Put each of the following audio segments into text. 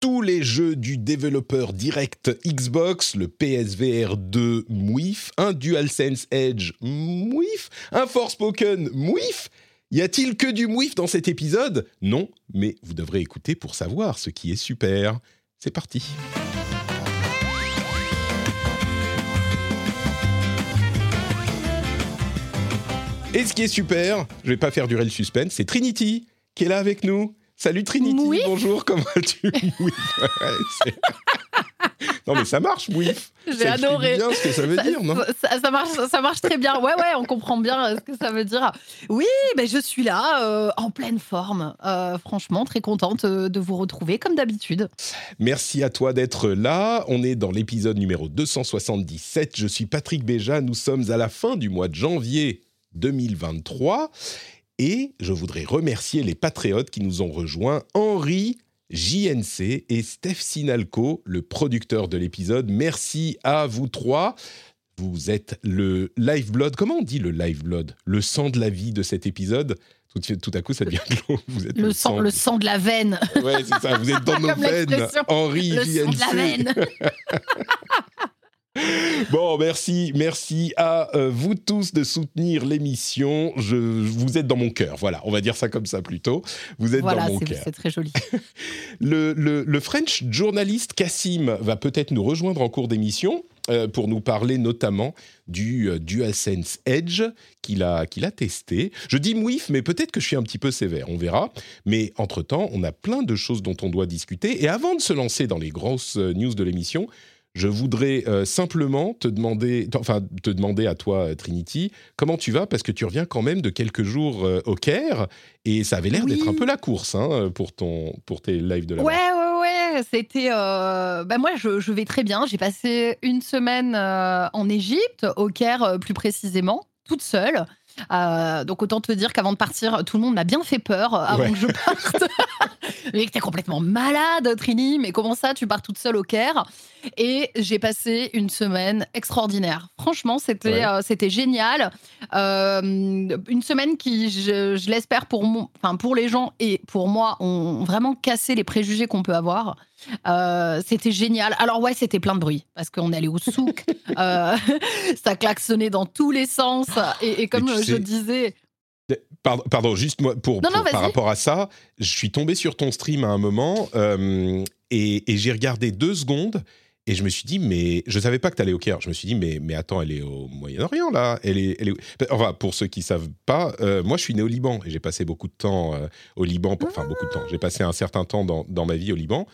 Tous les jeux du développeur direct Xbox, le PSVR 2 Mouif, un DualSense Edge Mouif, un Forspoken Mouif. Y a-t-il que du Mouif dans cet épisode? Non, mais vous devrez écouter pour savoir ce qui est super. C'est parti. Et ce qui est super, je vais pas faire durer le suspense, c'est Trinity qui est là avec nous. Salut Trinity, bonjour, comment vas-tu? Mouif, ouais, Non mais ça marche, Mouif. J'ai adoré. bien ce que ça veut Ça, dire, non? ça- ça marche, ça marche très bien. Ouais, ouais, on comprend bien euh, ce que ça veut dire. Oui, ben je suis là, euh, en pleine forme. Euh, franchement, très contente de vous retrouver, comme d'habitude. Merci à toi d'être là. On est dans l'épisode numéro 277. Je suis Patrick Béja. Nous sommes à la fin du mois de janvier 2023. Et je voudrais remercier les patriotes qui nous ont rejoints. Henri, JNC et Steph Sinalco, le producteur de l'épisode. Merci à vous trois. Vous êtes le lifeblood. Comment on dit le lifeblood Le sang de la vie de cet épisode? Tout, à coup, ça devient. Vous êtes Le sang, le sang de la veine. Ouais, c'est ça. Vous êtes dans nos veines. Henri, Le sang de la JNC. veine. Bon, merci, merci à euh, vous tous de soutenir l'émission. Je, vous êtes dans mon cœur. Voilà, on va dire ça comme ça plutôt. Vous êtes Voilà, dans mon cœur. c'est très joli. Le, le- le French journaliste Cassim va peut-être nous rejoindre en cours d'émission euh, pour nous parler notamment du euh, DualSense Edge qu'il a, qu'il a testé. Je dis mouif, mais peut-être que je suis un petit peu sévère, on verra. Mais entre-temps, on a plein de choses dont on doit discuter. Et avant de se lancer dans les grosses news de l'émission, je voudrais euh, simplement te demander, enfin te demander à toi euh, Trinity, comment tu vas parce que tu reviens quand même de quelques jours euh, au Caire et ça avait l'air Oui. d'être un peu la course hein, pour ton pour tes lives de la Ouais, ouais, ouais. C'était. euh, Bah moi, je, je vais très bien. J'ai passé une semaine en Égypte, au Caire plus précisément, toute seule. Euh, donc autant te dire qu'avant de partir, tout le monde m'a bien fait peur avant Ouais. que je parte. mais que t'es complètement malade, Trini. Mais comment ça, tu pars toute seule au Caire? Et j'ai passé une semaine extraordinaire. Franchement, c'était Ouais. euh, c'était génial. Euh, une semaine qui, je, je l'espère pour, mon, pour les gens et pour moi, ont vraiment cassé les préjugés qu'on peut avoir. Euh, c'était génial. Alors ouais, c'était plein de bruit parce qu'on allait au souk, euh, ça klaxonnait dans tous les sens et, et comme je sais- disais, Pardon, pardon, juste moi, pour, Non, pour- non, par rapport à ça, je suis tombé sur ton stream à un moment euh, et, et j'ai regardé deux secondes et je me suis dit, mais je savais pas que tu allais au Caire. Je me suis dit, mais, mais attends, elle est au Moyen-Orient là. Elle est, elle est... Enfin, pour ceux qui savent pas, euh, moi je suis né au Liban et j'ai passé beaucoup de temps euh, au Liban. pour- Enfin, beaucoup de temps. J'ai passé un certain temps dans, dans ma vie au Liban.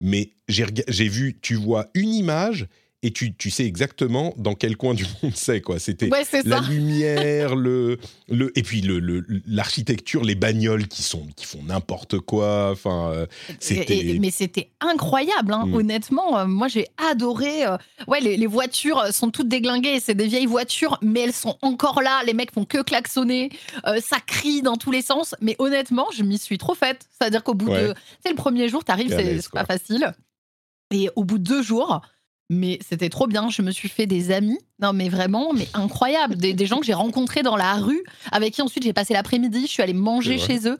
Mais j'ai rega- j'ai vu, tu vois une image et tu, tu sais exactement dans quel coin du monde c'est. quoi. C'était ouais, c'est la ça. lumière, le, le, et puis le- le- l'architecture, les bagnoles qui, sont, qui font n'importe quoi. Enfin, euh, c'était- mais c'était incroyable, hein. Mm. honnêtement. euh, moi, j'ai adoré. euh, ouais, les, les voitures sont toutes déglinguées. C'est des vieilles voitures, mais elles sont encore là. Les mecs font que klaxonner. ça crie dans tous les sens. Mais honnêtement, je m'y suis trop faite. C'est-à-dire qu'au bout Ouais. de. Tu sais, le premier jour, t'arrives, c'est c'est pas facile. Et au bout de deux jours. Mais c'était trop bien. Je me suis fait des amis. Non, mais vraiment, mais incroyable. Des, des gens que j'ai rencontrés dans la rue, avec qui ensuite j'ai passé l'après-midi. Je suis allée manger chez eux.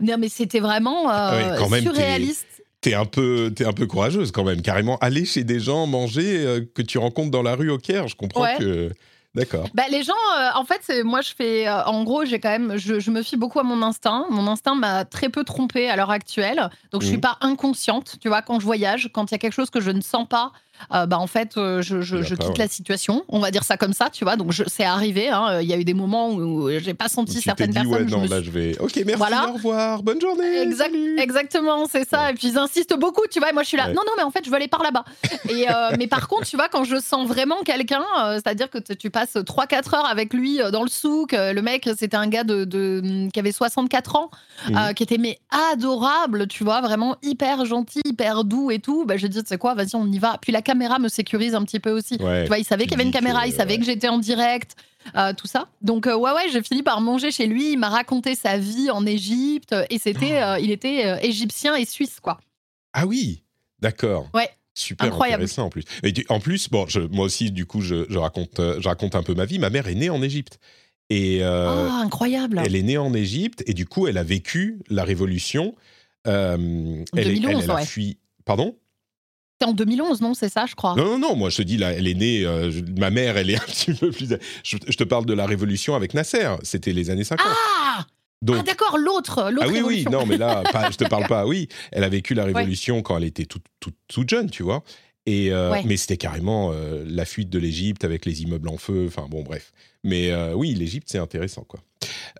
Non, mais c'était vraiment euh, Ah même, surréaliste. t'es un, peu- t'es un peu courageuse quand même. Carrément, aller chez des gens, manger, euh, que tu rencontres dans la rue au Caire. Je comprends Ouais. que. D'accord. Bah, les gens, euh, en fait, moi, je fais. euh, en gros, j'ai quand même. Je, je me fie beaucoup à mon instinct. Mon instinct m'a très peu trompée à l'heure actuelle. Donc, je suis Mhm. pas inconsciente. Tu vois, quand je voyage, quand il y a quelque chose que je ne sens pas, bah en fait, euh, je, je, je pas, quitte ouais. la situation. On va dire ça comme ça, tu vois. Donc je- c'est arrivé. hein. Il y a eu des moments où j'ai pas senti Tu certaines dit, personnes. ouais, je non, là, suis- je vais. Ok, merci, Voilà. au revoir, bonne journée. Exact- exactement, c'est ça. Et puis ils insistent beaucoup, tu vois. Et moi, je suis là. Non, non, mais en fait, je veux aller par là-bas. Et euh, mais par contre, tu vois, quand je sens vraiment quelqu'un, euh, c'est-à-dire que tu passes 3-4 heures avec lui euh, dans le souk. euh, le mec, c'était un gars de, de- qui avait 64 ans, Mhm. euh, qui était mais adorable, tu vois, vraiment hyper gentil, hyper doux et tout. Bah, j'ai dit, tu sais quoi, vas-y, on y va. Puis la caméra me sécurise un petit peu aussi. Ouais. Tu vois, il savait qu'il y avait une caméra, que- il savait ouais. que j'étais en direct, euh, tout ça. Donc euh, ouais, ouais, j'ai fini par manger chez lui. Il m'a raconté sa vie en Égypte et c'était, Oh. euh, il était euh, égyptien et suisse, quoi. Ah oui, d'accord. Ouais. Super Incroyable. intéressant en plus. Et en plus, bon, je- moi aussi, du coup, je, je raconte, euh, je raconte un peu ma vie. Ma mère est née en Égypte. Et euh, Ah, incroyable. elle est née en Égypte et du coup, elle a vécu la révolution. Euh, elle, est- 2011, elle, elle a ouais. fui. Pardon? C'était en 2011, non C'est ça, je crois. Non, non, non, moi je te dis, là, elle est née, euh, je- ma mère, elle est un petit peu plus. Je, je te parle de la révolution avec Nasser, c'était les années 50. Ah, Donc, Ah, d'accord, l'autre, l'autre ah oui, oui, non, mais là, pas, je te parle pas, oui, elle a vécu la révolution quand elle était toute, toute, toute jeune, tu vois. Et, euh, Ouais. Mais c'était carrément euh, la fuite de l'Égypte avec les immeubles en feu, enfin bon, bref. Mais euh, oui, l'Égypte, c'est intéressant, quoi.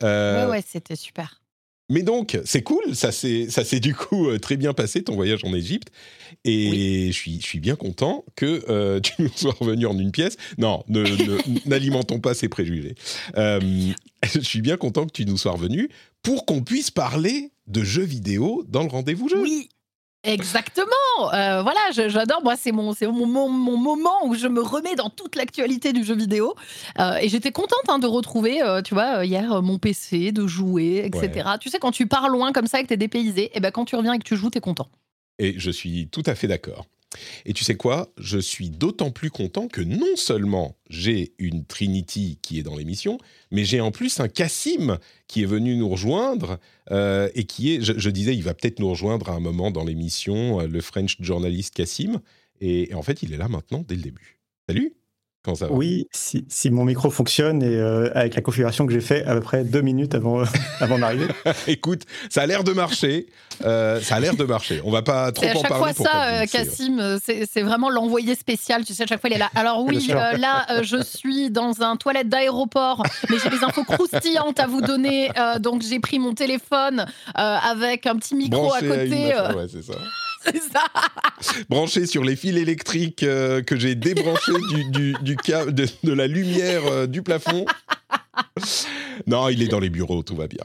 Ouais, ouais, c'était super. Mais donc, c'est cool, ça s'est du coup euh, très bien passé, ton voyage en Égypte. Et je, suis, je suis bien content que euh, tu nous sois revenu en une pièce. Non, n'alimentons pas ces préjugés. Euh, je suis bien content que tu nous sois revenu pour qu'on puisse parler de jeux vidéo dans le rendez-vous jeu. Oui. Exactement. Euh, voilà, j'adore. Moi, c'est mon, c'est mon, mon- mon moment où je me remets dans toute l'actualité du jeu vidéo. Euh, et j'étais contente hein, de retrouver, euh, tu vois, hier mon PC, de jouer, etc. Tu sais, quand tu pars loin comme ça et que t'es dépaysé, et ben quand tu reviens et que tu joues, t'es content. Et je suis tout à fait d'accord. Et tu sais quoi? Je suis d'autant plus content que non seulement j'ai une Trinity qui est dans l'émission, mais j'ai en plus un Cassim qui est venu nous rejoindre euh, et qui est, je, disais, il va peut-être nous rejoindre à un moment dans l'émission, euh, le French journaliste Cassim. Et en fait, il est là maintenant dès le début. Salut Comment ça va? Oui, si, si mon micro fonctionne et euh, avec la configuration que j'ai fait à peu près deux minutes avant, avant d'arriver. Écoute, ça a l'air de marcher. Euh, ça a l'air de marcher. On va pas trop C'est à en chaque parler fois pour ça, euh. Cassim, euh, c'est vraiment l'envoyé spécial. Tu sais, à chaque fois, il est là. Alors oui, euh, là, euh, je suis dans un toilette d'aéroport, mais j'ai des infos croustillantes à vous donner. euh, donc, j'ai pris mon téléphone euh, avec un petit micro Branché à à une côté. euh, ouais, c'est ça. Ça. branché sur les fils électriques euh, que j'ai débranchés du, du, de, la lumière euh, du plafond. Non, il est dans les bureaux, tout va bien.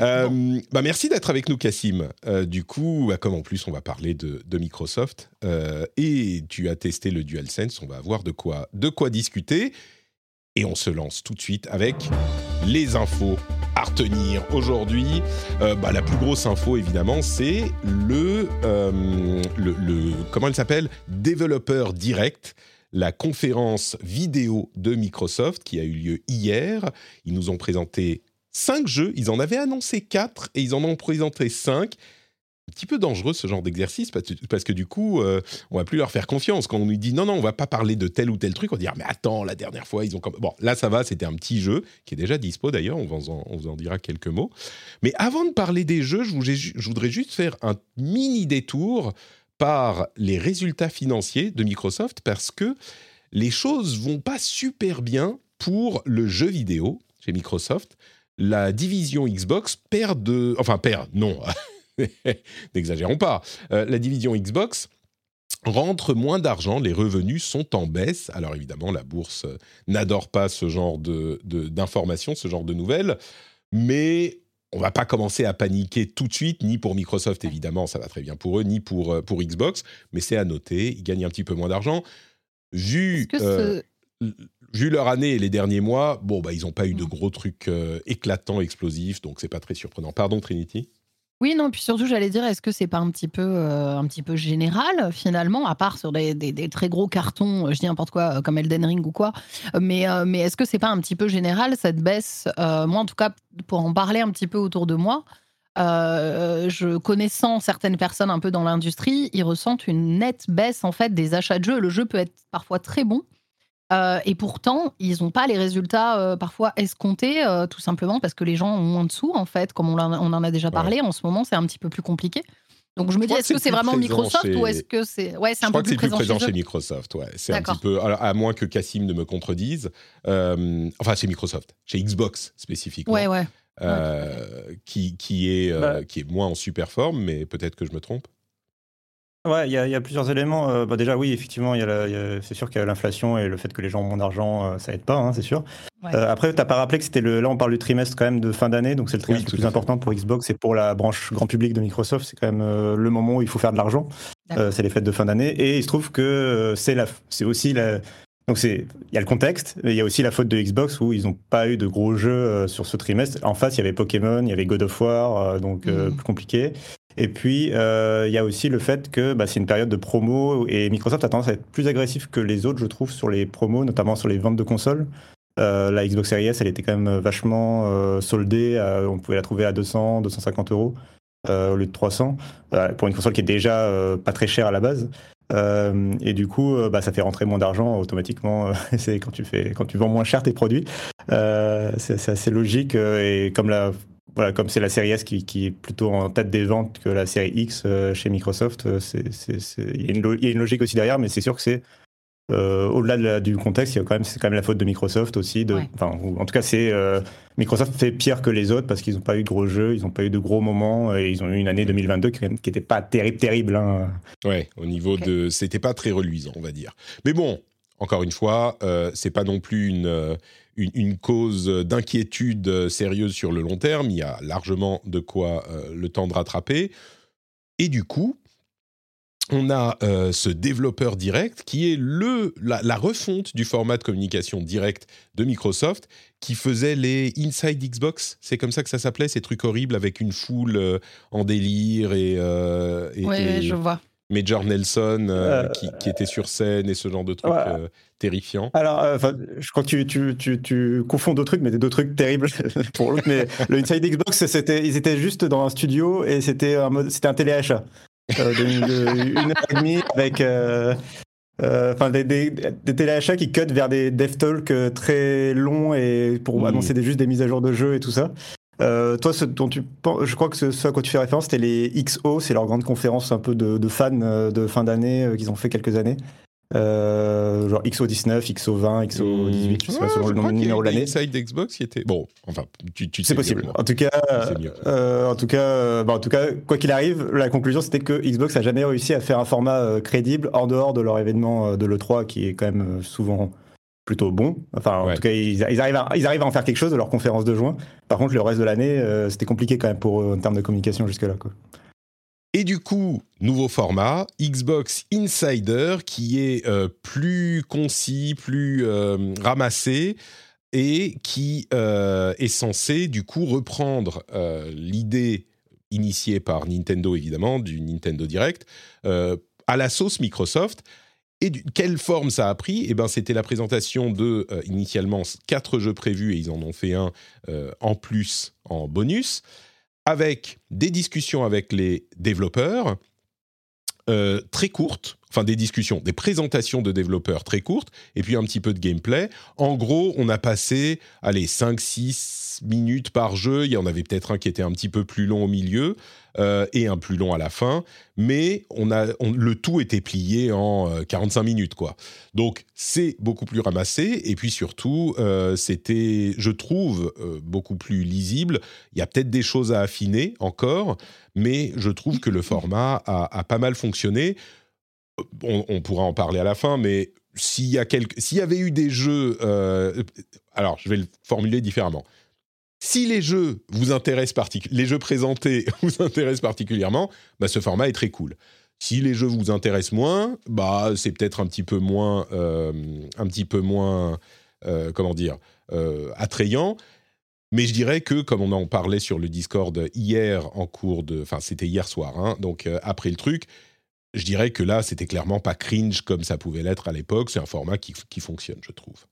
Euh, bah merci d'être avec nous, Cassim. Du coup, bah, comme en plus on va parler de, de Microsoft et tu as testé le DualSense, on va avoir de quoi, de quoi discuter. Et on se lance tout de suite avec les infos à retenir aujourd'hui. Euh, bah, la plus grosse info, évidemment, c'est le, euh, le, Comment elle s'appelle? Developer Direct, la conférence vidéo de Microsoft qui a eu lieu hier. Ils nous ont présenté cinq jeux. Ils en avaient annoncé quatre et ils en ont présenté cinq. Un petit peu dangereux ce genre d'exercice parce, que- du coup, euh, on va plus leur faire confiance. Quand on nous dit non, non, on va pas parler de tel ou tel truc, on va dire mais attends, la dernière fois, ils ont. comme- Bon, là, ça va, c'était un petit jeu qui est déjà dispo d'ailleurs, on, vous en- on vous en dira quelques mots. Mais avant de parler des jeux, je, je voudrais juste faire un mini détour par les résultats financiers de Microsoft parce que les choses vont pas super bien pour le jeu vidéo chez Microsoft. La division Xbox perd de. Enfin, perd, non. N'exagérons pas. Euh, la division Xbox rentre moins d'argent, les revenus sont en baisse. Alors évidemment, la bourse euh, n'adore pas ce genre de- de- d'informations, ce genre de nouvelles, mais on va pas commencer à paniquer tout de suite, ni pour Microsoft évidemment, ça va très bien pour eux, ni pour, euh, pour Xbox, mais c'est à noter, ils gagnent un petit peu moins d'argent. Vu, euh, vu leur année et les derniers mois, bon, bah, ils n'ont pas eu de Mm. gros trucs euh, éclatants, explosifs, donc c'est pas très surprenant. Pardon Trinity? Oui, non, puis surtout, j'allais dire, est-ce que c'est pas un petit peu, euh, un petit peu général finalement, à part sur des, des- très gros cartons, euh, je dis n'importe quoi, euh, comme Elden Ring ou quoi, mais, mais est-ce que c'est pas un petit peu général cette baisse Moi, en tout cas, pour en parler un petit peu autour de moi, je connaissant certaines personnes un peu dans l'industrie, ils ressentent une nette baisse en fait des achats de jeux. Le jeu peut être parfois très bon. Euh, et pourtant, ils n'ont pas les résultats euh, parfois escomptés, euh, tout simplement parce que les gens ont moins de sous, en fait, comme on, en a- on en a déjà parlé. En ce moment, c'est un petit peu plus compliqué. Donc je me dis, est-ce que c'est vraiment plus Microsoft présent ou est-ce que c'est. Ouais, c'est Je un crois peu que c'est plus plus présent, présent chez. Microsoft, ouais. C'est un petit peu, alors, à moins que Cassim ne me contredise. Euh, enfin, chez Microsoft, chez Xbox spécifiquement, Ouais, ouais. euh, qui, qui, est, euh, Bah. qui est moins en super forme, mais peut-être que je me trompe. Ouais, il y, a- il y a plusieurs éléments. Euh, bah déjà, oui, effectivement, il y a la- il y a- c'est sûr qu'il y a l'inflation et le fait que les gens ont moins d'argent, euh, ça aide pas, hein, c'est sûr. Ouais. Euh, après, tu n'as pas rappelé que c'était le. Là, on parle du trimestre quand même de fin d'année, donc c'est le trimestre le plus important pour Xbox et pour la branche grand public de Microsoft. C'est quand même euh, le moment où il faut faire de l'argent. Euh, c'est les fêtes de fin d'année et il se trouve que euh, c'est la, c'est aussi la. Donc c'est, il y a le contexte, mais il y a aussi la faute de Xbox où ils n'ont pas eu de gros jeux euh, sur ce trimestre. En face, il y avait Pokémon, il y avait God of War, euh, donc euh, Mhm. plus compliqué. Et puis, euh, il y a aussi le fait que bah, c'est une période de promo et Microsoft a tendance à être plus agressif que les autres, je trouve, sur les promos, notamment sur les ventes de consoles. Euh, la Xbox Series S, elle était quand même vachement euh, soldée. on pouvait la trouver à 200, 250 euros euh, au lieu de 300 euh, pour une console qui est déjà pas très chère à la base. Et du coup, bah, ça fait rentrer moins d'argent automatiquement. c'est quand tu fais, quand tu vends moins cher tes produits, c'est assez logique. et comme la, voilà, comme c'est la série S qui, qui est plutôt en tête des ventes que la série X euh, chez Microsoft, euh, il y, a une lo- il y a une logique aussi derrière, mais c'est sûr que c'est euh, au-delà de du contexte, il y a quand même, c'est quand même la faute de Microsoft aussi. De, Ouais. enfin, ou- en tout cas, c'est euh, Microsoft fait pire que les autres parce qu'ils n'ont pas eu de gros jeux, ils n'ont pas eu de gros moments et ils ont eu une année 2022 qui n'était pas terrible, terrible. hein. Ouais, au niveau de. C'était pas très reluisant, on va dire. Mais bon, encore une fois, euh, c'est pas non plus une, euh, une, une cause d'inquiétude sérieuse sur le long terme. Il y a largement de quoi euh, le temps de rattraper. Et du coup, on a euh, ce développeur direct qui est le, la, la refonte du format de communication direct de Microsoft qui faisait les Inside Xbox. C'est comme ça que ça s'appelait, ces trucs horribles avec une foule euh, en délire et, euh, et- Ouais, et ouais, je vois. Major Nelson euh, Euh, qui, qui était sur scène et ce genre de trucs euh, terrifiants. Alors, je crois que tu, tu, tu, tu confonds deux trucs, mais des deux trucs terribles pour l'autre. Mais le Inside Xbox, c'était, ils étaient juste dans un studio et c'était un, mode, c'était un téléachat de, une heure et demie avec. euh, des, des, des téléachats qui cut vers des dev talks euh, très longs et pour Mmh. annoncer des, juste des mises à jour de jeux et tout ça. Euh, toi, ce dont tu penses, je crois que ce, ce à quoi tu fais référence, c'était les XO, c'est leur grande conférence un peu de, de fans euh, de fin d'année euh, qu'ils ont fait quelques années. Euh, genre XO19, XO20, XO18, je sais pas Ouais, selon le nom- numéro de l'année. Inside Xbox qui était bon. Enfin, tu, tu C'est possible. En tout cas, euh, en tout cas, bah, en tout cas, quoi qu'il arrive, la conclusion c'était que Xbox a jamais réussi à faire un format crédible en dehors de leur événement de l'E3 qui est quand même souvent plutôt bon. Enfin, en Ouais. tout cas, ils, ils arrivent à, ils arrivent à en faire quelque chose de leur conférence de juin. Par contre, le reste de l'année, euh, c'était compliqué quand même pour eux en termes de communication jusque-là. Quoi. Et du coup, nouveau format, Xbox Insider, qui est euh, plus concis, plus euh, ramassé, et qui est censé du coup reprendre l'idée initiée par Nintendo, évidemment, du Nintendo Direct, à la sauce Microsoft. Et quelle forme ça a pris? Eh ben, c'était la présentation de euh, initialement quatre jeux prévus et ils en ont fait un euh, en plus en bonus avec des discussions avec les développeurs euh, très courtes, enfin des discussions, des présentations de développeurs très courtes, et puis un petit peu de gameplay. En gros, on a passé, allez, 5-6 minutes par jeu. Il y en avait peut-être un qui était un petit peu plus long au milieu euh, et un plus long à la fin, mais on a, le tout était plié en euh, 45 minutes, quoi. Donc c'est beaucoup plus ramassé, et puis surtout, euh, c'était, je trouve, euh, beaucoup plus lisible. Il y a peut-être des choses à affiner encore, mais je trouve que le format a, pas mal fonctionné. On, on pourra en parler à la fin, mais s'il y, a quelque- s'il y avait eu des jeux... euh, alors, je vais le formuler différemment. Si les jeux vous intéressent les jeux présentés vous intéressent particulièrement, bah, ce format est très cool. Si les jeux vous intéressent moins, bah c'est peut-être un petit peu moins, euh, un petit peu moins, euh, comment dire, euh, attrayant. Mais je dirais que, comme on en parlait sur le Discord hier en cours de, enfin c'était hier soir, hein, donc après le truc, je dirais que là c'était clairement pas cringe comme ça pouvait l'être à l'époque. C'est un format qui fonctionne, je trouve.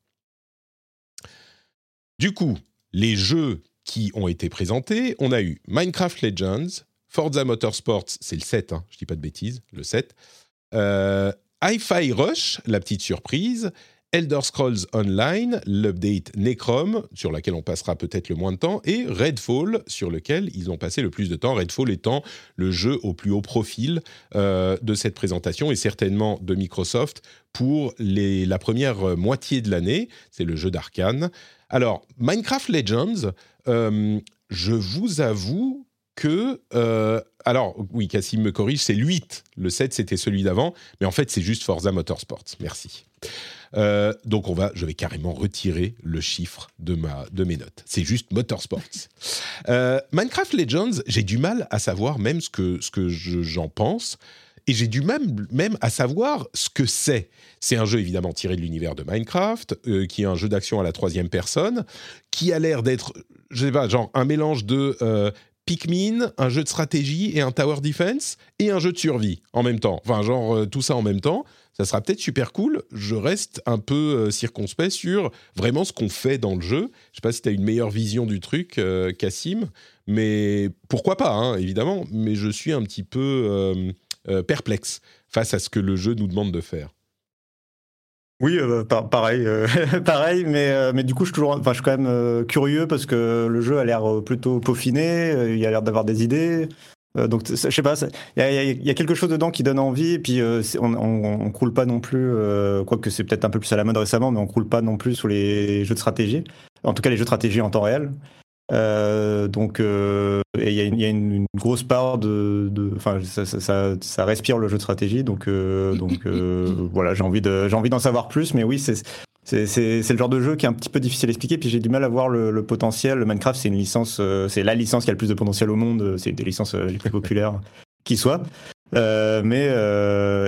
Du coup, les jeux qui ont été présentés, on a eu Minecraft Legends, Forza Motorsports, c'est le 7, hein, je dis pas de bêtises, le 7. Euh, Hi-Fi Rush, la petite surprise, Elder Scrolls Online, l'update Necrom, sur laquelle on passera peut-être le moins de temps, et Redfall, sur lequel ils ont passé le plus de temps. Redfall étant le jeu au plus haut profil euh, de cette présentation et certainement de Microsoft pour la première moitié de l'année. C'est le jeu d'Arkane. Alors, Minecraft Legends, euh, je vous avoue que... Euh, alors, oui, Cassim me corrige, c'est le 8. Le 7, c'était celui d'avant. Mais en fait, c'est juste Forza Motorsport. Merci. Euh, donc on va, je vais carrément retirer le chiffre de, ma, de mes notes. C'est juste Motorsports. Minecraft Legends, j'ai du mal à savoir même ce que, ce que j'en pense. Et j'ai du même, même à savoir ce que c'est. C'est un jeu évidemment tiré de l'univers de Minecraft, euh, qui est un jeu d'action à la troisième personne, qui a l'air d'être, je sais pas, genre un mélange de Pikmin, un jeu de stratégie et un tower defense, et un jeu de survie en même temps. Enfin, genre tout ça en même temps ça sera peut-être super cool. Je reste un peu euh, circonspect sur vraiment ce qu'on fait dans le jeu. Je sais pas si tu as une meilleure vision du truc, euh, Cassim, mais pourquoi pas, hein, évidemment. Mais je suis un petit peu euh, perplexe face à ce que le jeu nous demande de faire. Oui, pareil, pareil, mais, mais du coup, je suis, toujours, je suis quand même curieux parce que le jeu a l'air plutôt peaufiné, il a l'air d'avoir des idées. Euh, donc, je sais pas, il y, a quelque chose dedans qui donne envie, et puis euh, on, on, croule pas non plus, euh, quoique c'est peut-être un peu plus à la mode récemment, mais on croule pas non plus sur les jeux de stratégie, en tout cas les jeux de stratégie en temps réel. Donc, il y, a une grosse part de, enfin, ça, ça, ça, respire le jeu de stratégie, donc, donc voilà, j'ai envie de, j'ai envie d'en savoir plus, mais oui, c'est c'est le genre de jeu qui est un petit peu difficile à expliquer, puis j'ai du mal à voir le, potentiel. Le Minecraft, c'est une licence, euh, c'est la licence qui a le plus de potentiel au monde, c'est une des licences euh, les plus populaires qui soit. Euh, mais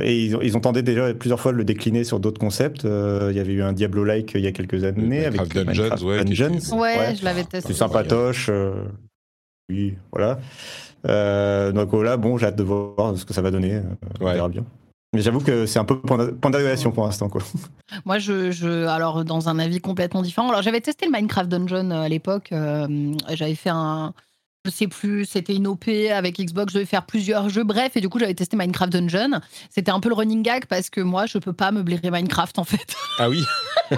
et ils ont, ils ont, tenté déjà plusieurs fois de le décliner sur d'autres concepts. il y avait eu un Diablo-like il y a quelques années avec Dungeons, Minecraft ouais, Dungeons. Ouais, je l'avais testé. C'est sympatoche. oui, voilà. donc là, bon, j'ai hâte de voir ce que ça va donner. on verra bien. Mais j'avoue que c'est un peu point d'interrogation pour l'instant. Quoi. Moi, je, je, alors, dans un avis complètement différent. Alors, j'avais testé le Minecraft Dungeon euh, à l'époque. Euh, j'avais fait un. Je sais plus, c'était une OP avec Xbox, je devais faire plusieurs jeux. Bref, et du coup, j'avais testé Minecraft Dungeon. C'était un peu le running gag parce que moi, je peux pas me blairer Minecraft en fait. Ah oui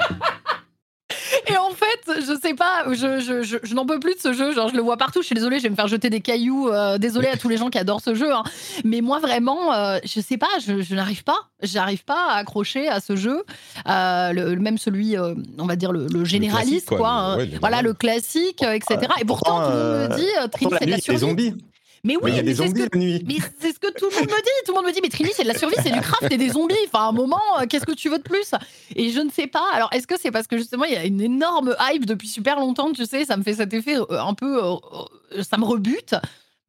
Et en fait, je sais pas, je, je, je, n'en peux plus de ce jeu. Genre, je le vois partout. Je suis désolée, je vais me faire jeter des cailloux. Euh, désolée à tous les gens qui adorent ce jeu. Hein. Mais moi, vraiment, euh, je sais pas, je, n'arrive pas. J'arrive pas à accrocher à ce jeu. Euh, le, même celui, on va dire, le, généraliste, quoi. Hein. voilà, le classique, etc. Et pourtant, tout le monde me dit, Trini, c'est de la survie. zombies. Mais oui, nuit. Mais c'est ce que tout le monde me dit. Tout le monde me dit, mais Trini, c'est de la survie, c'est du craft et des zombies. Enfin, à un moment, euh, qu'est-ce que tu veux de plus? Et je ne sais pas. Alors, est-ce que c'est parce que justement, il y a une énorme hype depuis super longtemps, tu sais, ça me fait cet effet euh, un peu. Euh, ça me rebute?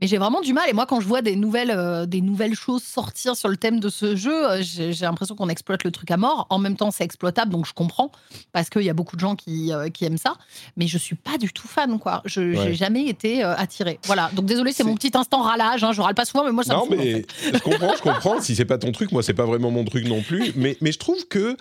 Mais j'ai vraiment du mal. Et moi, quand je vois des nouvelles, euh, des nouvelles choses sortir sur le thème de ce jeu, euh, j'ai l'impression qu'on exploite le truc à mort. En même temps, c'est exploitable, donc je comprends, parce qu'il y a beaucoup de gens qui, euh, qui, aiment ça. Mais je suis pas du tout fan, quoi. Je n'ai jamais été attiré. Voilà. Donc désolé, c'est mon petit instant râlage. Hein. Je râle pas souvent, mais moi, ça non, me fout, mais je comprends, je comprends. si c'est pas ton truc, moi, c'est pas vraiment mon truc non plus. Mais, mais je trouve que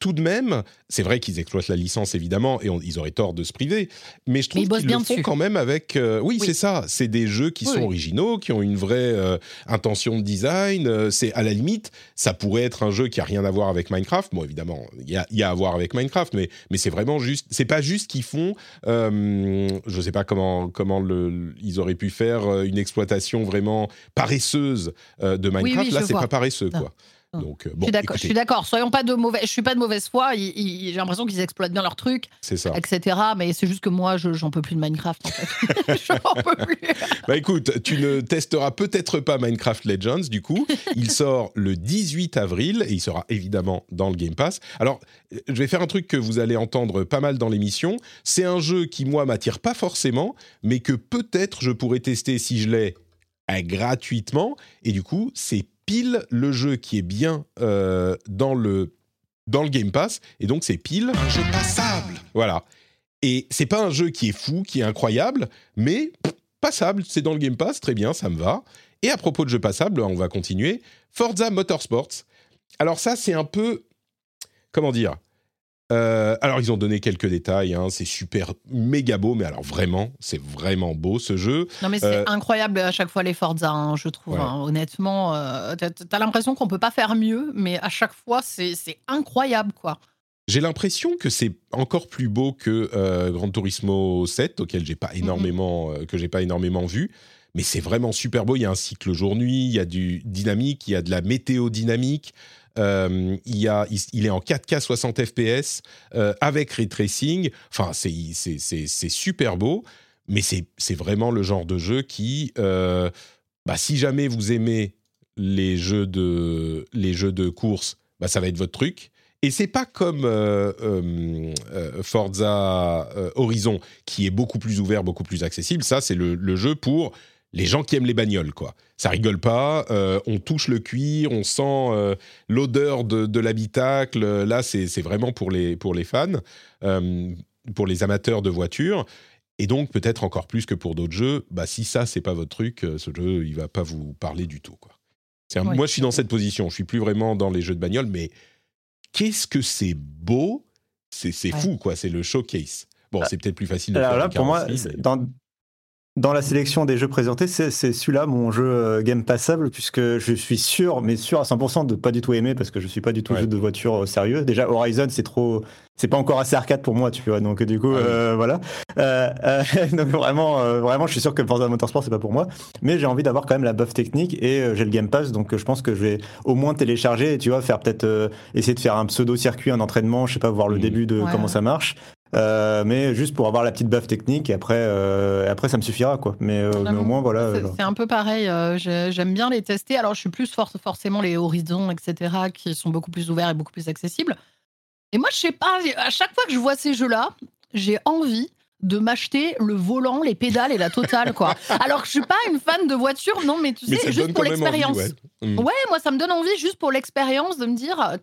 tout de même, c'est vrai qu'ils exploitent la licence, évidemment, et ils auraient tort de se priver. Mais je trouve qu'ils le font quand même avec. oui, c'est ça. C'est des jeux qui sont originaux, qui ont une vraie euh, intention de design. Euh, c'est à la limite, ça pourrait être un jeu qui a rien à voir avec Minecraft. Bon, évidemment, il y a, y a, à voir avec Minecraft, mais mais c'est vraiment juste. C'est pas juste qu'ils font. Euh, je sais pas comment comment le, ils auraient pu faire une exploitation vraiment paresseuse de Minecraft. Là, c'est pas paresseux, quoi. Donc, euh, bon, je suis d'accord. Soyons pas de mauvais. Je suis pas de mauvaise foi. J'ai l'impression qu'ils exploitent bien leur truc, etc. Mais c'est juste que moi, j'en peux plus de Minecraft. En fait. j'en peux plus. bah écoute, tu ne testeras peut-être pas Minecraft Legends. Du coup, il sort le 18 avril et il sera évidemment dans le Game Pass. Alors, je vais faire un truc que vous allez entendre pas mal dans l'émission. C'est un jeu qui moi m'attire pas forcément, mais que peut-être je pourrais tester si je l'ai euh, gratuitement. Et du coup, c'est pile le jeu qui est bien euh, dans, le, dans le Game Pass, et donc c'est pile... Un jeu passable Voilà. Et c'est pas un jeu qui est fou, qui est incroyable, mais passable, c'est dans le Game Pass, très bien, ça me va. Et à propos de jeux passables, on va continuer. Forza Motorsports. Alors ça, c'est un peu... Comment dire euh, alors, ils ont donné quelques détails. Hein, c'est super méga beau, mais alors vraiment, c'est vraiment beau ce jeu. Non, mais c'est euh, incroyable à chaque fois les Forza, hein, je trouve. Hein. honnêtement, euh, t'as as, l'impression qu'on peut pas faire mieux, mais à chaque fois, c'est incroyable, quoi. j'ai l'impression que c'est encore plus beau que Gran Turismo 7, auquel j'ai pas Mhm. énormément, que j'ai pas énormément vu. Mais c'est vraiment super beau. Il y a un cycle jour-nuit, il y a du dynamique, il y a de la météo dynamique. Euh, il, est en 4K 60 FPS avec ray. Enfin, c'est super beau, mais c'est vraiment le genre de jeu qui, euh, bah, si jamais vous aimez les jeux de, les course, bah, ça va être votre truc. Et c'est pas comme euh, Forza Horizon, qui est beaucoup plus ouvert, beaucoup plus accessible. Ça, c'est le, le jeu pour les gens qui aiment les bagnoles, quoi. Ça rigole pas, euh, on touche le cuir, on sent euh, l'odeur de, de l'habitacle. Là, c'est vraiment pour les, pour les fans, euh, pour les amateurs de voitures. Et donc, peut-être encore plus que pour d'autres jeux, bah, si ça, c'est pas votre truc, ce jeu, il va pas vous parler du tout, quoi. C'est un- Ouais, moi, je suis dans cette position. Je suis plus vraiment dans les jeux de bagnole, mais qu'est-ce que c'est beau? C'est c'est Ouais. fou, quoi. C'est le showcase. Bon, c'est peut-être plus facile de Alors faire là, pour moi, mais- dans, dans la sélection des jeux présentés, c'est c'est celui-là mon jeu euh, game passable, puisque je suis sûr, mais sûr à 100% de pas du tout aimer, parce que je suis pas du tout Ouais. jeu de voiture euh, sérieux. Déjà, Horizon, c'est trop. C'est pas encore assez arcade pour moi, tu vois. Donc, du coup, Ah oui. euh, voilà. Euh, euh, donc, vraiment, euh, vraiment, je suis sûr que Forza Motorsport, c'est pas pour moi. Mais j'ai envie d'avoir quand même la buff technique et euh, j'ai le Game Pass, donc euh, je pense que je vais au moins télécharger et tu vois, faire peut-être euh, essayer de faire un pseudo-circuit, un entraînement, je sais pas, voir le Mhm. début de Ouais, comment ça marche. Euh, mais juste pour avoir la petite buff technique et après, euh, après ça me suffira quoi. Mais, euh, mais au moins voilà. C'est- un peu pareil. euh, j'ai- J'aime bien les tester. Alors, je suis plus for- forcément les horizons, etc., qui sont beaucoup plus ouverts et beaucoup plus accessibles. Et moi, je sais pas, à chaque fois que je vois ces jeux-là, j'ai envie de m'acheter le volant, les pédales et la totale, quoi. Alors que je suis pas une fan de voiture, non, mais tu Mais sais, juste pour l'expérience. ouais. Mm. Ouais, moi, ça me donne envie juste pour l'expérience de me dire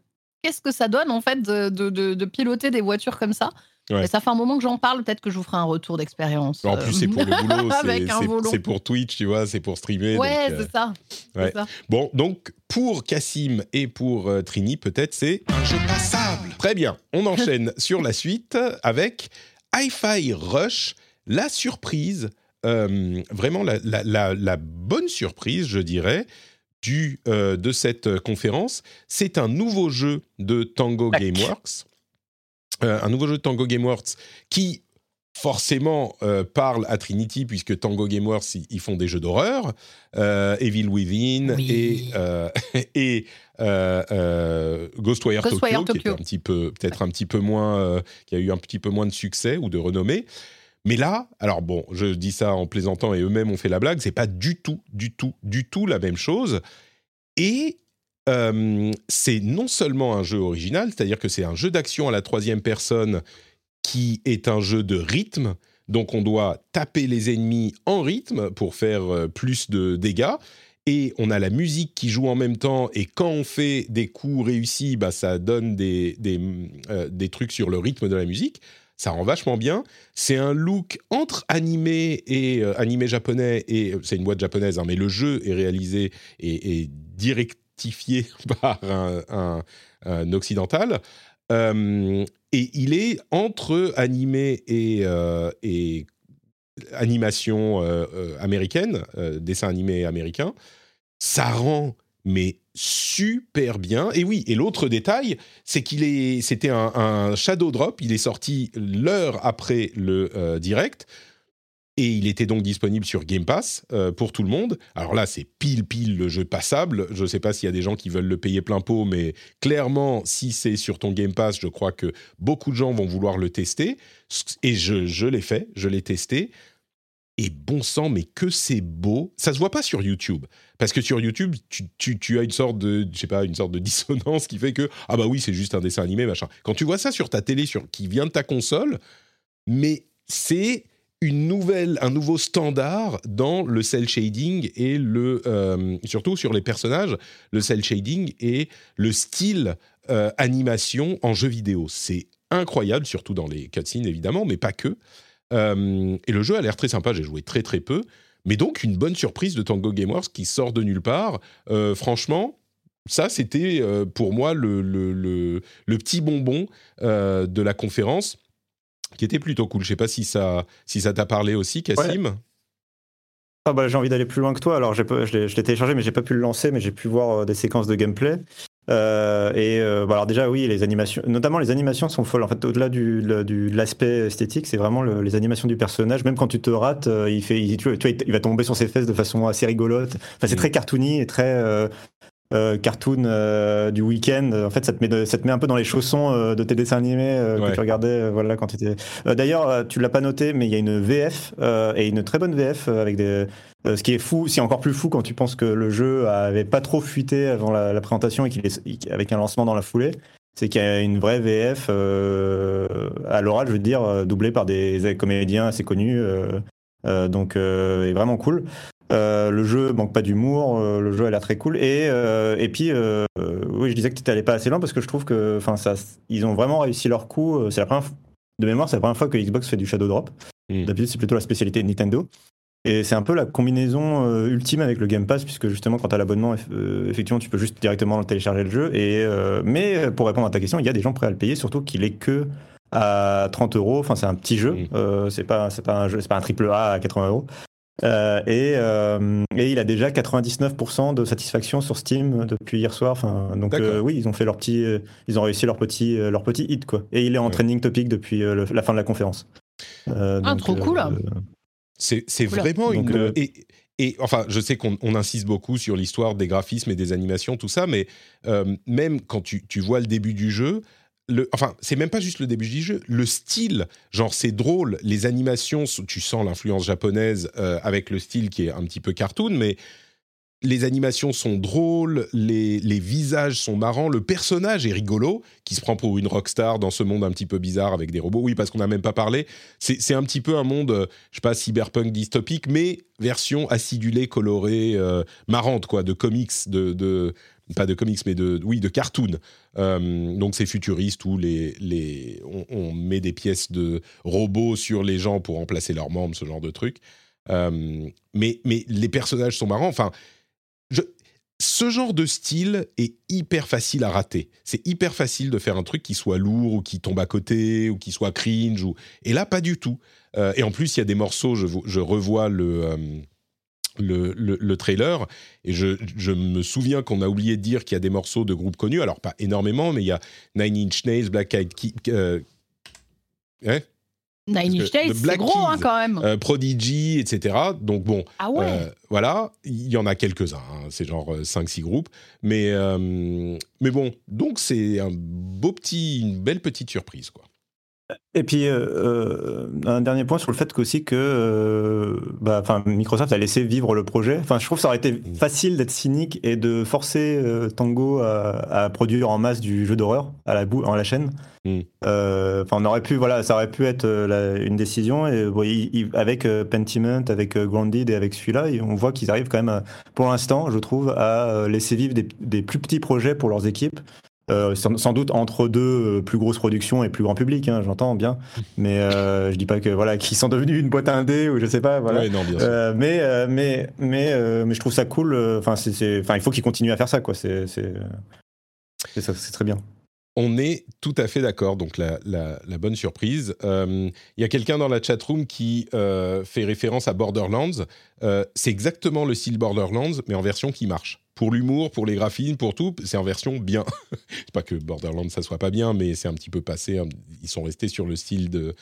qu'est-ce que ça donne, en fait, de, de- de- de piloter des voitures comme ça. Ouais. Ça fait un moment que j'en parle, peut-être que je vous ferai un retour d'expérience. En euh, plus, c'est pour le boulot, c'est- c'est- c'est pour Twitch, tu vois, c'est pour streamer. Ouais, donc, euh, c'est ça. c'est ouais. ça. Bon, donc pour Cassim et pour euh, Trini, peut-être c'est un jeu passable. Très bien, on enchaîne sur la suite avec Hi-Fi Rush, la surprise, euh, vraiment la, la- la- la bonne surprise, je dirais, du, euh, de cette euh, conférence. C'est un nouveau jeu de Tango Gameworks. Euh, un nouveau jeu de Tango Gameworks qui forcément euh, parle à Trinity puisque Tango Gameworks ils, ils font des jeux d'horreur, euh, Evil Within Oui. et euh, et Ghostwire, Ghostwire Tokyo, qui était un petit peu peut-être un petit peu moins qui a eu un petit peu moins de succès ou de renommée. Mais là, alors bon, je dis ça en plaisantant et eux-mêmes ont fait la blague, c'est pas du tout, du tout, du tout la même chose. Et euh, c'est non seulement un jeu original, c'est-à-dire que c'est un jeu d'action à la troisième personne qui est un jeu de rythme. Donc on doit taper les ennemis en rythme pour faire euh, plus de dégâts. Et on a la musique qui joue en même temps. Et quand on fait des coups réussis, bah, ça donne des, des, euh, des trucs sur le rythme de la musique. Ça rend vachement bien. C'est un look entre animé et animé japonais. Et c'est une boîte japonaise, hein, mais le jeu est réalisé et, et par un, occidental. Euh, et il est entre animé et, euh, animation euh, américaine, dessin animé américain. Ça rend mais super bien. Et oui, et l'autre détail, c'est qu'il est, c'était un, shadow drop. Il est sorti l'heure après le direct. Et il était donc disponible sur Game Pass euh, pour tout le monde. Alors là, c'est pile pile le jeu passable. Je ne sais pas s'il y a des gens qui veulent le payer plein pot, mais clairement, si c'est sur ton Game Pass, je crois que beaucoup de gens vont vouloir le tester. Et je, l'ai fait, je l'ai testé. Et bon sang, mais que c'est beau. Ça se voit pas sur YouTube. Parce que sur YouTube, tu, tu- tu as une sorte de, je sais pas, une sorte de dissonance qui fait que, ah bah oui, c'est juste un dessin animé, machin. Quand tu vois ça sur ta télé sur, qui vient de ta console, mais c'est une nouvelle, un nouveau standard dans le cel shading et le, euh, surtout sur les personnages, le cel shading et le style euh, animation en jeu vidéo. C'est incroyable, surtout dans les cutscenes évidemment, mais pas que. Euh, et le jeu a l'air très sympa, j'ai joué très très peu. Mais donc une bonne surprise de Tango Gameworks qui sort de nulle part. Franchement, ça c'était pour moi le, le, petit bonbon de la conférence qui était plutôt cool. Je sais pas si ça si ça t'a parlé aussi, Cassim. Ah bah, j'ai envie d'aller plus loin que toi. Alors j'ai pas- je l'ai téléchargé, mais j'ai pas pu le lancer, mais j'ai pu voir euh, des séquences de gameplay. Euh, et euh, bah, alors déjà oui, les animations, notamment les animations sont folles. En fait, au-delà du, de l'aspect esthétique, c'est vraiment les animations du personnage. Même quand tu te rates, euh, il fait, il, tu vois, il va tomber sur ses fesses de façon assez rigolote. Enfin, c'est mm. très cartoony et très cartoon du week-end. En fait, ça te met, ça te met un peu dans les chaussons de tes dessins animés que tu regardais, voilà, quand tu étais. D'ailleurs, tu l'as pas noté, mais il y a une VF et une très bonne VF avec des euh, ce qui est fou, c'est encore plus fou quand tu penses que le jeu avait pas trop fuité avant la, présentation et qu'il est avec un lancement dans la foulée. C'est qu'il y a une vraie VF euh, à l'oral, je veux dire, euh, doublée par des comédiens assez connus. donc, est vraiment cool. Le jeu manque pas d'humour, le jeu a l'air très cool. Et, et puis, oui, je disais que tu n'allais pas assez loin parce que je trouve que, enfin, ça, ils ont vraiment réussi leur coup. C'est la première, de mémoire, c'est la première fois que Xbox fait du Shadow Drop. Mm. D'habitude, c'est plutôt la spécialité de Nintendo. Et c'est un peu la combinaison euh, ultime avec le Game Pass, puisque justement, quand tu as l'abonnement, euh, effectivement, tu peux juste directement télécharger le jeu. Et, euh, mais pour répondre à ta question, il y a des gens prêts à le payer, surtout qu'il est que à 30 euros. Enfin, c'est un petit jeu. c'est pas, c'est pas un jeu, c'est pas un triple A à 80 euros. Et, et, il a déjà 99% de satisfaction sur Steam depuis hier soir. Enfin, donc oui, ils ont fait leur petit, ils ont réussi leur petit, leur petit hit quoi. Et il est en trending topic depuis la fin de la conférence. ah, trop cool. C'est vraiment une. Euh, et, enfin, je sais qu'on insiste beaucoup sur l'histoire des graphismes et des animations, tout ça, mais euh, même quand tu, tu, vois le début du jeu, enfin, c'est même pas juste le début du jeu, le style, genre c'est drôle, les animations, tu sens l'influence japonaise euh, avec le style qui est un petit peu cartoon, mais les animations sont drôles, les, visages sont marrants, le personnage est rigolo, qui se prend pour une rockstar dans ce monde un petit peu bizarre avec des robots. Oui, parce qu'on n'a même pas parlé. C'est un petit peu un monde, euh, je sais pas, cyberpunk dystopique, mais version acidulée, colorée, euh, marrante, quoi, de comics, de, pas de comics, mais de, oui, de cartoon. Euh, donc c'est futuriste où les, les, on, met des pièces de robots sur les gens pour remplacer leurs membres, ce genre de truc. mais, mais les personnages sont marrants. Enfin, ce genre de style est hyper facile à rater. C'est hyper facile de faire un truc qui soit lourd ou qui tombe à côté ou qui soit cringe. Et là, pas du tout. Euh, et en plus, il y a des morceaux, je, revois euh, le, le, trailer et je, me souviens qu'on a oublié de dire qu'il y a des morceaux de groupes connus. Alors, pas énormément, mais il y a Nine Inch Nails, Black Eyed Kids. Euh, hein? Nine Inch c'est gros hein, quand même. Euh, Prodigy, etc. Donc bon, ah ouais. Euh, voilà, il y en a quelques-uns, hein. c'est genre 5-6 euh, groupes. Mais, mais bon, donc c'est un beau petit, une belle petite surprise. quoi. Et puis, euh, euh, un dernier point sur le fait qu'aussi que euh, bah, Microsoft a laissé vivre le projet. Enfin, je trouve que ça aurait été facile d'être cynique et de forcer Tango à, produire en masse du jeu d'horreur à la, bout, en la chaîne. Mm. On aurait pu, voilà, ça aurait pu être une décision. Et avec Pentiment, avec Grounded et avec celui-là, on voit qu'ils arrivent quand même, pour l'instant, je trouve, à laisser vivre des, des, plus petits projets pour leurs équipes. Euh, sans, doute entre deux euh, plus grosses productions et plus grand public, hein, j'entends bien. Mais euh, je dis pas que voilà qu'ils sont devenus une boîte indé ou je sais pas. Voilà. mais, mais mais mais je trouve ça cool. Enfin c'est enfin il faut qu'ils continuent à faire ça quoi. C'est c'est c'est très bien. On est tout à fait d'accord, donc la, la, bonne surprise. Il y a quelqu'un dans la chatroom qui fait référence à Borderlands. c'est exactement le style Borderlands, mais en version qui marche pour l'humour, pour les graphismes, pour tout, c'est en version bien. c'est pas que Borderlands ça soit pas bien, mais c'est un petit peu passé. Hein. Ils sont restés sur le style de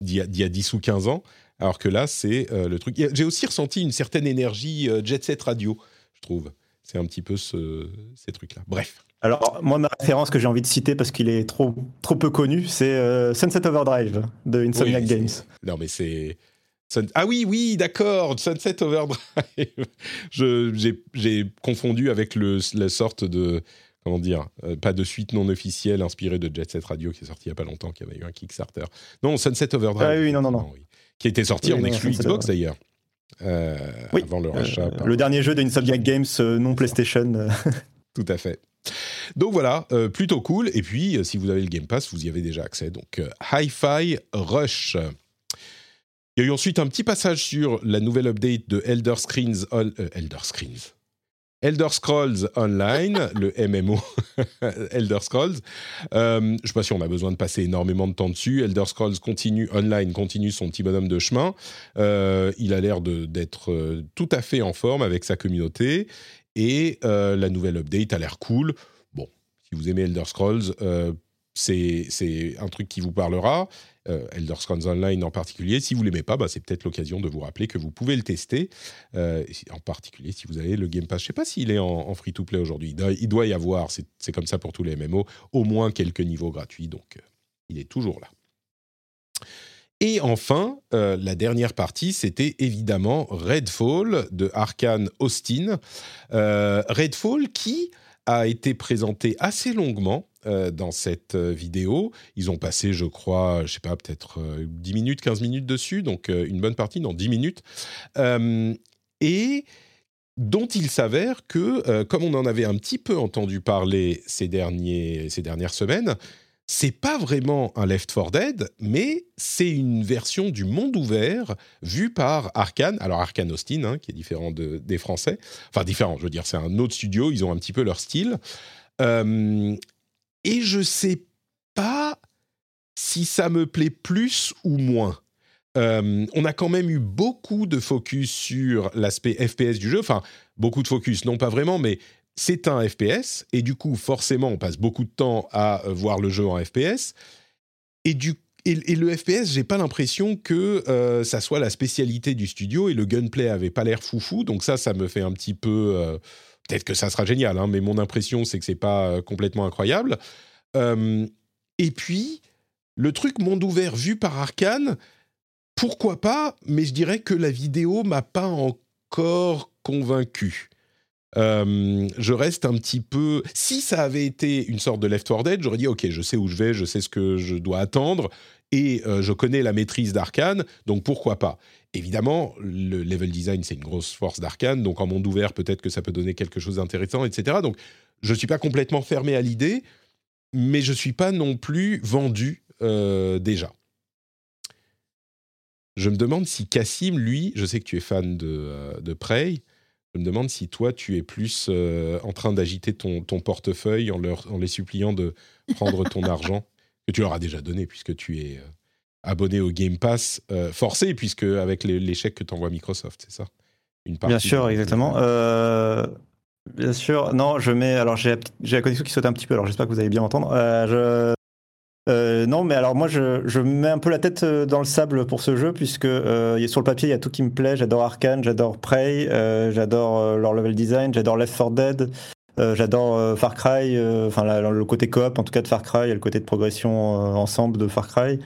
d'il y, a 10 ou 15 ans, alors que là c'est euh, le truc. J'ai aussi ressenti une certaine énergie euh, jet set radio, je trouve. C'est un petit peu ce, ces trucs-là. Bref. Alors, moi, ma référence que j'ai envie de citer parce qu'il est trop, trop peu connu, c'est euh, Sunset Overdrive de Insomniac Games. Non, mais c'est ah oui, oui, d'accord, Sunset Overdrive. J'ai confondu avec le, la sorte de, comment dire, euh, pas de suite non officielle inspirée de Jet Set Radio qui est sorti il n'y a pas longtemps, qui avait eu un Kickstarter. Non, Sunset Overdrive. Ah oui, non, non, non. Qui était sorti en exclu Xbox d'ailleurs. Euh, oui. Avant le rachat. Euh, le dernier jeu de Insomniac Games non PlayStation. Tout à fait. Donc voilà, plutôt cool. Et puis, si vous avez le Game Pass, vous y avez déjà accès. Donc, Hi-Fi Rush. Il y a eu ensuite un petit passage sur la nouvelle update de Elder Screens, euh, Elder Screens, Elder Scrolls Online, le MMO Elder Scrolls. Euh, je ne sais pas si on a besoin de passer énormément de temps dessus. Elder Scrolls continue online, continue son petit bonhomme de chemin. Euh, il a l'air d'être tout à fait en forme avec sa communauté et la nouvelle update a l'air cool. Bon, vous aimez Elder Scrolls, c'est un truc qui vous parlera. Euh, Elder Scrolls Online en particulier. Si vous l'aimez pas, bah, c'est peut-être l'occasion de vous rappeler que vous pouvez le tester, euh, en particulier si vous avez le Game Pass. Je sais pas s'il est en, free-to-play aujourd'hui. Il, doit y avoir, c'est comme ça pour tous les MMO, au moins quelques niveaux gratuits, donc euh, il est toujours là. Et enfin, la dernière partie, c'était évidemment Redfall de Arkane Austin. Redfall qui a été présenté assez longuement euh, dans cette euh, vidéo. Ils ont passé, je crois, je sais pas, peut-être 10 euh, minutes, 15 minutes dessus, donc une bonne partie, dans 10 minutes. et dont il s'avère que, comme on en avait un petit peu entendu parler ces, derniers, ces dernières semaines, c'est pas vraiment un Left 4 Dead, mais c'est une version du monde ouvert vue par Arkane. Alors Arkane Austin, hein, qui est différent des Français. Enfin différent, je veux dire, c'est un autre studio, ils ont un petit peu leur style. Et je sais pas si ça me plaît plus ou moins. Euh, on a quand même eu beaucoup de focus sur l'aspect FPS du jeu. Enfin, beaucoup de focus, non pas vraiment, mais c'est un FPS. Et du coup, forcément, on passe beaucoup de temps à euh, voir le jeu en FPS. Et, du, et, le FPS, j'ai pas l'impression que euh, ça soit la spécialité du studio. Et le gunplay avait pas l'air foufou. Donc ça, ça me fait un petit peu peut-être que ça sera génial, hein, mais mon impression, c'est que c'est pas euh, complètement incroyable. Euh, et puis, le truc monde ouvert vu par Arkane, pourquoi pas, mais je dirais que la vidéo m'a pas encore convaincu. Euh, je reste un petit peu. Si ça avait été une sorte de Left 4 Dead, j'aurais dit ok, je sais où je vais, je sais ce que je dois attendre et je connais la maîtrise d'Arkane, donc pourquoi pas. Évidemment, le level design, c'est une grosse force d'Arkane, donc en monde ouvert, peut-être que ça peut donner quelque chose d'intéressant, etc. Donc, je ne suis pas complètement fermé à l'idée, mais je ne suis pas non plus vendu euh, déjà. Je me demande si Cassim, lui, je sais que tu es fan de, euh, de Prey, je me demande si toi, tu es plus euh, en train d'agiter ton, ton, portefeuille en, leur, en les suppliant de prendre ton argent, que tu leur as déjà donné puisque tu es abonné au Game Pass euh, forcé, puisque avec l'échec que t'envoie Microsoft, c'est ça? Une Bien sûr, exactement. Euh, bien sûr, non, je mets. Alors, j'ai la connexion qui saute un petit peu, alors j'espère que vous allez bien entendre. Euh, non, mais alors moi, je, je, mets un peu la tête dans le sable pour ce jeu, puisque sur le papier, il y a tout qui me plaît. J'adore Arkane, j'adore Prey, j'adore leur level design, j'adore Left 4 Dead. j'adore Far Cry, enfin le côté coop en tout cas de Far Cry et le côté de progression ensemble de Far Cry.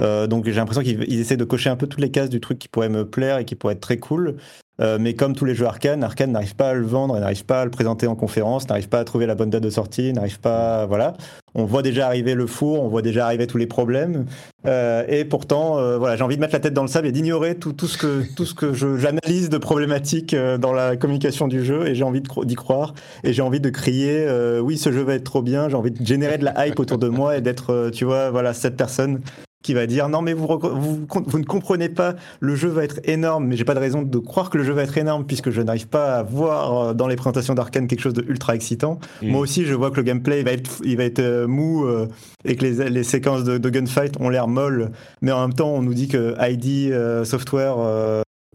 Euh, donc j'ai l'impression qu'ils essaient de cocher un peu toutes les cases du truc qui pourrait me plaire et qui pourrait être très cool. Euh, mais comme tous les jeux Arkane, Arkane n'arrive pas à le vendre, n'arrive pas à le présenter en conférence, n'arrive pas à trouver la bonne date de sortie, n'arrive pas, voilà. On voit déjà arriver le four, on voit déjà arriver tous les problèmes. Euh, et pourtant, euh, voilà, j'ai envie de mettre la tête dans le sable et d'ignorer tout, tout, ce que tout ce que j'analyse de problématiques euh, dans la communication du jeu. Et j'ai envie d'y croire et j'ai envie de crier, euh, oui, ce jeu va être trop bien. J'ai envie de générer de la hype autour de moi et d'être, tu vois, voilà, cette personne qui va dire non mais vous, vous, vous, ne comprenez pas, le jeu va être énorme, mais j'ai pas de raison de croire que le jeu va être énorme puisque je n'arrive pas à voir euh, dans les présentations d'Arkane quelque chose de ultra excitant. Mm. Moi aussi je vois que le gameplay va être, il va être euh, mou euh, et que les, les séquences de, gunfight ont l'air molles, mais en même temps on nous dit que ID Software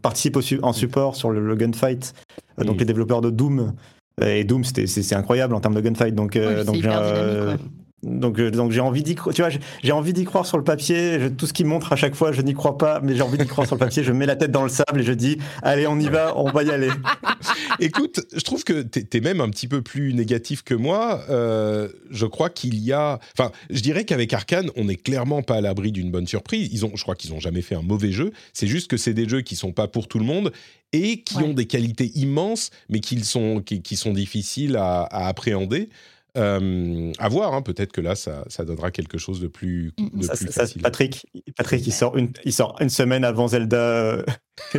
participe en support sur le, gunfight, donc mm. les développeurs de Doom. Et Doom, c'est incroyable en termes de gunfight. Donc, donc donc, euh, donc j'ai envie d'y croire. Tu vois, j'ai envie d'y croire sur le papier. tout ce qui montre à chaque fois, je n'y crois pas, mais j'ai envie d'y croire sur le papier. Je mets la tête dans le sable et je dis, allez, on y va, on va y aller. Écoute, je trouve que tu es même un petit peu plus négatif que moi. Euh, je crois qu'il y a, enfin, je dirais qu'avec Arkane, on n'est clairement pas à l'abri d'une bonne surprise. Ils ont, je crois qu'ils ont jamais fait un mauvais jeu. C'est juste que c'est des jeux qui sont pas pour tout le monde et qui ont des qualités immenses, mais qui sont, qui, sont difficiles à, à appréhender. Euh, à voir, hein, peut-être que là, ça, ça, donnera quelque chose de plus, mm, mm. facile. Patrick, Patrick il, sort une, il sort une semaine avant Zelda.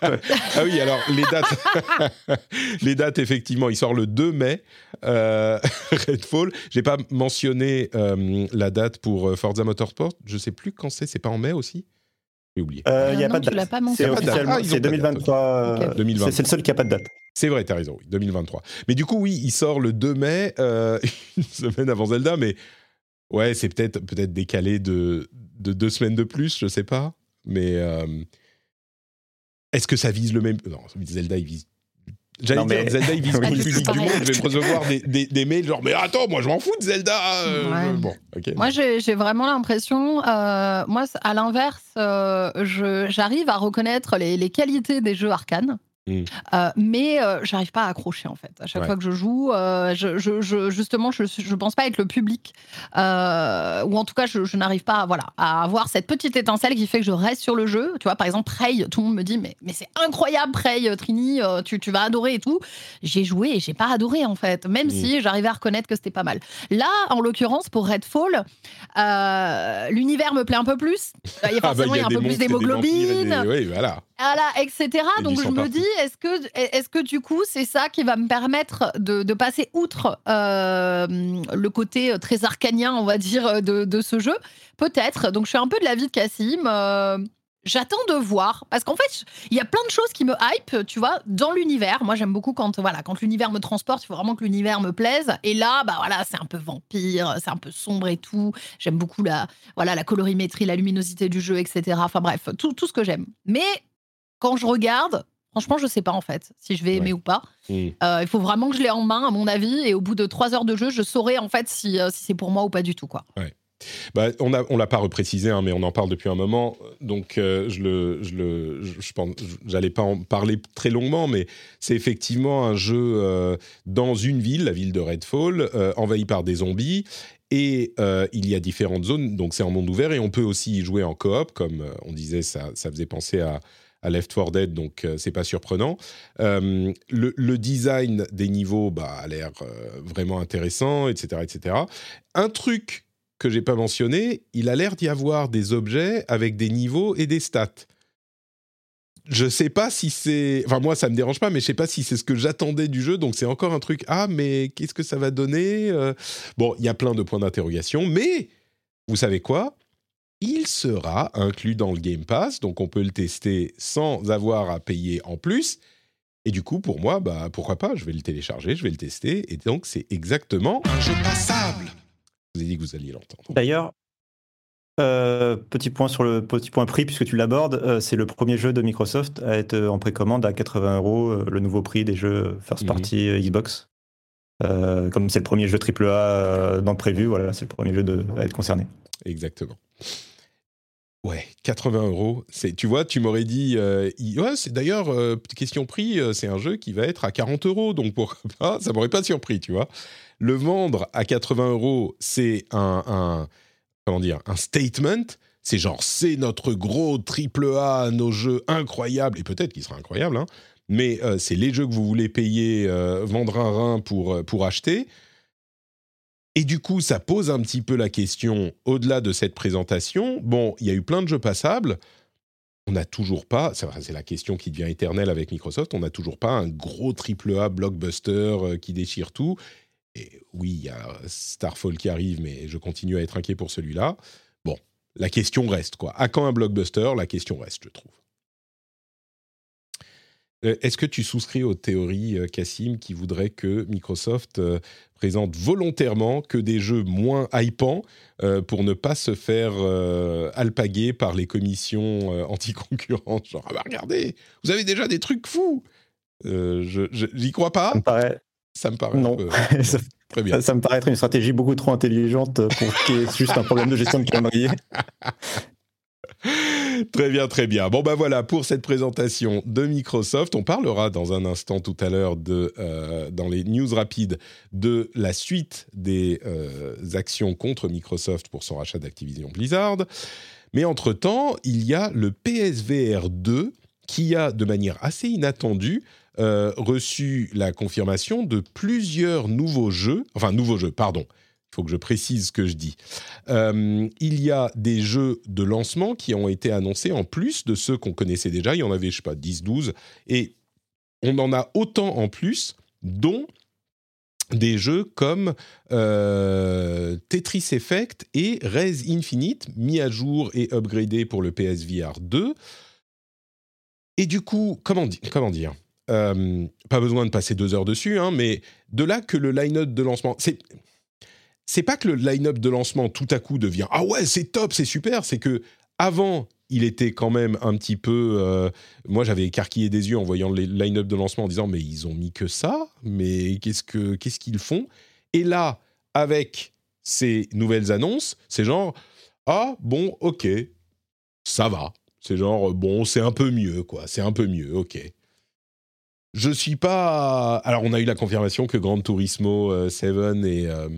ah oui, alors les dates, les dates effectivement, il sort le 2 mai, euh, Redfall. J'ai pas mentionné euh, la date pour euh, Forza Motorsport. Je sais plus quand c'est. C'est pas en mai aussi? J'ai oublié. Il n'y a pas de date. C'est officiellement, c'est 2023. C'est le seul qui a pas de date. C'est vrai, tu as raison, oui, 2023. Mais du coup, oui, il sort le 2 mai, euh, une semaine avant Zelda, mais ouais, c'est peut-être peut décalé de, de, deux semaines de plus, je sais pas. Mais euh, est-ce que ça vise le même. Non, Zelda, il vise J'allais Non, dire, mais- Zelda, il vise Oui, tout le public du pareil. monde. Je vais me recevoir des, des, des mails genre, mais attends, moi je m'en fous de Zelda. euh, Ouais. Bon, ok. Moi, j'ai j'ai vraiment l'impression, euh, moi, à l'inverse, euh, je- j'arrive à reconnaître les, les qualités des jeux arcanes. Euh, mais euh, j'arrive pas à accrocher en fait. À chaque Ouais. fois que je joue, euh, je, je- je- justement, je, je pense pas être le public, ou en tout cas, je, je n'arrive pas, à, voilà, à avoir cette petite étincelle qui fait que je reste sur le jeu. Tu vois, par exemple, Prey, tout le monde me dit mais, mais c'est incroyable Prey, Trini, tu, tu vas adorer et tout. J'ai joué et j'ai pas adoré en fait, même si j'arrivais à reconnaître que c'était pas mal. Là, en l'occurrence, pour Redfall, l'univers me plaît un peu plus. Il y a Ah, bah, forcément il y a un peu plus d'hémoglobine, des- Oui, voilà. Voilà, etc. Et Donc je me partout. dis, est-ce que, est-ce que du coup, c'est ça qui va me permettre de, de passer outre euh, le côté très arcanien, on va dire, de, de ce jeu? Peut-être. Donc je suis un peu de l'avis de Cassim. euh, J'attends de voir parce qu'en fait, il y a plein de choses qui me hype, tu vois, dans l'univers. Moi, j'aime beaucoup quand voilà, quand l'univers me transporte, il faut vraiment que l'univers me plaise. Et là, bah voilà, c'est un peu vampire, c'est un peu sombre et tout. J'aime beaucoup la voilà, la colorimétrie, la luminosité du jeu, etc. Enfin bref, tout, tout ce que j'aime. Mais quand je regarde, franchement, je sais pas en fait si je vais aimer Ouais. ou pas. Euh, il faut vraiment que je l'ai en main, à mon avis, et au bout de trois heures de jeu, je saurai en fait si, euh, si c'est pour moi ou pas du tout. quoi. Bah, on on l'a pas reprécisé, hein, mais on en parle depuis un moment. Donc, euh, je le, je le, je, pense, j'allais pas en parler très longuement, mais c'est effectivement un jeu dans une ville, la ville de Redfall, envahie par des zombies. Et euh, il y a différentes zones, donc c'est en monde ouvert et on peut aussi y jouer en coop, comme on disait, ça, ça faisait penser à, à Left 4 Dead, donc euh, c'est pas surprenant. Euh, le, design des niveaux bah, a l'air euh, vraiment intéressant, etc., etc. Un truc que j'ai pas mentionné, il a l'air d'y avoir des objets avec des niveaux et des stats. Je sais pas si c'est, enfin moi ça me dérange pas, mais je sais pas si c'est ce que j'attendais du jeu, donc c'est encore un truc. Ah mais qu'est-ce que ça va donner Bon, il y a plein de points d'interrogation, mais vous savez quoi? Il sera inclus dans le Game Pass, donc on peut le tester sans avoir à payer en plus. Et du coup, pour moi, bah pourquoi pas Je vais le télécharger, je vais le tester, et donc c'est exactement un jeu passable. Je vous ai dit que vous alliez l'entendre. D'ailleurs, euh, petit point sur le petit point prix, puisque tu l'abordes, euh, c'est le premier jeu de Microsoft à être en précommande à 80 euros, euh, le nouveau prix des jeux first Mhm. party euh, Xbox. Euh, comme c'est le premier jeu AAA euh, dans le prévu, voilà, c'est le premier jeu de, à être concerné. Exactement. Ouais, 80 euros. Tu vois, tu m'aurais dit, euh, c'est d'ailleurs euh, question prix, euh, c'est un jeu qui va être à 40 euros, donc pourquoi pas Ça m'aurait pas surpris, tu vois. Le vendre à 80 euros, c'est un, comment dire, un statement. C'est genre, c'est notre gros triple A, nos jeux incroyables, et peut-être qu'il sera incroyable, hein, mais c'est les jeux que vous voulez payer, vendre un rein pour, pour acheter. Et du coup, ça pose un petit peu la question, au-delà de cette présentation, bon, il y a eu plein de jeux passables, on n'a toujours pas, c'est la question qui devient éternelle avec Microsoft, on n'a toujours pas un gros triple A blockbuster euh, qui déchire tout. Et oui, il y a Starfall qui arrive, mais je continue à être inquiet pour celui-là. Bon, la question reste, quoi. À quand un blockbuster? La question reste, je trouve. Euh, Est-ce que tu souscris aux théories, euh, Cassim, qui voudraient que Microsoft euh, présente volontairement que des jeux moins hypants pour ne pas se faire alpaguer par les commissions anti-concurrentes? Genre, ah bah regardez, vous avez déjà des trucs fous! Euh, je, J'y crois pas, Ça me paraît, ça me paraît non, peu- ça, très bien. ça me paraît être une stratégie beaucoup trop intelligente pour qu'il y ait juste un problème de gestion de calendrier. Très bien, très bien. Bon, ben voilà pour cette présentation de Microsoft. On parlera dans un instant tout à l'heure, euh, dans les news rapides, de la suite des euh, actions contre Microsoft pour son rachat d'Activision Blizzard. Mais entre-temps, il y a le PSVR 2 qui a, de manière assez inattendue, euh, reçu la confirmation de plusieurs nouveaux jeux, enfin nouveaux jeux, pardon, faut que je précise ce que je dis. Euh, il y a des jeux de lancement qui ont été annoncés en plus de ceux qu'on connaissait déjà. Il y en avait, je sais pas, 10, 12. Et on en a autant en plus, dont des jeux comme euh, Tetris Effect et Res Infinite, mis à jour et upgradé pour le PSVR 2. Et du coup, comment, di- comment dire Euh, Pas besoin de passer deux heures dessus, hein, mais de là que le line-up de lancement... C'est, pas que le line-up de lancement tout à coup devient ah ouais c'est top c'est super c'est que avant il était quand même un petit peu. euh, moi, j'avais écarquillé des yeux en voyant les line-up de lancement en disant mais ils ont mis que ça, mais qu'est-ce que qu'est-ce qu'ils font? Et là, avec ces nouvelles annonces, c'est genre ah bon, ok, ça va. C'est genre bon, c'est un peu mieux quoi, c'est un peu mieux, ok. Je suis pas. Alors, on a eu la confirmation que Gran Turismo euh, 7 est, euh,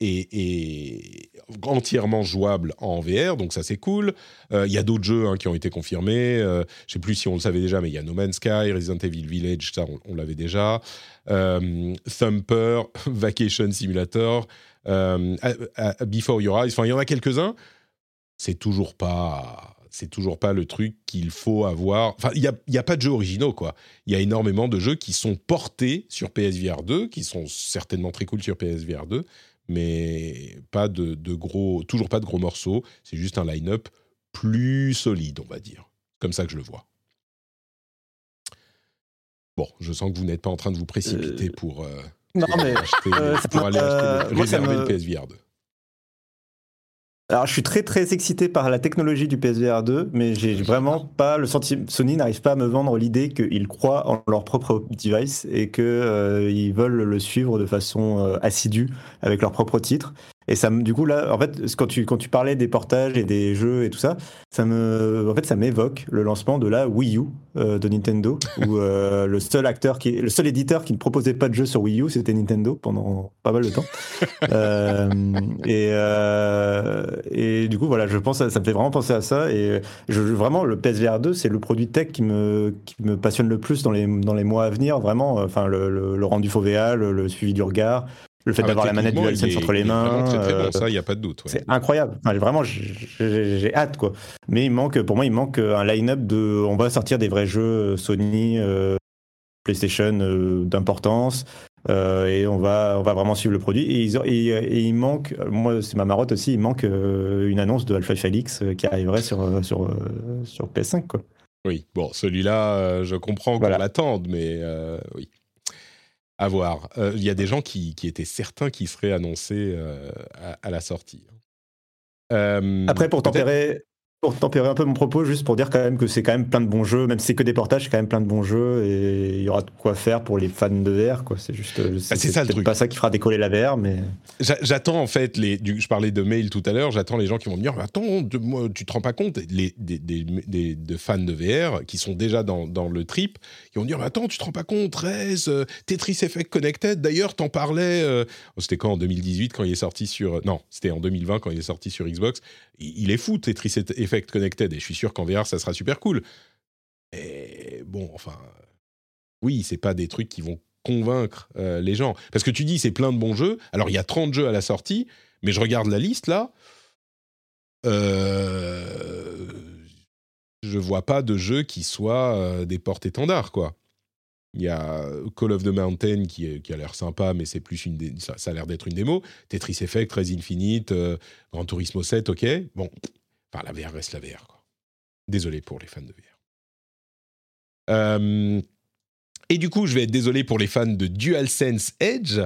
est entièrement jouable en VR, donc ça c'est cool. Euh, Il y a d'autres jeux hein, qui ont été confirmés. Euh, je sais plus si on le savait déjà, mais il y a No Man's Sky, Resident Evil Village, ça on, l'avait déjà. Euh, Thumper, Vacation Simulator, euh, Before Your Eyes. Enfin, il y en a quelques-uns. C'est toujours pas. C'est toujours pas le truc qu'il faut avoir. Enfin, il n'y a, a pas de jeux originaux, quoi. Il y a énormément de jeux qui sont portés sur PSVR 2, qui sont certainement très cool sur PSVR 2, mais pas de, de gros, toujours pas de gros morceaux. C'est juste un line-up plus solide, on va dire. Comme ça que je le vois. Bon, je sens que vous n'êtes pas en train de vous précipiter pour, euh, Non, pour mais acheter- euh, pour aller acheter, euh, réserver me- le PSVR 2. Alors, je suis très très excité par la technologie du PSVR 2, mais j'ai vraiment pas le sentiment. Sony n'arrive pas à me vendre l'idée qu'ils croient en leur propre device et que euh, veulent le suivre de façon euh, assidue avec leur propre titre. Et ça, me- du coup là, en fait, quand tu quand tu parlais des portages et des jeux et tout ça, ça me, en fait, ça m'évoque le lancement de la Wii U euh, de Nintendo, où euh, le seul acteur qui, le seul éditeur qui ne proposait pas de jeu sur Wii U, c'était Nintendo pendant pas mal de temps. Euh, et, et du coup, voilà, je pense, à- ça me fait vraiment penser à ça. Et je, vraiment, le PSVR 2, c'est le produit tech qui me, qui me passionne le plus dans les, dans les mois à venir. Vraiment, enfin, le, le, le rendu le, le suivi du regard, le fait Ah bah, d'avoir la manette techniquement, DualSense entre les mains. Très, très euh, bon, ça, il n'y a pas de doute. ouais. c'est incroyable. Enfin, vraiment, j'ai- hâte, quoi. Mais il manque, pour moi, il manque un line-up de. On va sortir des vrais jeux Sony, euh, PlayStation euh, d'importance. euh, et on va, on va vraiment suivre le produit. Et, ils ont- et- et il manque, moi c'est ma marotte aussi, il manque euh, une annonce de Alpha Felix euh, qui arriverait sur, euh, sur, euh, sur PS5. Quoi. Oui, bon, celui-là, euh, je comprends qu'on Voilà. l'attende, mais euh, oui. À voir. Euh, Il y a des gens qui, qui étaient certains qu'il serait annoncé euh, à, à la sortie. Euh, Après, pour tempérer, pour tempérer un peu mon propos, juste pour dire quand même que c'est quand même plein de bons jeux, même si c'est que des portages, c'est quand même plein de bons jeux et il y aura de quoi faire pour les fans de VR. Quoi. C'est juste, euh, Bah, c'est ça, le truc. pas ça qui fera décoller la VR, mais. J'a- J'attends en fait, les, du- je parlais de mail tout à l'heure, j'attends les gens qui vont me dire Attends, de- moi, tu te rends pas compte les, des, des- des- de fans de VR qui sont déjà dans, dans le trip, qui vont me dire Attends, tu te rends pas compte, 13, euh, Tetris Effect Connected, d'ailleurs, t'en parlais. euh, oh, c'était quand en 2018 quand il est sorti sur. Non, c'était en 2020 quand il est sorti sur Xbox. Il, est fou, Tetris Effect Connected, et je suis sûr qu'en VR, ça sera super cool. Et bon, enfin. Oui, c'est pas des trucs qui vont convaincre euh, les gens. Parce que tu dis, c'est plein de bons jeux. Alors, il y a 30 jeux à la sortie, mais je regarde la liste là. Euh, je vois pas de jeux qui soient euh, des porte-étendards, quoi. Il y a Call of the Mountain qui, a l'air sympa, mais c'est plus une ça, a l'air d'être une démo. Tetris Effect, Res Infinite, euh, Gran Turismo 7, ok. Bon, enfin, la VR reste la VR. Désolé pour les fans de VR. Euh, et du coup, je vais être désolé pour les fans de DualSense Edge,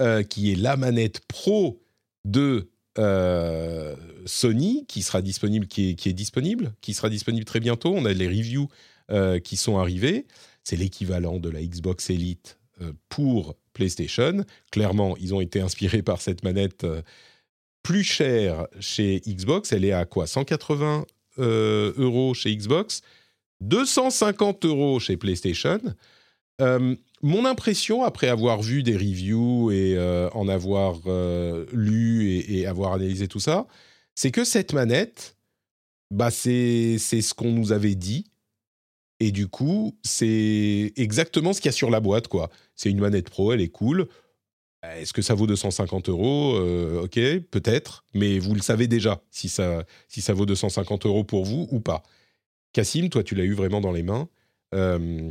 euh, qui est la manette pro de euh, Sony, qui sera disponible, qui est, disponible, qui sera disponible très bientôt. On a les reviews euh, qui sont arrivées. C'est l'équivalent de la Xbox Elite euh, pour PlayStation. Clairement, ils ont été inspirés par cette manette euh, plus chère chez Xbox. Elle est à quoi? 180 euh, euros chez Xbox, 250 euros chez PlayStation. Mon impression, après avoir vu des reviews et en avoir lu et, avoir analysé tout ça, c'est que cette manette, bah c'est ce qu'on nous avait dit. Et du coup, c'est exactement ce qu'il y a sur la boîte, quoi. C'est une manette pro, elle est cool. Est-ce que ça vaut 250 euros? Euh, Ok, peut-être, mais vous le savez déjà si ça, si ça vaut 250 euros pour vous ou pas. Cassim, toi, tu l'as eu vraiment dans les mains. Euh,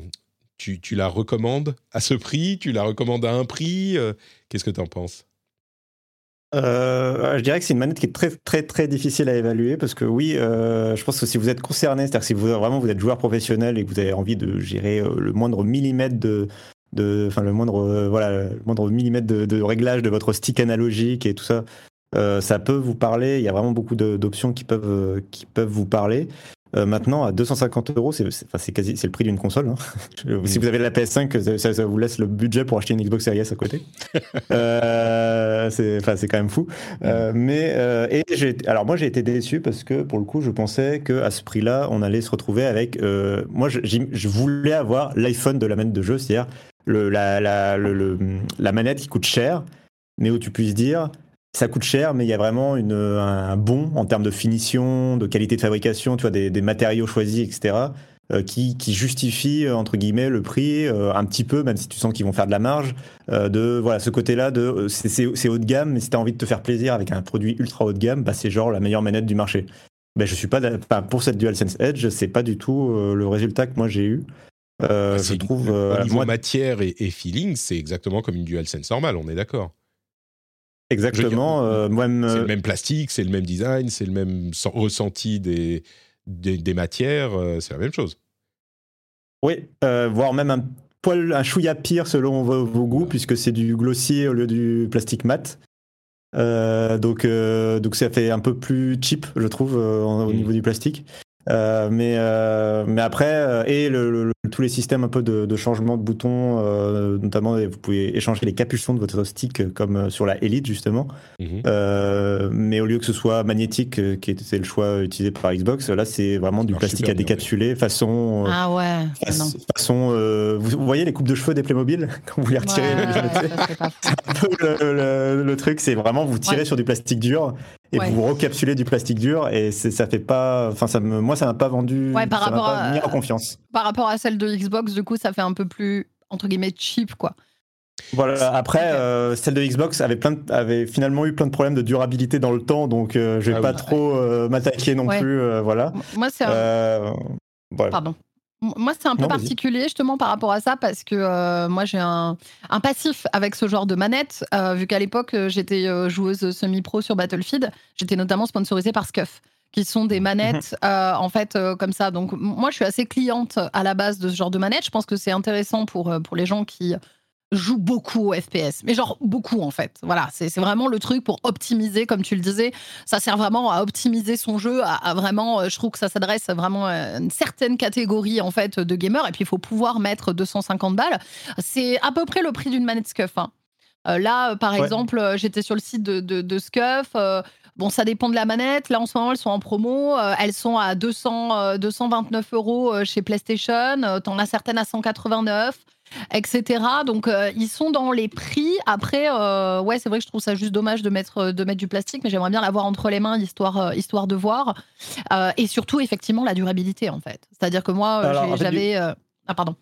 tu, tu la recommandes à ce prix? Tu la recommandes à un prix? Euh, Qu'est-ce que tu en penses? Euh, je dirais que c'est une manette qui est très très très difficile à évaluer parce que oui, euh, je pense que si vous êtes concerné, c'est-à-dire que si vous vraiment vous êtes joueur professionnel et que vous avez envie de gérer euh, le moindre millimètre de de enfin le moindre euh, voilà le moindre millimètre de, de réglage de votre stick analogique et tout ça, euh, ça peut vous parler. Il y a vraiment beaucoup d'options qui peuvent qui peuvent vous parler. Euh, maintenant, à 250 euros, c'est quasi c'est le prix d'une console. Hein. Si vous avez la PS5, ça, vous laisse le budget pour acheter une Xbox Series S à côté. euh, c'est quand même fou. Euh, mais euh, et alors moi j'ai été déçu parce que pour le coup, je pensais que à ce prix-là, on allait se retrouver avec. Euh, moi, je, je, voulais avoir l'iPhone de la manette de jeu, c'est-à-dire la, la, le, la manette qui coûte cher, mais où tu puisses dire ça coûte cher, mais il y a vraiment une, un bon en termes de finition, de qualité de fabrication, tu vois, des, des matériaux choisis, etc., euh, qui, qui justifie euh, entre guillemets le prix euh, un petit peu, même si tu sens qu'ils vont faire de la marge. de voilà, ce côté-là de c'est haut de gamme, mais si tu as envie de te faire plaisir avec un produit ultra haut de gamme, bah, c'est genre la meilleure manette du marché. Ben, je suis pas pour cette DualSense Edge, c'est pas du tout le résultat que moi j'ai eu. Bah, je trouve au niveau matière et, et feeling, c'est exactement comme une DualSense normale, on est d'accord. Exactement. Euh, c'est le même plastique, c'est le même design, c'est le même ressenti des, des, matières, euh, c'est la même chose. Oui, euh, voire même un poil, un chouïa pire selon vos, goûts, puisque c'est du glossier au lieu du plastique mat. donc, donc ça fait un peu plus cheap, je trouve, au mm. niveau du plastique. Euh, mais, euh, mais après, euh, et le, tous les systèmes un peu de, de changement de boutons, notamment vous pouvez échanger les capuchons de votre stick comme sur la Elite justement. Mhm. mais au lieu que ce soit magnétique, qui était le choix utilisé par Xbox, là c'est vraiment du plastique à décapsuler façon. ah ouais. façon, vous, voyez les coupes de cheveux des Playmobil quand vous les retirez. le, truc, c'est vraiment vous tirez sur du plastique dur et vous recapsulez du plastique dur et ça fait pas enfin ça me moi ça m'a pas vendu par rapport à, mis en confiance. par rapport à celle de Xbox du coup ça fait un peu plus entre guillemets cheap quoi. Voilà après euh, celle de Xbox avait plein avait finalement eu plein de problèmes de durabilité dans le temps donc euh, je vais ah pas trop euh, m'attaquer non plus voilà. Moi c'est un... pardon moi, c'est un peu particulier justement par rapport à ça parce que euh, moi, j'ai un, passif avec ce genre de manette. Euh, vu qu'à l'époque, euh, j'étais joueuse semi-pro sur Battlefield, j'étais notamment sponsorisée par Scuf qui sont des manettes mhm. en fait comme ça. Donc moi, je suis assez cliente à la base de ce genre de manette. Je pense que c'est intéressant pour, pour les gens qui joue beaucoup au FPS, mais genre beaucoup en fait. Voilà, c'est vraiment le truc pour optimiser, comme tu le disais. Ça sert vraiment à optimiser son jeu, à, vraiment, euh, je trouve que ça s'adresse vraiment à une certaine catégorie en fait de gamers. Et puis il faut pouvoir mettre 250 balles. C'est à peu près le prix d'une manette Scuf. Hein. Euh, là, par exemple, euh, j'étais sur le site de, de, Scuf. Bon, ça dépend de la manette. Là, en ce moment, elles sont en promo. elles sont à 200, 229 euros chez PlayStation. T'en as certaines à 189 etc. Donc euh, ils sont dans les prix. Après, euh, ouais, c'est vrai que je trouve ça juste dommage de mettre euh, de mettre du plastique, mais j'aimerais bien l'avoir entre les mains, histoire histoire de voir. et surtout, effectivement, la durabilité en fait. C'est-à-dire que moi, j'avais ah pardon.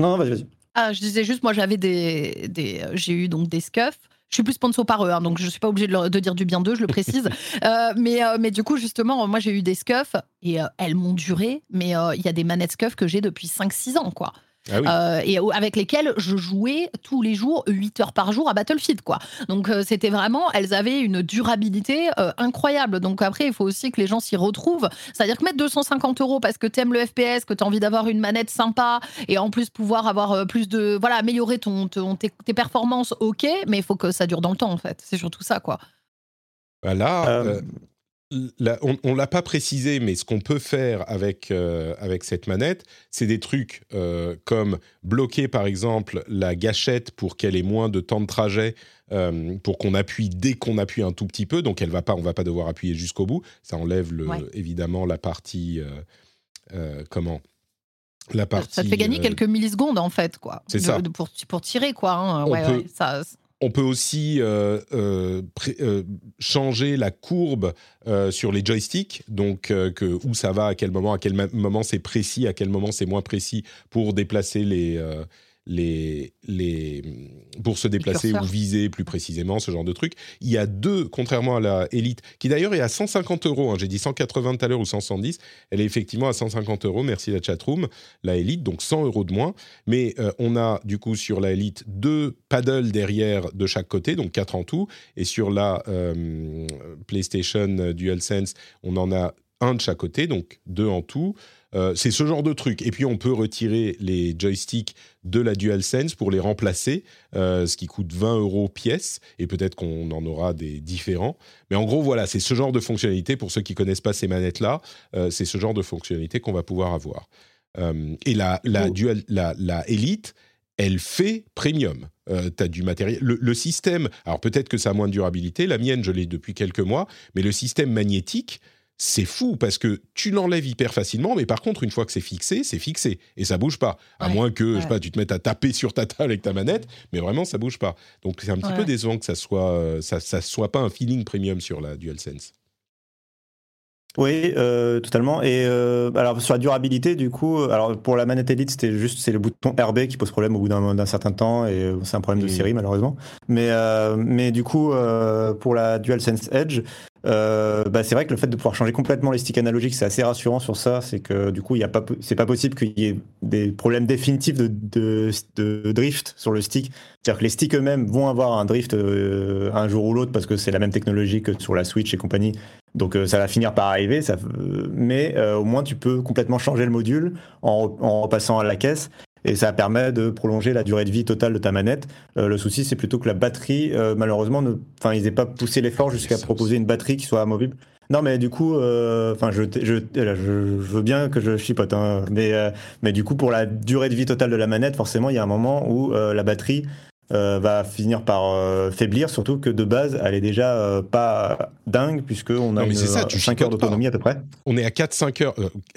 Non, vas-y, vas-y. Ah, je disais juste, moi, j'avais des, des j'ai eu donc des scuffs. Je suis plus sponsor par eux, hein, donc je suis pas obligée de, dire du bien d'eux, je le précise. mais, mais du coup, justement, moi, j'ai eu des scuffs et elles m'ont duré. Mais il y a des manettes scuffs que j'ai depuis 5-6 ans, quoi. Ah euh, et avec lesquelles je jouais tous les jours, 8 heures par jour à Battlefield. Quoi. Donc euh, c'était vraiment, elles avaient une durabilité euh, incroyable. Donc après, il faut aussi que les gens s'y retrouvent. C'est-à-dire que mettre 250 euros parce que t'aimes le FPS, que t'as envie d'avoir une manette sympa et en plus pouvoir avoir plus de. Voilà, améliorer ton, tes, performances, ok, mais il faut que ça dure dans le temps en fait. C'est surtout ça, quoi. On ne l'a pas précisé, mais ce qu'on peut faire avec, euh, avec cette manette, c'est des trucs euh, comme bloquer par exemple la gâchette pour qu'elle ait moins de temps de trajet, euh, pour qu'on appuie dès qu'on appuie un tout petit peu, donc elle va pas, on va pas devoir appuyer jusqu'au bout. Ça enlève le, évidemment la partie comment? La partie, ça te fait gagner quelques millisecondes en fait, quoi. C'est ça. pour, pour tirer, quoi. Hein. Ouais, ça, on peut aussi euh, euh, euh, changer la courbe sur les joysticks, donc où ça va, à quel moment, à quel moment c'est précis, à quel moment c'est moins précis pour déplacer les, les, les, pour se déplacer ou viser plus précisément, ce genre de truc. Il y a deux, contrairement à la Elite, qui d'ailleurs est à 150 euros. Hein. J'ai dit 180 tout à l'heure ou 170. Elle est effectivement à 150 euros. Merci la chatroom. La Elite, donc 100 euros de moins. Mais euh, on a du coup sur la Elite deux paddles derrière de chaque côté, donc quatre en tout. Et sur la euh, PlayStation DualSense, on en a un de chaque côté, donc deux en tout. Euh, c'est ce genre de truc. Et puis on peut retirer les joysticks de la DualSense pour les remplacer, euh, ce qui coûte 20 euros pièce. Et peut-être qu'on en aura des différents. Mais en gros, voilà, c'est ce genre de fonctionnalité. Pour ceux qui connaissent pas ces manettes-là, euh, c'est ce genre de fonctionnalité qu'on va pouvoir avoir. et la, la, Dual, la, la Elite, elle fait premium. Euh, tu as du matériel. Le, système, alors peut-être que ça a moins de durabilité, la mienne, je l'ai depuis quelques mois, mais le système magnétique, c'est fou parce que tu l'enlèves hyper facilement, mais par contre, une fois que c'est fixé, c'est fixé et ça bouge pas. À moins que, je sais pas, tu te mettes à taper sur ta table avec ta manette, mais vraiment, ça bouge pas. Donc, c'est un petit peu décevant que ça soit, euh, ça, ça soit pas un feeling premium sur la DualSense. Oui, euh, totalement. Et euh, alors sur la durabilité, du coup, alors pour la manette Elite, c'était juste c'est le bouton RB qui pose problème au bout d'un certain temps et euh, c'est un problème de série malheureusement. Mais mais du coup, pour la DualSense Edge, bah, c'est vrai que le fait de pouvoir changer complètement les sticks analogiques, c'est assez rassurant sur ça. C'est que du coup, il y a pas, c'est pas possible qu'il y ait des problèmes définitifs de, de, de drift sur le stick. C'est-à-dire que les sticks eux-mêmes vont avoir un drift un jour ou l'autre parce que c'est la même technologie que sur la Switch et compagnie. Donc euh, ça va finir par arriver, ça, mais euh, au moins tu peux complètement changer le module en, en repassant à la caisse et ça permet de prolonger la durée de vie totale de ta manette. Euh, le souci, c'est plutôt que la batterie, malheureusement, ne... enfin, ils n'aient pas poussé l'effort jusqu'à proposer une batterie qui soit amovible. Non, mais du coup, enfin, je, je, je, veux bien que je chipote, hein, mais, mais du coup, pour la durée de vie totale de la manette, forcément, il y a un moment où la batterie euh, va finir par euh, faiblir, surtout que de base, elle est déjà euh, pas dingue, puisqu'on a une, ça, 5 heures d'autonomie à peu près. On est à 4-5 heures,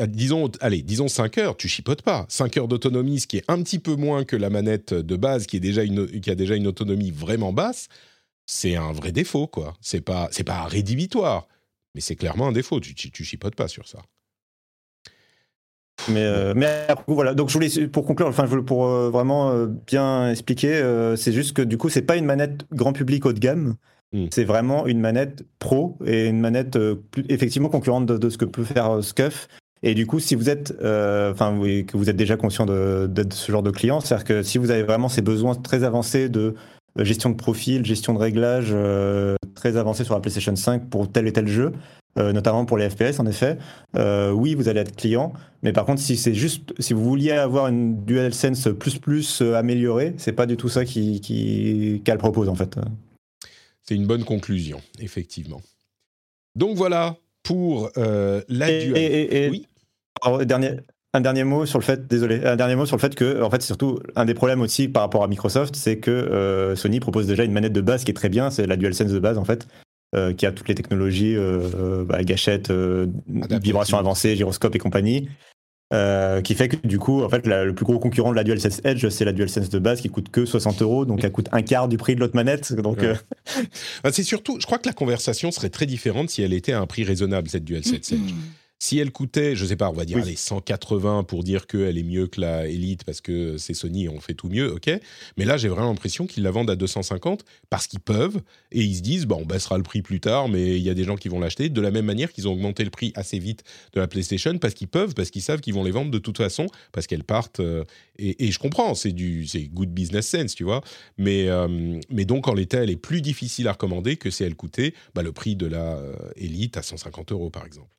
disons, allez, disons 5 heures, tu chipotes pas. 5 heures d'autonomie, ce qui est un petit peu moins que la manette de base, qui, est déjà une, qui a déjà une autonomie vraiment basse, c'est un vrai défaut, quoi. C'est pas, pas rédhibitoire, mais c'est clairement un défaut, tu, tu, tu chipotes pas sur ça. Mais, euh, mais voilà. Donc je voulais pour conclure, enfin pour euh, vraiment euh, bien expliquer, c'est juste que du coup c'est pas une manette grand public haut de gamme. Hmm. C'est vraiment une manette pro et une manette effectivement concurrente de, ce que peut faire Scuf. Et du coup, si vous êtes, enfin, que vous êtes déjà conscient de, de, ce genre de client, c'est-à-dire que si vous avez vraiment ces besoins très avancés de gestion de profil, gestion de réglage très avancés sur la PlayStation 5 pour tel et tel jeu, euh, notamment pour les FPS en effet. Euh, oui, vous allez être client, mais par contre, si c'est juste, si vous vouliez avoir une DualSense plus plus euh, améliorée, c'est pas du tout ça qui, qui qu'elle propose en fait. C'est une bonne conclusion, effectivement. Donc voilà pour la DualSense. oui. dernier, un dernier mot sur le fait, désolé, un dernier mot sur le fait que, en fait, surtout un des problèmes aussi par rapport à Microsoft, c'est que Sony propose déjà une manette de base qui est très bien, c'est la DualSense de base en fait, euh, qui a toutes les technologies, euh, euh, bah, gâchette, vibration avancée, gyroscope et compagnie. qui fait que du coup, en fait, le plus gros concurrent de la DualSense Edge, c'est la DualSense de base qui coûte que 60 euros, donc elle coûte un quart du prix de l'autre manette. Donc, bah, c'est surtout, je crois que la conversation serait très différente si elle était à un prix raisonnable cette DualSense Edge. Si elle coûtait, je sais pas, on va dire les 180 pour dire qu'elle est mieux que la Elite parce que c'est Sony, on fait tout mieux, ok. Mais là, j'ai vraiment l'impression qu'ils la vendent à 250 parce qu'ils peuvent et ils se disent, bon, on baissera le prix plus tard, mais il y a des gens qui vont l'acheter. De la même manière qu'ils ont augmenté le prix assez vite de la PlayStation parce qu'ils peuvent, parce qu'ils savent qu'ils vont les vendre de toute façon, parce qu'elles partent. Euh, et, je comprends, c'est du, c'est good business sense, tu vois. Mais, euh, mais donc en l'état, elle est plus difficile à recommander que si elle coûtait bah, le prix de la euh, Elite à 150 euros, par exemple.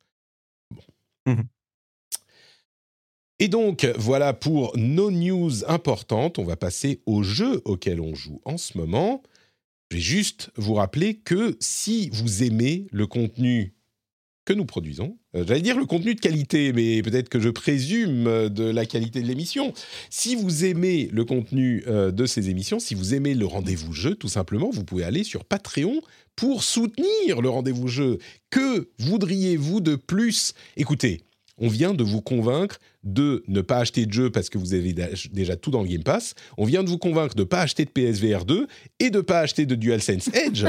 Mmh Et donc, voilà pour nos news importantes. On va passer au jeu auquel on joue en ce moment. Je vais juste vous rappeler que si vous aimez le contenu que nous produisons, j'allais dire le contenu de qualité, mais peut-être que je présume de la qualité de l'émission. Si vous aimez le contenu euh, de ces émissions, si vous aimez le rendez-vous jeu, tout simplement, vous pouvez aller sur Patreon pour soutenir le rendez-vous jeu. Que voudriez-vous de plus? Écoutez, on vient de vous convaincre de ne pas acheter de jeu parce que vous avez déjà tout dans le Game Pass. On vient de vous convaincre de ne pas acheter de PSVR 2 et de ne pas acheter de DualSense Edge.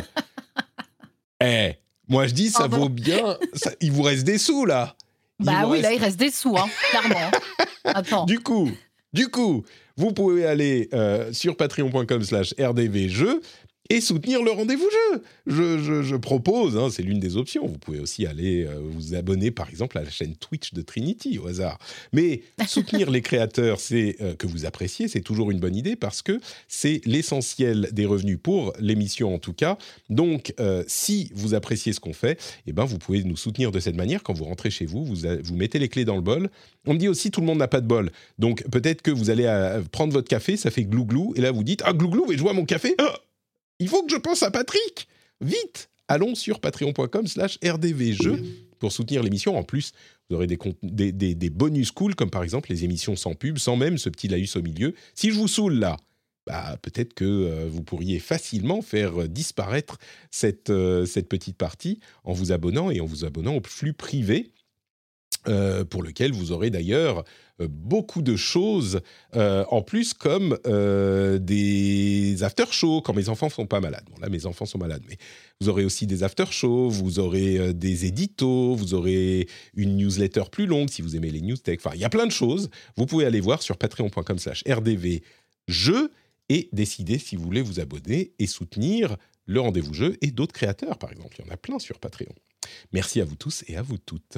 eh, moi je dis, ça vaut bien. il vous reste des sous là. bah oui, là il reste des sous, hein, clairement. Attends. Du coup, du coup, vous pouvez aller euh, sur patreon.com/slash rdvjeux et soutenir le rendez-vous jeu. Je, propose, hein, c'est l'une des options. Vous pouvez aussi aller euh, vous abonner, par exemple, à la chaîne Twitch de Trinity au hasard. Mais soutenir les créateurs, c'est euh, que vous appréciez, c'est toujours une bonne idée parce que c'est l'essentiel des revenus pour l'émission en tout cas. Donc, euh, si vous appréciez ce qu'on fait, eh ben, vous pouvez nous soutenir de cette manière. Quand vous rentrez chez vous, vous, vous mettez les clés dans le bol. On me dit aussi, tout le monde n'a pas de bol. Donc, peut-être que vous allez prendre votre café, ça fait glou-glou, et là vous dites, ah glou-glou, mais je vois mon café. Ah il faut que je pense à Patrick. Vite, allons sur patreon.com slash rdvjeux pour soutenir l'émission. En plus, vous aurez des, des, bonus cool, comme par exemple les émissions sans pub, sans même ce petit laïus au milieu. Si je vous saoule là, bah, peut-être que euh, vous pourriez facilement faire disparaître cette, euh, cette petite partie en vous abonnant et en vous abonnant au flux privé. Euh, pour lequel vous aurez d'ailleurs euh, beaucoup de choses euh, en plus, comme des after-shows quand mes enfants sont pas malades. Bon, là, mes enfants sont malades, mais vous aurez aussi des after-shows, vous aurez des éditos, vous aurez une newsletter plus longue si vous aimez les news tech. Enfin, il y a plein de choses. Vous pouvez aller voir sur patreon.com/slash rdvjeux et décider si vous voulez vous abonner et soutenir le rendez-vous jeu et d'autres créateurs, par exemple. Il y en a plein sur Patreon. Merci à vous tous et à vous toutes.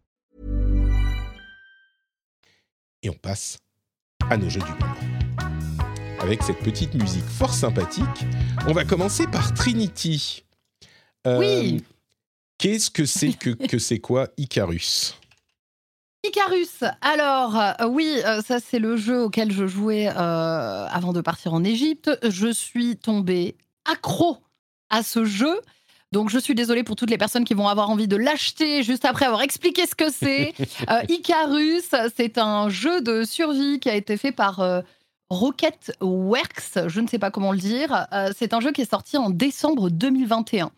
Et on passe à nos jeux du moment. Avec cette petite musique fort sympathique, on va commencer par Trinity. Euh, oui Qu'est-ce que c'est que, que c'est quoi Icarus? Icarus, alors euh, oui, euh, ça c'est le jeu auquel je jouais avant de partir en Égypte. Je suis tombée accro à ce jeu. Donc je suis désolée pour toutes les personnes qui vont avoir envie de l'acheter juste après avoir expliqué ce que c'est. Icarus, c'est un jeu de survie qui a été fait par Rocket Works, je ne sais pas comment le dire. c'est un jeu qui est sorti en décembre 2021.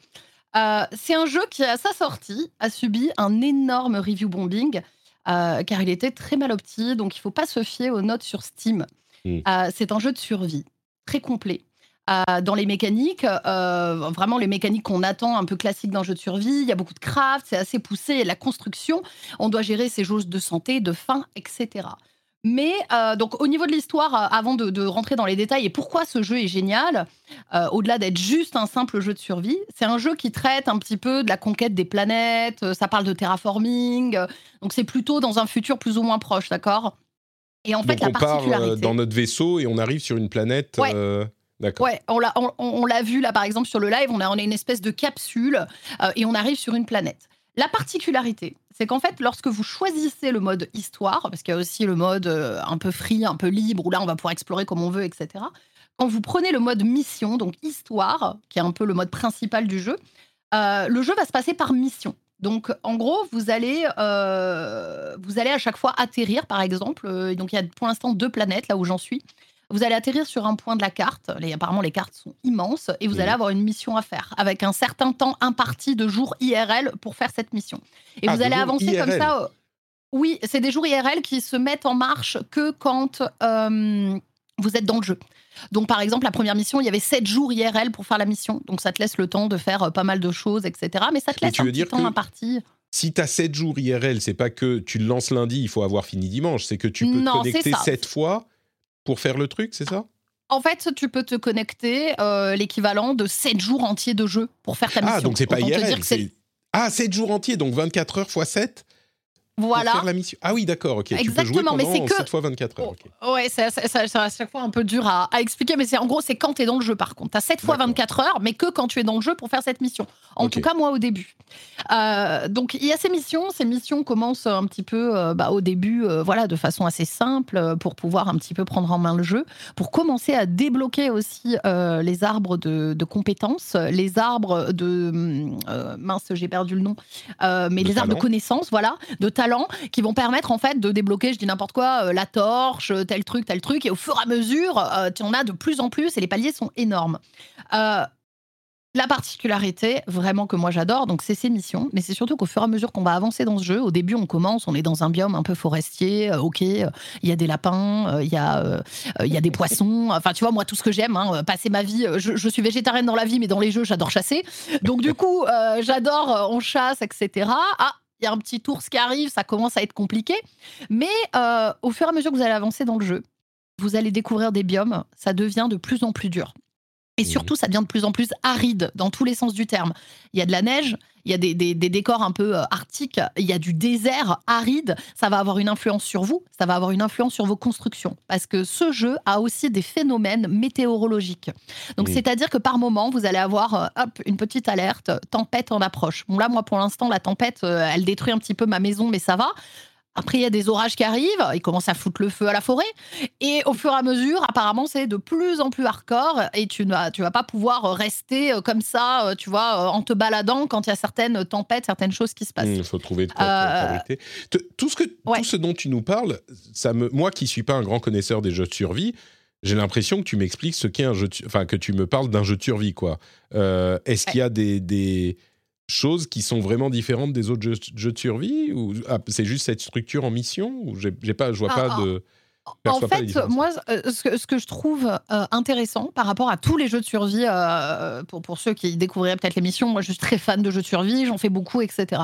c'est un jeu qui, à sa sortie, a subi un énorme review bombing. Euh, car il était très mal opti, donc il ne faut pas se fier aux notes sur Steam. Hmm. Euh, c'est un jeu de survie, très complet. Euh, dans les mécaniques, vraiment les mécaniques qu'on attend un peu classiques d'un jeu de survie, il y a beaucoup de craft, c'est assez poussé, la construction, on doit gérer ses jauges de santé, de faim, etc. Mais euh, donc au niveau de l'histoire, euh, avant de, rentrer dans les détails et pourquoi ce jeu est génial, euh, au-delà d'être juste un simple jeu de survie, c'est un jeu qui traite un petit peu de la conquête des planètes. ça parle de terraforming, donc c'est plutôt dans un futur plus ou moins proche, d'accord? Et en fait, la on particularité, part dans notre vaisseau et on arrive sur une planète. Ouais, on l'a, vu là par exemple sur le live, on a, une espèce de capsule et on arrive sur une planète. La particularité, c'est qu'en fait, lorsque vous choisissez le mode histoire, parce qu'il y a aussi le mode euh, un peu free, un peu libre, où là, on va pouvoir explorer comme on veut, etc. Quand vous prenez le mode mission, donc histoire, qui est un peu le mode principal du jeu, euh, le jeu va se passer par mission. Donc, en gros, vous allez, euh, vous allez à chaque fois atterrir, par exemple. donc, il y a pour l'instant deux planètes, là où j'en suis. Vous allez atterrir sur un point de la carte. Les, apparemment, les cartes sont immenses et vous allez avoir une mission à faire avec un certain temps imparti de jours IRL pour faire cette mission. Et ah, vous allez avancer comme ça. Oui, c'est des jours IRL qui se mettent en marche que quand euh, vous êtes dans le jeu. Donc, par exemple, la première mission, il y avait 7 jours IRL pour faire la mission. Donc, ça te laisse le temps de faire euh, pas mal de choses, etc. Mais ça te laisse un petit temps imparti si tu as 7 jours IRL, c'est pas que tu le lances lundi, il faut avoir fini dimanche, c'est que tu peux te connecter 7 fois pour faire le truc, c'est ça? En fait, tu peux te connecter euh, l'équivalent de 7 jours entiers de jeu pour faire ta ah, mission. Ah, donc c'est pas IRL. Ah, 7 jours entiers, donc 24 heures x 7 voilà. la mission. Ah oui, d'accord, ok. Exactement, mais c'est que 7 fois 24 heures. Oh, ouais, c'est à chaque fois un peu dur à, expliquer, mais c'est en gros, c'est quand tu es dans le jeu par contre. Tu as 7 fois 24 heures, mais que quand tu es dans le jeu pour faire cette mission. En tout cas, moi au début. Euh, donc il y a ces missions. Ces missions commencent un petit peu euh, bah, au début, euh, voilà, de façon assez simple pour pouvoir un petit peu prendre en main le jeu, pour commencer à débloquer aussi les arbres de, compétences, les arbres de mince, j'ai perdu le nom, mais les arbres de connaissances, voilà, de talents qui vont permettre en fait de débloquer, je dis n'importe quoi, euh, la torche, euh, tel truc, tel truc. Et au fur et à mesure, euh, tu en as de plus en plus et les paliers sont énormes. Euh, la particularité, vraiment que moi j'adore, donc c'est ces missions, mais c'est surtout qu'au fur et à mesure qu'on va avancer dans ce jeu, au début on commence, on est dans un biome un peu forestier, euh, ok, euh, il y a des lapins, euh, il y, a, il y a des poissons, enfin tu vois, moi tout ce que j'aime, hein, passer ma vie, je, je suis végétarienne dans la vie, mais dans les jeux j'adore chasser, donc du coup j'adore, on chasse, etc. Ah, il y a un petit ours qui arrive, ça commence à être compliqué, mais euh, au fur et à mesure que vous allez avancer dans le jeu, vous allez découvrir des biomes, ça devient de plus en plus dur. Et Mhm. surtout, ça devient de plus en plus aride dans tous les sens du terme. Il y a de la neige, il y a des, des- des décors un peu euh, arctiques, il y a du désert aride. Ça va avoir une influence sur vous, ça va avoir une influence sur vos constructions. Parce que ce jeu a aussi des phénomènes météorologiques. Donc, c'est-à-dire que par moment, vous allez avoir euh, hop, une petite alerte, tempête en approche. Bon, là, moi, pour l'instant, la tempête, euh, elle détruit un petit peu ma maison, mais ça va. Après, il y a des orages qui arrivent, ils commencent à foutre le feu à la forêt. Et au fur et à mesure, apparemment, c'est de plus en plus hardcore et tu ne vas, tu vas pas pouvoir rester euh, comme ça, euh, tu vois, euh, en te baladant quand il y a certaines tempêtes, certaines choses qui se passent. Il faut trouver de quoi Euh, Tout ce, que, Ouais. tout ce dont tu nous parles, ça me, moi qui suis pas un grand connaisseur des jeux de survie, j'ai l'impression que tu m'expliques ce qu'est un jeu de, enfin que tu me parles d'un jeu de survie quoi. Euh, Est-ce qu'il y a des, des choses qui sont vraiment différentes des autres jeux, jeux de survie ou ah, c'est juste cette structure en mission ou j'ai pas, je vois Ah, pas ah. de. En fait, moi, euh, ce que, ce que je trouve euh, intéressant par rapport à tous les jeux de survie, euh, pour, pour ceux qui découvriraient peut-être l'émission, moi je suis très fan de jeux de survie, j'en fais beaucoup, etc.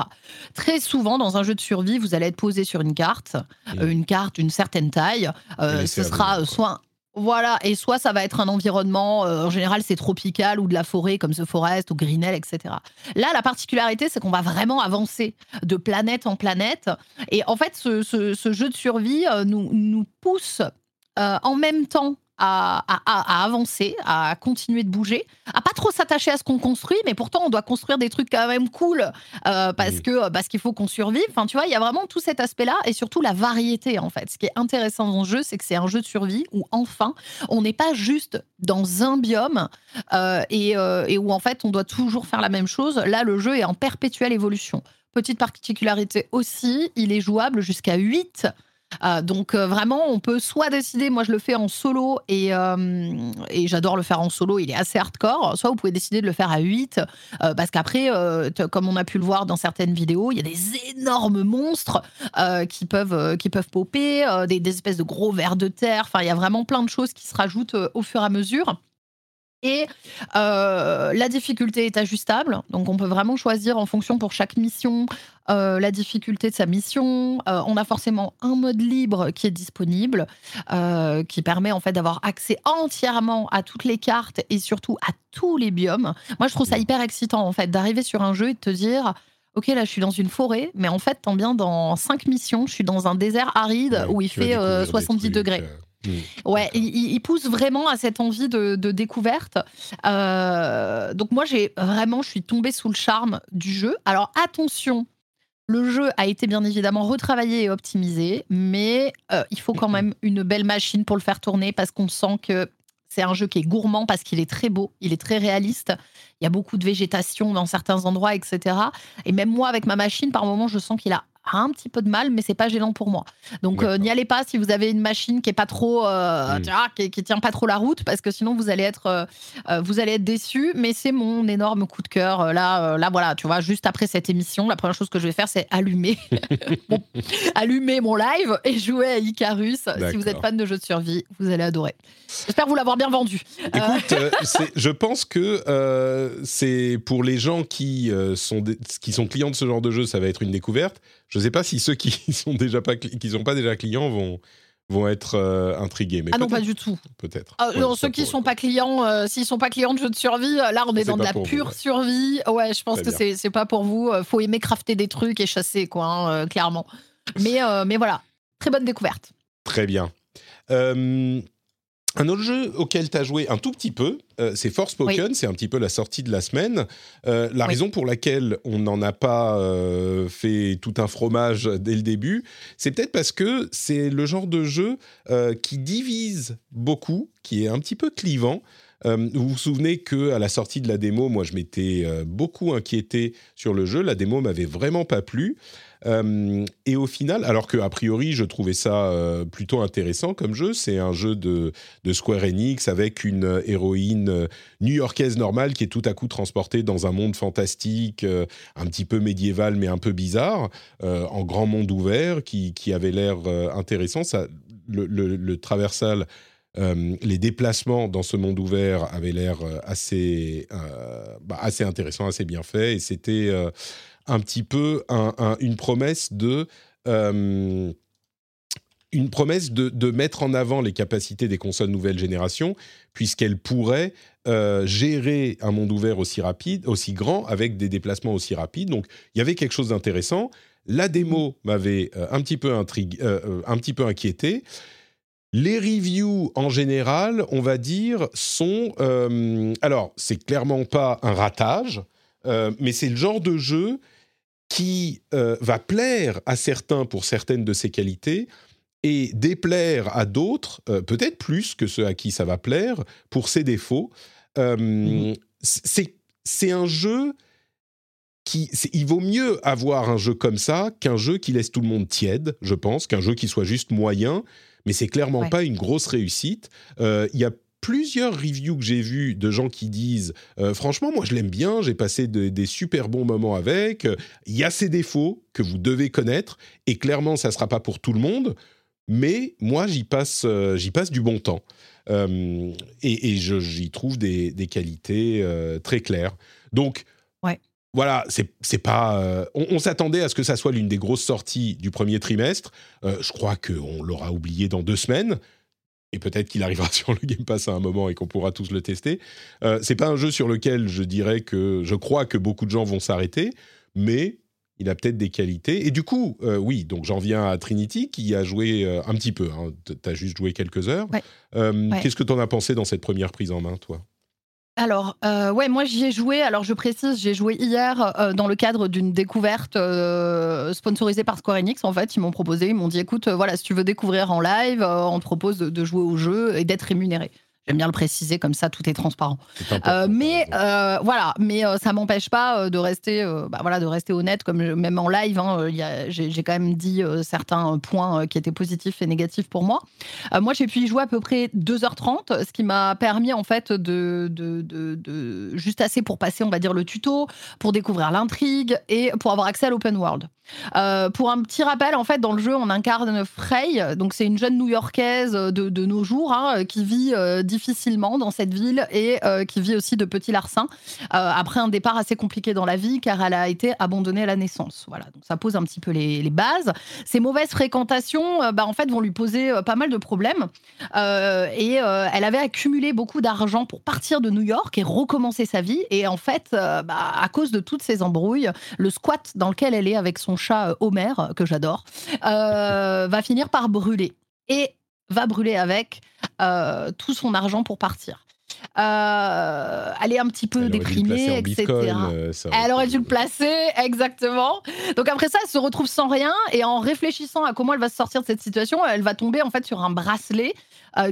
Très souvent, dans un jeu de survie, vous allez être posé sur une carte, Mm. euh, une carte d'une certaine taille. ce sera soit. Voilà, et soit ça va être un environnement, euh, en général c'est tropical ou de la forêt comme The Forest ou Greenell, etc. Là, la particularité, c'est qu'on va vraiment avancer de planète en planète. Et en fait, ce jeu de survie euh, nous, nous pousse euh, en même temps à, à- à- à avancer, à continuer de bouger, à pas trop s'attacher à ce qu'on construit, mais pourtant on doit construire des trucs quand même cool euh, parce que parce qu'il faut qu'on survive. Enfin, tu vois, il y a vraiment tout cet aspect-là et surtout la variété en fait. Ce qui est intéressant dans le jeu, c'est que c'est un jeu de survie où enfin on n'est pas juste dans un biome euh, et, euh, et où en fait on doit toujours faire la même chose. Là, le jeu est en perpétuelle évolution. Petite particularité aussi, il est jouable jusqu'à 8 euh, donc euh, vraiment, on peut soit décider, moi je le fais en solo et, euh, et j'adore le faire en solo, il est assez hardcore, soit vous pouvez décider de le faire à 8, euh, parce qu'après, comme on a pu le voir dans certaines vidéos, il y a des énormes monstres qui, peuvent, qui peuvent popper, des, des espèces de gros vers de terre, enfin il y a vraiment plein de choses qui se rajoutent au fur et à mesure. Et euh, la difficulté est ajustable, donc on peut vraiment choisir en fonction pour chaque mission euh, la difficulté de sa mission. Euh, on a forcément un mode libre qui est disponible, qui permet en fait d'avoir accès entièrement à toutes les cartes et surtout à tous les biomes. Moi, je trouve ça hyper excitant en fait d'arriver sur un jeu et de te dire. Ok, là, je suis dans une forêt, mais en fait, tant bien dans cinq missions, je suis dans un désert aride Ouais, où il fait euh, découvrir des 70 trucs, degrés. Ouais, il, pousse vraiment à cette envie de, de découverte. Euh, donc moi, j'ai vraiment, je suis tombée sous le charme du jeu. Alors attention, le jeu a été bien évidemment retravaillé et optimisé, mais euh, il faut quand même une belle machine pour le faire tourner parce qu'on sent que c'est un jeu qui est gourmand parce qu'il est très beau, il est très réaliste. Il y a beaucoup de végétation dans certains endroits, etc. Et même moi, avec ma machine, par moment, je sens qu'il a un petit peu de mal, mais c'est pas gênant pour moi. Donc euh, n'y allez pas si vous avez une machine qui est pas trop, euh, Mm. vois, qui, qui tient pas trop la route, parce que sinon vous allez être, euh, euh, vous allez être déçus. Mais c'est mon énorme coup de cœur. Là, là, voilà, tu vois, juste après cette émission, la première chose que je vais faire, c'est allumer, mon, allumer mon live et jouer à Icarus. Si vous êtes fan de jeux de survie, vous allez adorer. J'espère vous l'avoir bien vendu. Écoute, je pense que c'est pour les gens qui, sont des- qui sont clients de ce genre de jeu, ça va être une découverte. Je ne sais pas si ceux qui sont déjà pas qui sont pas déjà clients vont vont être euh, intrigués, mais Ah non, pas du tout. peut-être. Ah, Ouais, ceux qui pourrait. sont pas clients, euh, s'ils sont pas clients de jeux de survie, euh, là on est dans de la vous, pure ouais. survie. Ouais, je pense Très que c'est pas pour vous. Euh, Faut aimer crafter des trucs et chasser, quoi, hein, clairement. Mais, mais voilà, très bonne découverte. Très bien. Euh, un autre jeu auquel tu as joué un tout petit peu, euh, c'est Forspoken, c'est un petit peu la sortie de la semaine. Euh, la Oui. raison pour laquelle on n'en a pas euh, fait tout un fromage dès le début, c'est peut-être parce que c'est le genre de jeu qui divise beaucoup, qui est un petit peu clivant. vous vous souvenez que à la sortie de la démo, moi je m'étais beaucoup inquiété sur le jeu. La démo m'avait vraiment pas plu. Euh, et au final, alors que priori je trouvais ça euh, plutôt intéressant comme jeu, c'est un jeu de, Square Enix avec une héroïne euh, new-yorkaise normale qui est tout à coup transportée dans un monde fantastique, un petit peu médiéval mais un peu bizarre, en grand monde ouvert, qui, avait l'air intéressant. Ça, le, traversal les déplacements dans ce monde ouvert avaient l'air assez, bah, assez intéressant, assez bien fait, et c'était un petit peu une promesse de euh, une promesse de, mettre en avant les capacités des consoles nouvelle génération, puisqu'elles pourraient euh, gérer un monde ouvert aussi rapide, aussi grand, avec des déplacements aussi rapides. Donc, il y avait quelque chose d'intéressant. La démo m'avait euh, un petit peu un petit peu inquiété. Les reviews en général, on va dire, sont alors c'est clairement pas un ratage, mais c'est le genre de jeu qui euh, va plaire à certains pour certaines de ses qualités et déplaire à d'autres, euh, peut-être plus que ceux à qui ça va plaire, pour ses défauts. Euh, mhm. C'est un jeu qui... Il vaut mieux avoir un jeu comme ça qu'un jeu qui laisse tout le monde tiède, je pense, qu'un jeu qui soit juste moyen, mais c'est clairement pas une grosse réussite. Il y a plusieurs reviews que j'ai vues de gens qui disent euh, franchement moi je l'aime bien j'ai passé des super bons moments avec il y a ses défauts que vous devez connaître et clairement ça sera pas pour tout le monde mais moi j'y passe euh, j'y passe du bon temps euh, et, j'y trouve des, qualités très claires donc ouais. Voilà, c'est pas. on, s'attendait à ce que ça soit l'une des grosses sorties du premier trimestre. je crois qu'on l'aura oublié dans deux semaines et peut-être qu'il arrivera sur le Game Pass à un moment et qu'on pourra tous le tester. Euh, c'est pas un jeu sur lequel je dirais que je crois que beaucoup de gens vont s'arrêter, mais il a peut-être des qualités. Et du coup, euh, oui, donc j'en viens à Trinity qui a joué euh, un petit peu. Hein, tu as juste joué quelques heures. Euh, qu'est-ce que tu en as pensé dans cette première prise en main, toi? Alors, euh, ouais, moi j'y ai joué. Alors, je précise, j'ai joué hier euh, dans le cadre d'une découverte euh, sponsorisée par Square Enix. En fait, ils m'ont proposé, ils m'ont dit écoute, voilà, si tu veux découvrir en live, on te propose de jouer au jeu et d'être rémunéré. J'aime bien le préciser, comme ça tout est transparent. Euh, mais euh, voilà, mais euh, ça m'empêche pas de rester, bah, voilà, de rester honnête, comme même en live, hein, j'ai quand même dit certains points qui étaient positifs et négatifs pour moi. moi, j'ai pu y jouer à peu près 2h30, ce qui m'a permis en fait de, de, de, juste assez pour passer, on va dire, le tuto, pour découvrir l'intrigue et pour avoir accès à l'open world. pour un petit rappel, en fait, dans le jeu, on incarne Frey, donc c'est une jeune New-Yorkaise de, de, nos jours hein, qui vit difficilement dans cette ville et euh, qui vit aussi de petits larcins euh, après un départ assez compliqué dans la vie car elle a été abandonnée à la naissance. Voilà, donc ça pose un petit peu les, bases. Ces mauvaises fréquentations, euh, bah, en fait, vont lui poser pas mal de problèmes et elle avait accumulé beaucoup d'argent pour partir de New York et recommencer sa vie. Et en fait, bah, à cause de toutes ces embrouilles, le squat dans lequel elle est avec son chat Homer, que j'adore, va finir par brûler. Et va brûler avec euh, tout son argent pour partir. Euh, elle est un petit peu déprimée, etc. Euh, elle aurait dû le placer, exactement. Donc après ça, elle se retrouve sans rien et en réfléchissant à comment elle va se sortir de cette situation, elle va tomber en fait sur un bracelet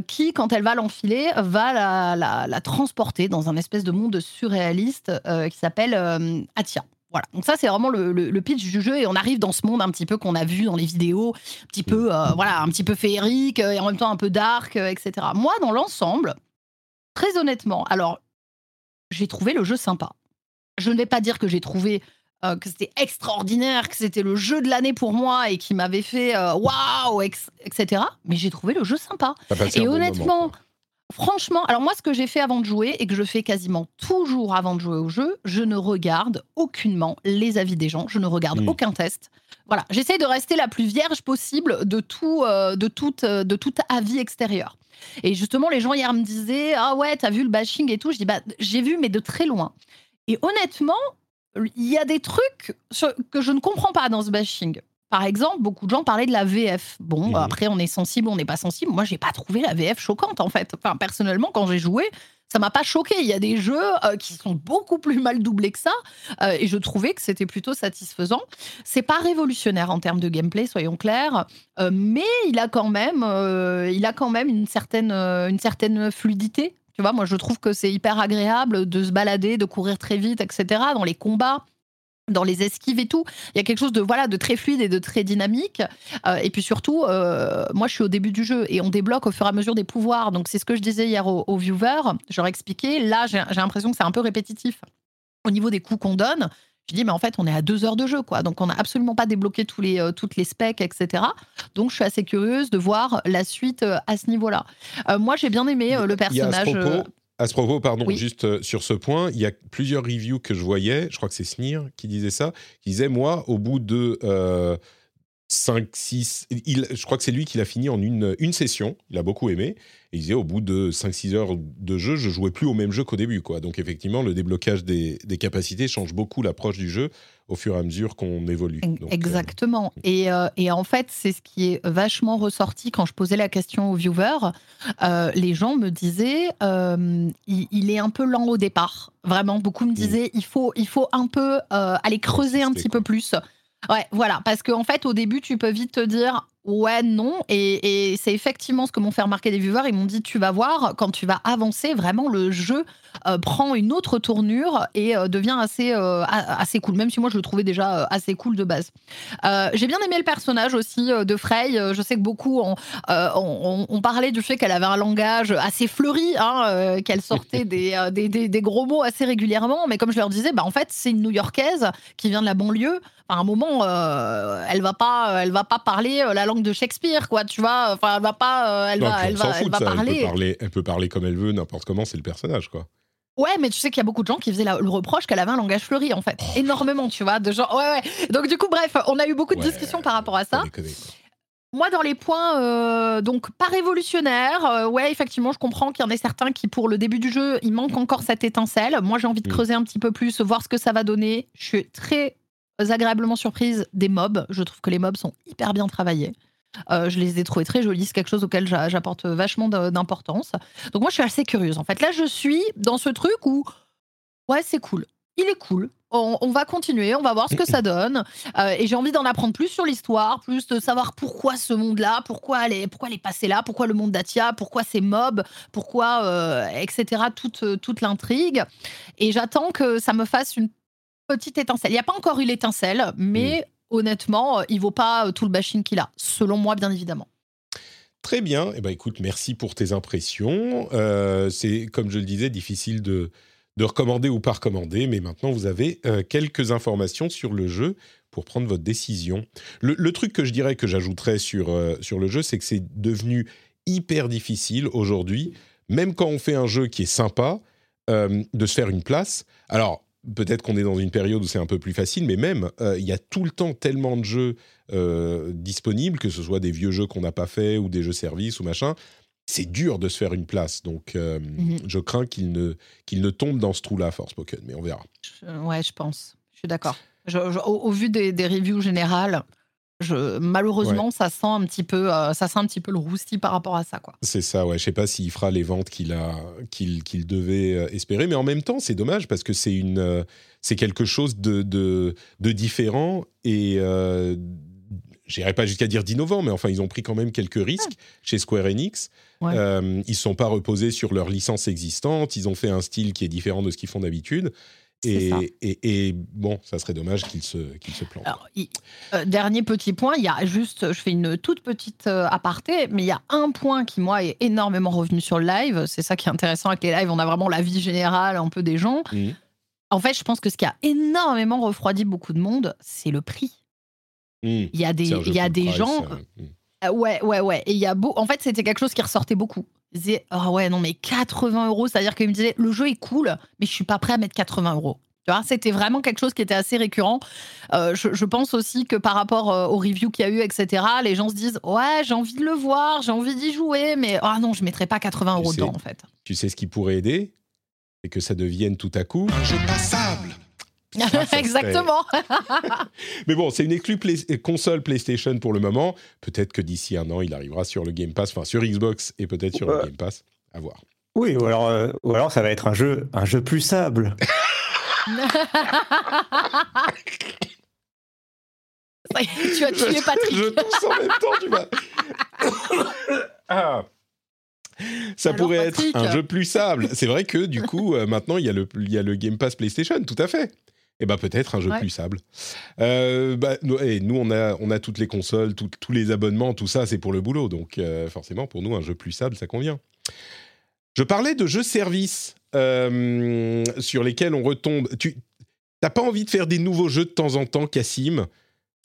qui, quand elle va l'enfiler, va la, transporter dans un espèce de monde surréaliste qui s'appelle Atia. Voilà, donc ça c'est vraiment le, pitch du jeu et on arrive dans ce monde un petit peu qu'on a vu dans les vidéos, un petit peu euh, voilà, un petit peu féerique euh, et en même temps un peu dark, euh, etc. Moi, dans l'ensemble, très honnêtement, alors j'ai trouvé le jeu sympa. Je ne vais pas dire que j'ai trouvé que c'était extraordinaire, que c'était le jeu de l'année pour moi et qui m'avait fait waouh, etc. Mais j'ai trouvé le jeu sympa. Et honnêtement. Franchement, alors moi, ce que j'ai fait avant de jouer et que je fais quasiment toujours avant de jouer au jeu, je ne regarde aucunement les avis des gens, je ne regarde hmm. aucun test. Voilà, j'essaie de rester la plus vierge possible de tout, euh, de toute, euh, de tout avis extérieur. Et justement, les gens hier me disaient ah ouais, t'as vu le bashing et tout. Je dis bah j'ai vu, mais de très loin. Et honnêtement, il y a des trucs que je ne comprends pas dans ce bashing. Par exemple, beaucoup de gens parlaient de la VF. Bon, après, on est sensible, on n'est pas sensible. Moi, j'ai pas trouvé la VF choquante, en fait. Enfin, personnellement, quand j'ai joué, ça m'a pas choqué. Il y a des jeux euh, qui sont beaucoup plus mal doublés que ça, euh, et je trouvais que c'était plutôt satisfaisant. C'est pas révolutionnaire en termes de gameplay, soyons clairs, euh, mais il a quand même, il a quand même une certaine, une certaine fluidité Tu vois, moi, je trouve que c'est hyper agréable de se balader, de courir très vite, etc. Dans les combats dans les esquives et tout. Il y a quelque chose de voilà de très fluide et de très dynamique. Euh, et puis surtout, euh, moi je suis au début du jeu et on débloque au fur et à mesure des pouvoirs. Donc c'est ce que je disais hier aux, viewers. J'aurais expliqué. Là, j'ai l'impression que c'est un peu répétitif au niveau des coups qu'on donne. Je dis mais en fait on est à deux heures de jeu quoi. Donc on n'a absolument pas débloqué tous les, euh, toutes les specs etc. Donc je suis assez curieuse de voir la suite à ce niveau-là. moi j'ai bien aimé le personnage. À ce propos, pardon, juste euh, sur ce point, il y a plusieurs reviews que je voyais, je crois que c'est Sneer qui disait ça, qui disait, moi, au bout de 5, euh, 6, je crois que c'est lui qui l'a fini en une, une session, il a beaucoup aimé, et il disait, au bout de 5-6 heures de jeu, je jouais plus au même jeu qu'au début. Quoi. Donc effectivement, le déblocage des, des capacités change beaucoup l'approche du jeu au fur et à mesure qu'on évolue. Euh, Exactement. Et, euh, et, en fait, c'est ce qui est vachement ressorti quand je posais la question aux viewers. Euh, les gens me disaient, il, est un peu lent au départ. Vraiment, beaucoup me disaient, il, faut, il faut un peu aller creuser un petit peu plus. Ouais, voilà, parce qu'en en fait, au début, tu peux vite te dire, Ouais, non. Et, c'est effectivement ce que m'ont fait remarquer des viewers. Ils m'ont dit, tu vas voir, quand tu vas avancer, vraiment, le jeu euh, prend une autre tournure et euh, devient assez, euh, assez cool. Même si moi, je le trouvais déjà assez cool de base. J'ai bien aimé le personnage aussi de Frey. Je sais que beaucoup ont, on, parlait du fait qu'elle avait un langage assez fleuri, hein, qu'elle sortait des, des, gros mots assez régulièrement. Mais comme je leur disais, bah, en fait, c'est une New-Yorkaise qui vient de la banlieue. À un moment, elle va pas, elle va pas parler la langue de Shakespeare, quoi, tu vois. Enfin, elle va pas, euh, elle va, elle va, elle va parler. Elle peut parler. comme elle veut, n'importe comment, c'est le personnage, quoi. Ouais, mais tu sais qu'il y a beaucoup de gens qui faisaient le reproche qu'elle avait un langage fleuri, en fait. Oh. Énormément, tu vois, de gens. Ouais, ouais. Donc, du coup, bref, on a eu beaucoup de discussions par rapport à ça. Moi, dans les points, euh, donc pas révolutionnaire, euh, ouais, effectivement, je comprends qu'il y en ait certains qui, pour le début du jeu, il manque encore cette étincelle. Moi, j'ai envie de mm. creuser un petit peu plus, voir ce que ça va donner. Je suis très agréablement surprise des mobs. Je trouve que les mobs sont hyper bien travaillés. Euh, je les ai trouvés très jolis, c'est quelque chose auquel j'apporte vachement d'importance. Donc moi, je suis assez curieuse. En fait, là, je suis dans ce truc où, ouais, c'est cool. Il est cool. On, va continuer, on va voir ce que ça donne. Euh, et j'ai envie d'en apprendre plus sur l'histoire, plus de savoir pourquoi ce monde-là, pourquoi elle est, pourquoi elle est passée là, pourquoi le monde d'Atia, pourquoi ces mobs, pourquoi, euh, etc. Toute, toute l'intrigue. Et j'attends que ça me fasse une petite étincelle. Il n'y a pas encore eu l'étincelle, mais honnêtement, euh, il vaut pas euh, tout le bashing qu'il a, selon moi, bien évidemment. Très bien. Eh ben, écoute, merci pour tes impressions. Euh, c'est, comme je le disais, difficile de, de recommander ou pas recommander, mais maintenant, vous avez quelques informations sur le jeu pour prendre votre décision. Le, truc que je dirais que j'ajouterais sur, sur le jeu, c'est que c'est devenu hyper difficile aujourd'hui, même quand on fait un jeu qui est sympa, de se faire une place. Alors, peut-être qu'on est dans une période où c'est un peu plus facile, mais même, euh, il y a tout le temps tellement de jeux euh, disponibles, que ce soit des vieux jeux qu'on n'a pas fait ou des jeux services ou machin. C'est dur de se faire une place, donc euh, mhm. je crains qu'il ne, qu'il ne tombe dans ce trou-là, Forspoken, mais on verra. ouais, je pense. Je suis d'accord. Au, vu des, des reviews générales, malheureusement, ça sent un petit peu, euh, ça sent un petit peu le rousti par rapport à ça, quoi. C'est ça, ouais. Je sais pas s'il fera les ventes qu'il a, qu'il, qu'il devait euh, espérer, mais en même temps, c'est dommage parce que c'est une, euh, c'est quelque chose de, de, de différent et j'irai pas jusqu'à dire d'innovant, mais enfin, ils ont pris quand même quelques risques chez Square Enix. Ouais. Euh, ils ne sont pas reposés sur leur licence existante. Ils ont fait un style qui est différent de ce qu'ils font d'habitude. Et, et, bon, ça serait dommage qu'il se, qu'il se plante. Euh, dernier petit point, il y a juste, je fais une toute petite euh, aparté, mais il y a un point qui, moi, est énormément revenu sur le live. C'est ça qui est intéressant avec les lives. On a vraiment la vie générale un peu des gens. Mmh. En fait, je pense que ce qui a énormément refroidi beaucoup de monde, c'est le prix. Mmh. Il y a des, il y a des gens. Mmh. ouais, ouais, ouais. Et il y a beau... En fait, c'était quelque chose qui ressortait beaucoup. Ils disaient, oh ouais, non, mais 80 euros, c'est-à-dire qu'ils me disaient, le jeu est cool, mais je suis pas prêt à mettre 80 euros. Tu vois, c'était vraiment quelque chose qui était assez récurrent. Euh, je, pense aussi que par rapport euh, aux reviews qu'il y a eu, etc., les gens se disent, ouais, j'ai envie de le voir, j'ai envie d'y jouer, mais oh non, je mettrai pas 80 euros dedans, en fait. Tu sais ce qui pourrait aider? C'est que ça devienne tout à coup un jeu passable. Exactement. Mais bon, c'est une exclue console PlayStation pour le moment. Peut-être que d'ici un an, il arrivera sur le Game Pass, enfin sur Xbox et peut-être sur le Game Pass. À voir. Oui, ou alors, euh, ou alors ça va être un jeu, un jeu plus sable. tu as tué Patrick. Je, tousse en même temps, tu vas. ah. Ça Alors, pourrait être un jeu plus sable. C'est vrai que du coup, euh, maintenant, il y, a le, il y a le Game Pass PlayStation, tout à fait. Et bah peut-être un jeu Ouais. plus sable. Euh, bah, nous, et nous, on a, on a toutes les consoles, tout- tous les abonnements, tout ça, c'est pour le boulot. Donc euh, forcément, pour nous, un jeu plus sable, ça convient. Je parlais de jeux services euh, sur lesquels on retombe. Tu n'as pas envie de faire des nouveaux jeux de temps en temps, Cassim?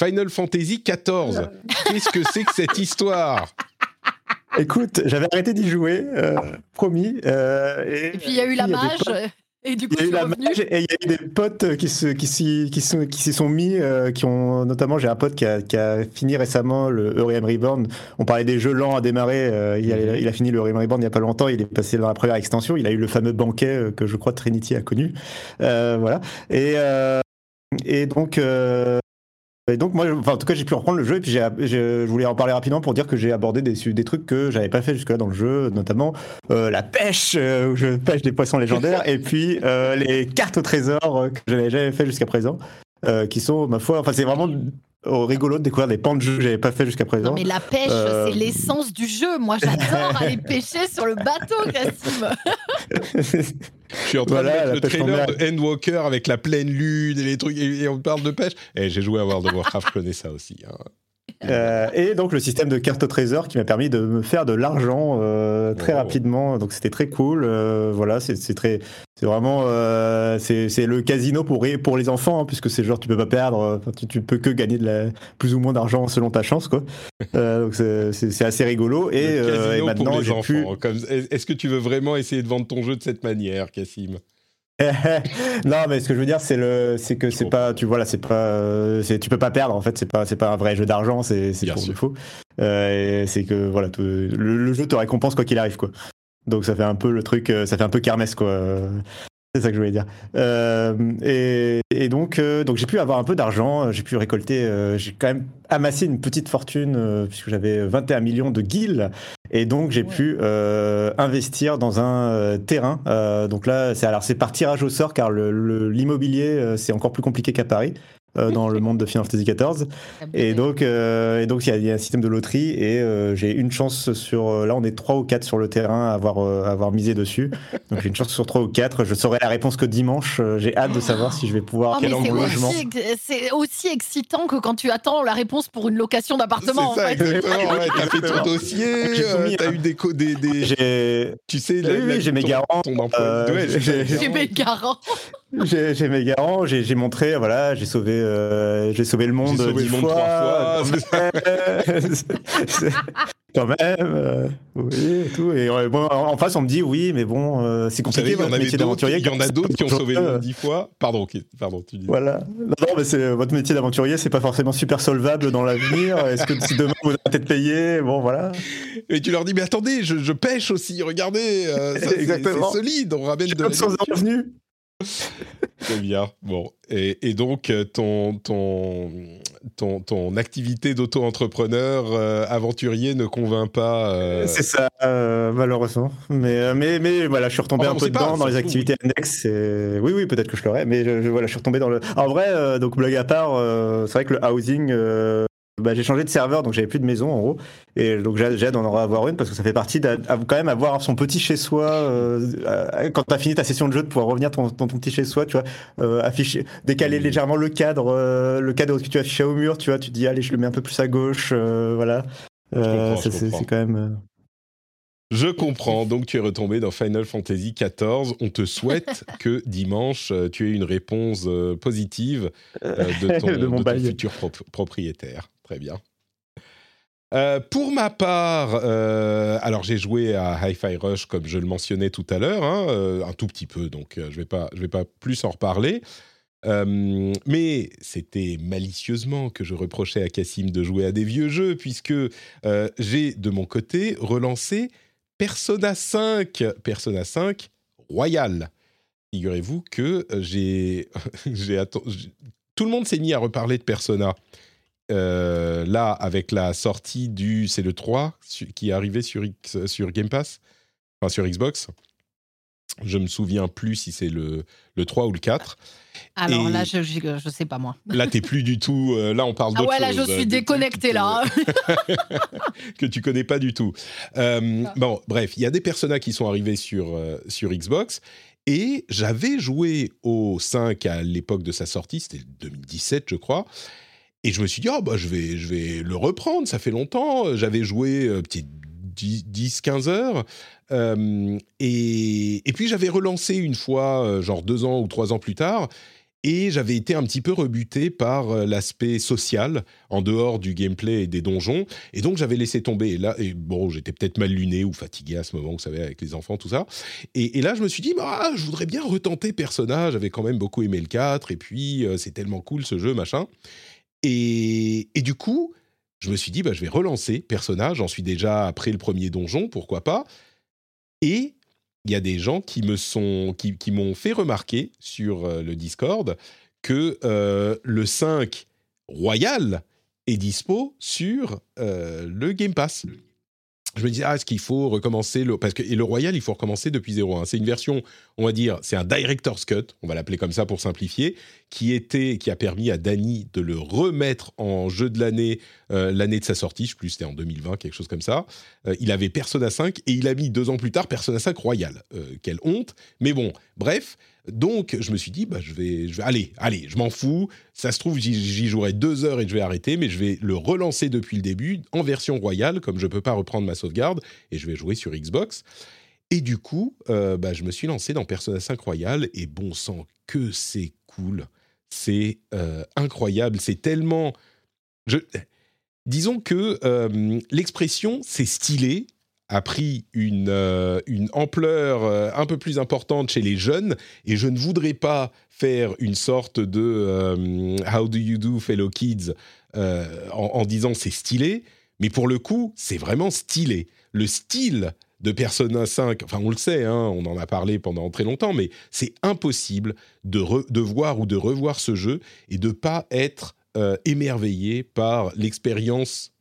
Final Fantasy XIV. Qu'est-ce que c'est que cette histoire? Écoute, j'avais arrêté d'y jouer, euh, promis. euh, et, Et puis il y a eu la mage. Et du coup, Il y a eu des potes qui se qui s'y qui sont qui s'y sont mis euh, qui ont notamment j'ai un pote qui a, qui a fini récemment le Eurem Reborn. On parlait des jeux lents à démarrer. euh, il, a, il a fini le Eurem Reborn il y a pas longtemps. Il est passé dans la première extension. Il a eu le fameux banquet euh, que je crois Trinity a connu. Euh, voilà. Et euh, et donc. Et donc moi, enfin, en tout cas, j'ai pu reprendre le jeu et puis j'ai, j'ai- je voulais en parler rapidement pour dire que j'ai abordé des, su- des trucs que j'avais pas fait jusque-là dans le jeu, notamment euh, la pêche, euh, où je pêche des poissons légendaires, et puis euh, les cartes au trésor euh, que je n'avais jamais fait jusqu'à présent, euh, qui sont, ma foi, enfin c'est vraiment oh, rigolo de découvrir des pans de jeux que j'avais pas fait jusqu'à présent. Non mais la pêche, Euh, c'est l'essence du jeu. Moi, j'adore aller pêcher sur le bateau, Cassim. Je suis en train Voilà, de mettre le trailer de Endwalker avec la pleine lune et les trucs, et, et on parle de pêche. Et j'ai joué à World of Warcraft, je connais ça aussi. hein. Euh, et donc le système de cartes au trésor qui m'a permis de me faire de l'argent euh, très rapidement. Donc c'était très cool. Euh, voilà, c'est c'est très, c'est vraiment, euh, c'est le casino pour pour les enfants hein, puisque c'est genre tu peux pas perdre, enfin, tu, tu peux que gagner de la, plus ou moins d'argent selon ta chance quoi. Euh, donc c'est- assez rigolo. Et, Le euh, casino et maintenant les j'ai enfants. pu. Comme- Est-ce que tu veux vraiment essayer de vendre ton jeu de cette manière, Cassim non, mais ce que je veux dire, c'est le, c'est que c'est pas, tu vois là, c'est pas, euh, tu peux pas perdre en fait, c'est pas, c'est pas un vrai jeu d'argent, c'est, c'est pour le faux. Euh, et c'est que voilà, te- le, le jeu te récompense quoi qu'il arrive quoi. Donc ça fait un peu le truc, euh, ça fait un peu kermesse quoi. Euh, C'est ça que je voulais dire. Euh, et, et donc, euh, donc j'ai pu avoir un peu d'argent, euh, j'ai pu récolter, euh, j'ai quand même amassé une petite fortune euh, puisque j'avais 21 millions de guilds. Et donc j'ai Ouais. pu euh, investir dans un euh, terrain. Euh, donc là, c'est alors c'est par tirage au sort car le- le- l'immobilier euh, c'est encore plus compliqué qu'à Paris euh, dans le monde de Final Fantasy XIV. Et donc, euh, et donc il y, y a un système de loterie et euh, j'ai une chance sur. euh, Là, on est trois ou quatre sur le terrain à avoir, euh, à avoir misé dessus. Donc j'ai une chance sur trois ou quatre. Je saurai la réponse que dimanche. J'ai hâte de savoir si je vais pouvoir Oh, mais Quel c'est aussi, c'est aussi excitant que quand tu attends la réponse pour une location d'appartement. C'est ça, en fait. exactement. Ouais, t'as fait ton dossier, t'as hein. eu des, co- des, des- J'ai tu sais, Oui, j'ai mes garants, euh, J'ai mes garants. J'ai mes garants. J'ai montré. Voilà, j'ai sauvé, euh, j'ai sauvé le monde sauvé dix le monde fois. trois fois. Quand même, euh, oui, et tout. Et euh, bon, en face, on me dit oui, mais bon, euh, c'est savez, compliqué il y en votre métier d'aventurier. il y en a d'autres qui ont sauvé le monde dix fois. Pardon, pardon, tu dis. Voilà. Non, non, mais c'est votre métier d'aventurier, c'est pas forcément super solvable dans l'avenir. Est-ce que si demain vous allez être payé, bon voilà. Et tu leur dis, mais attendez, je, je pêche aussi, regardez, ça, c'est- solide, on ramène de pas la de source de nourriture. revenus. Très bien. Bon, et, et donc euh, ton ton ton, ton activité d'auto-entrepreneur euh, aventurier ne convainc pas. euh, C'est ça, euh, malheureusement. Mais, mais, mais voilà, je suis retombé Enfin, un peu pas, dedans dans les activités annexes. et- Oui, oui, peut-être que je l'aurais, mais je, je- voilà, je suis retombé dans le. En vrai, donc blague à part, c'est vrai que le housing, bah, j'ai changé de serveur, donc j'avais plus de maison en gros, et donc j'ai hâte d'en avoir une parce que ça fait partie de quand même avoir son petit chez soi. euh, quand t'as fini ta session de jeu, de pouvoir revenir ton- dans ton petit chez soi, tu vois, euh, afficher, décaler Mhm. légèrement le cadre, euh, le cadre que tu affichais au mur, tu vois, tu te dis allez, je le mets un peu plus à gauche, euh, voilà. C'est quand même. Je comprends. Donc, tu es retombé dans Final Fantasy XIV. On te souhaite que dimanche, tu aies une réponse positive de, ton, de mon de ton bail. futur prop- propriétaire. Très bien. Euh, pour ma part, euh, alors j'ai joué à Hi-Fi Rush comme je le mentionnais tout à l'heure, hein, euh, un tout petit peu, donc je vais pas, vais pas plus en reparler. Mais c'était malicieusement que je reprochais à Cassim de jouer à des vieux jeux, puisque j'ai de mon côté relancé Persona 5, Persona 5 Royal. Figurez-vous que j'ai, tout le monde s'est mis à reparler de Persona. Euh, là, avec la sortie du, c'est le 3 su- qui est arrivé sur, X- sur Game Pass, enfin sur Xbox. Je me souviens plus si c'est le, le 3 ou le 4. Alors là, je, je, sais pas moi. Là, t'es plus du tout. Euh, là, on parle d'autre Ah ouais, là, je suis déconnecté là. que tu connais pas du tout. Euh, bon, bref, il y a des personnages qui sont arrivés sur, euh, sur Xbox. Et j'avais joué au 5 à l'époque de sa sortie, c'était 2017, je crois. Et je me suis dit, oh, bah, je, vais, je vais le reprendre, ça fait longtemps. J'avais joué petit 10-15 heures. Euh, et, et, puis j'avais relancé une fois, euh, genre deux ans ou trois ans plus tard, et j'avais été un petit peu rebuté par euh, l'aspect social en dehors du gameplay et des donjons. Et donc j'avais laissé tomber. Et là, bon, j'étais peut-être mal luné ou fatigué à ce moment, vous savez, avec les enfants, tout ça. Et, et là, je me suis dit, bah, je voudrais bien retenter Persona. J'avais quand même beaucoup aimé le 4. Et puis, c'est tellement cool ce jeu, machin. Et, du coup, je me suis dit, bah, je vais relancer Persona. J'en suis déjà après le premier donjon, pourquoi pas. Et il y a des gens qui me sont, qui, qui m'ont fait remarquer sur euh, le Discord que euh, le 5 Royal est dispo sur euh, le Game Pass je me disais, ah, est-ce qu'il faut recommencer le... Parce que et le Royal, il faut recommencer depuis zéro. Hein. C'est une version, on va dire, c'est un Director's Cut, on va l'appeler comme ça pour simplifier, qui, était, qui a permis à Danny de le remettre en jeu de l'année, euh, l'année de sa sortie, je sais plus, c'était en 2020, quelque chose comme ça. Euh, il avait Persona 5 et il a mis deux ans plus tard Persona 5 Royal. Euh, quelle honte. Mais bon, bref, donc, je me suis dit, bah, je vais, je vais, allez, allez, je m'en fous. Ça se trouve, j'y jouerai deux heures et je vais arrêter, mais je vais le relancer depuis le début en version royale, comme je ne peux pas reprendre ma sauvegarde, et je vais jouer sur Xbox. Et du coup, euh, bah, je me suis lancé dans Persona 5 Royal, et bon sang, que c'est cool. C'est euh, incroyable. C'est tellement. Je... Disons que euh, l'expression c'est stylé a pris une, euh, une ampleur euh, un peu plus importante chez les jeunes et je ne voudrais pas faire une sorte de euh, How do you do fellow kids en, disant c'est stylé, mais pour le coup c'est vraiment stylé. Le style de Persona 5, enfin on le sait, hein, on en a parlé pendant très longtemps, mais c'est impossible de, de, voir ou de revoir ce jeu et de pas être émerveillé par l'expérience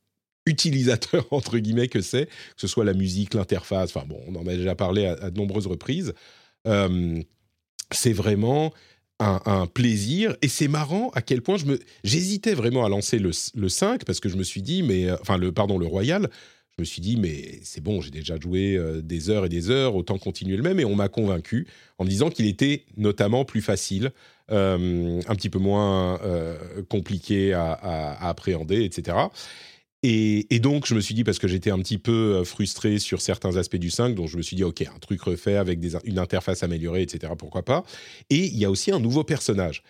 utilisateur entre guillemets que c'est, que ce soit la musique, l'interface, enfin bon, on en a déjà parlé à, de nombreuses reprises. Euh, c'est vraiment un, plaisir et c'est marrant à quel point j'hésitais vraiment à lancer le, le, 5 parce que je me suis dit mais euh, enfin le pardon le Royal je me suis dit mais c'est bon j'ai déjà joué euh, des heures et des heures autant continuer le même et on m'a convaincu en me disant qu'il était notamment plus facile un petit peu moins compliqué à, appréhender etc et, donc, je me suis dit, parce que j'étais un petit peu euh, frustré sur certains aspects du 5, donc je me suis dit, OK, un truc refait avec une interface améliorée, etc., pourquoi pas. Et il y a aussi un nouveau personnage.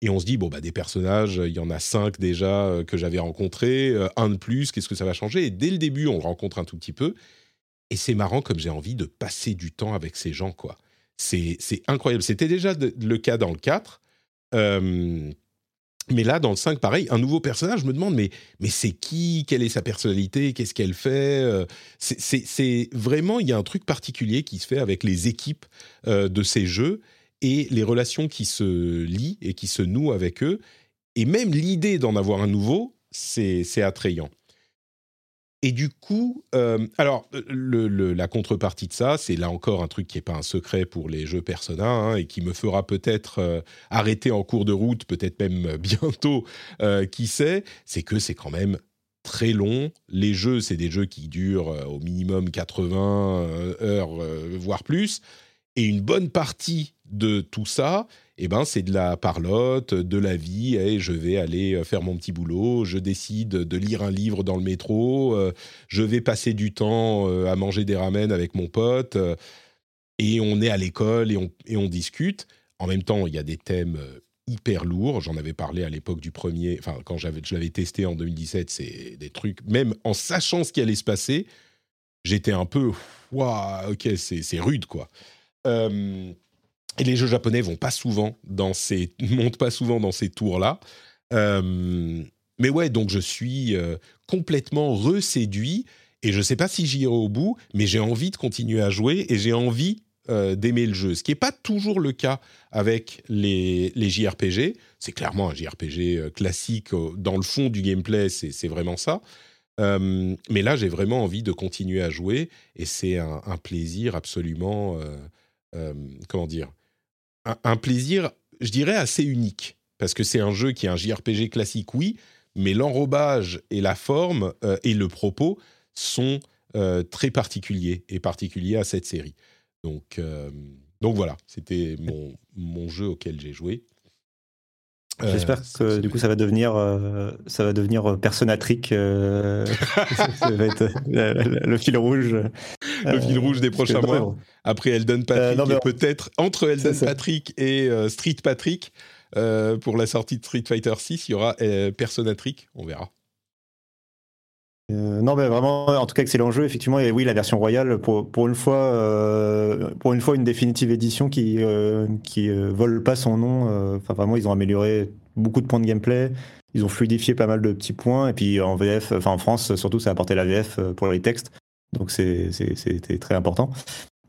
Et on se dit, bon, bah, des personnages, il y en a cinq déjà euh, que j'avais rencontrés, euh, un de plus, qu'est-ce que ça va changer? Et dès le début, on le rencontre un tout petit peu. Et c'est marrant comme j'ai envie de passer du temps avec ces gens, quoi. C'est incroyable. C'était déjà le cas dans le 4. Mais là, dans le 5, pareil, un nouveau personnage, je me demande, mais, mais c'est qui? Quelle est sa personnalité? Qu'est-ce qu'elle fait? Euh, C'est vraiment, il y a un truc particulier qui se fait avec les équipes euh, de ces jeux et les relations qui se lient et qui se nouent avec eux. Et même l'idée d'en avoir un nouveau, c'est attrayant. Et du coup, euh, alors la contrepartie de ça, c'est là encore un truc qui n'est pas un secret pour les jeux Persona hein, et qui me fera peut-être euh, arrêter en cours de route, peut-être même bientôt, euh, qui sait, c'est que c'est quand même très long. Les jeux, c'est des jeux qui durent au minimum 80 heures, voire plus. Et une bonne partie de tout ça, eh ben, c'est de la parlotte, de la vie. Et je vais aller euh, faire mon petit boulot. Je décide de lire un livre dans le métro. Euh, je vais passer du temps euh, à manger des ramen avec mon pote. et on est à l'école et on, et on discute. En même temps, il y a des thèmes hyper lourds. J'en avais parlé à l'époque du premier. Enfin, quand je l'avais testé en 2017, c'est des trucs. Même en sachant ce qui allait se passer, j'étais un peu. Waouh, ok, c'est rude, quoi. Et les jeux japonais vont pas souvent dans ces montent pas souvent dans ces tours là. Euh, mais ouais, donc je suis euh, complètement reséduit et je sais pas si j'irai au bout, mais j'ai envie de continuer à jouer et j'ai envie euh, d'aimer le jeu. Ce qui n'est pas toujours le cas avec les, les JRPG. C'est clairement un JRPG classique dans le fond du gameplay, c'est vraiment ça. mais là, j'ai vraiment envie de continuer à jouer et c'est un, un, plaisir absolument comment dire, un, plaisir, je dirais, assez unique. Parce que c'est un jeu qui est un JRPG classique, oui, mais l'enrobage et la forme et le propos sont très particuliers et particuliers à cette série. Donc, donc voilà, c'était mon, jeu auquel j'ai joué. J'espère que du coup ça va devenir ça va devenir Personatric. ça va être le, fil rouge. Le fil rouge des prochains mois. Après Elden Patrick, peut-être entre Elden Patrick et Street Patrick pour la sortie de Street Fighter 6, il y aura Personatric. On verra. Euh, non, mais vraiment, en tout cas, excellent jeu, effectivement. Et oui, la version royale, pour, pour une fois, euh, pour une fois, une définitive édition qui euh, qui vole pas son nom. Enfin, vraiment, ils ont amélioré beaucoup de points de gameplay. Ils ont fluidifié pas mal de petits points. Et puis en VF, enfin en France, surtout, ça a apporté la VF pour les textes. Donc c'était très important.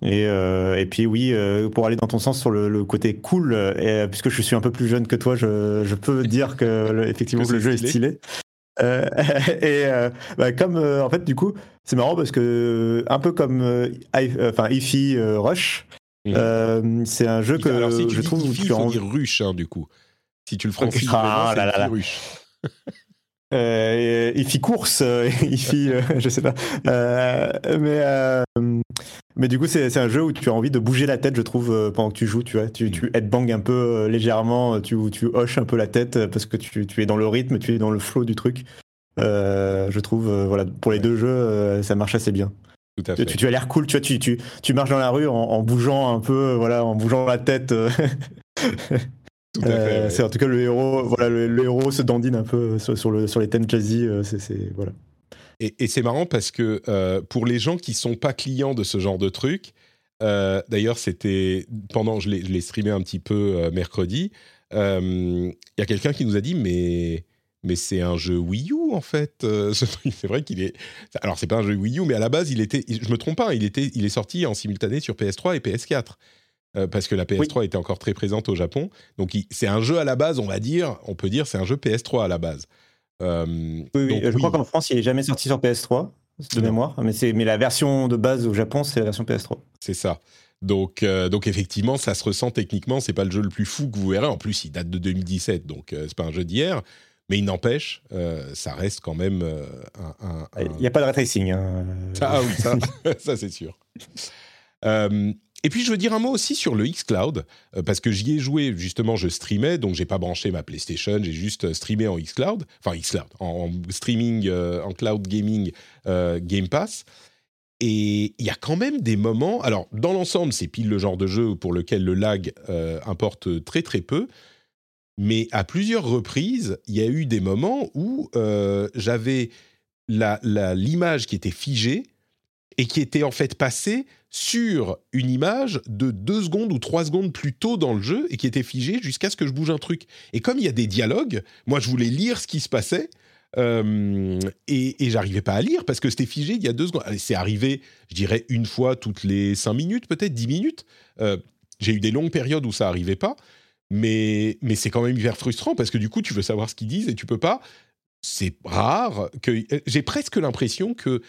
Et, et, puis oui, pour aller dans ton sens sur le, côté cool, et, puisque je suis un peu plus jeune que toi, je, je peux dire que effectivement le jeu est stylé. Euh, et euh, bah, comme euh, en fait du coup c'est marrant parce que un peu comme enfin Ify Rush mhm. c'est un jeu que je trouve Ify, tu rush hein, du coup si tu le franchises ah, là, là, là. rush euh, Ify course, Ify, je sais pas. mais mais du coup, c'est un jeu où tu as envie de bouger la tête, je trouve, euh, pendant que tu joues. Tu vois, tu, tu headbang un peu euh, légèrement, tu, tu hoches un peu la tête euh, parce que tu, tu, es dans le rythme, tu es dans le flow du truc. je trouve, voilà, pour les deux jeux, ça marche assez bien. Tout à fait. Tu, as l'air cool, tu vois, tu, tu, tu marches dans la rue en, bougeant un peu, voilà, en bougeant la tête. C'est en tout cas le héros, voilà, le, héros se dandine un peu sur, le, sur les thèmes jazzy. c'est voilà. Et, c'est marrant parce que euh, pour les gens qui sont pas clients de ce genre de truc, euh, d'ailleurs, c'était pendant, je l'ai streamé un petit peu euh, mercredi. Il y a quelqu'un qui nous a dit, mais mais c'est un jeu Wii U en fait. c'est vrai qu'il est. Alors c'est pas un jeu Wii U, mais à la base il était. Je me trompe pas, il était, il est sorti en simultané sur PS3 et PS4 parce que la PS3 était encore très présente au Japon. Donc c'est un jeu à la base, on va dire, on peut dire c'est un jeu PS3 à la base. Euh, oui, je crois qu'en France, il n'est jamais sorti sur PS3, de mémoire, mais, mais la version de base au Japon, c'est la version PS3. C'est ça. Donc, euh, donc effectivement, ça se ressent techniquement. C'est pas le jeu le plus fou que vous verrez. En plus, il date de 2017, donc ce euh, c'est pas un jeu d'hier. Mais il n'empêche, ça reste quand même un. Il n'y a pas de ray tracing. Hein. Ah, oui, ça, ça c'est sûr. Et puis je veux dire un mot aussi sur le xCloud, euh, parce que j'y ai joué, justement, je streamais, donc j'ai pas branché ma PlayStation, j'ai juste euh, streamé en xCloud, enfin xCloud, en, streaming, euh, en cloud gaming Game Pass. Et il y a quand même des moments, alors dans l'ensemble, c'est pile le genre de jeu pour lequel le lag importe très très peu, mais à plusieurs reprises, il y a eu des moments où j'avais l'image qui était figée et qui était en fait passée sur une image de deux secondes ou trois secondes plus tôt dans le jeu et qui était figée jusqu'à ce que je bouge un truc. Et comme il y a des dialogues, moi je voulais lire ce qui se passait. Euh, et, j'arrivais pas à lire parce que c'était figé il y a deux secondes. C'est arrivé, je dirais, une fois toutes les cinq minutes, peut-être dix minutes. Euh, j'ai eu des longues périodes où ça arrivait pas, mais, mais c'est quand même hyper frustrant parce que du coup, tu veux savoir ce qu'ils disent et tu peux pas. C'est rare que. J'ai presque l'impression que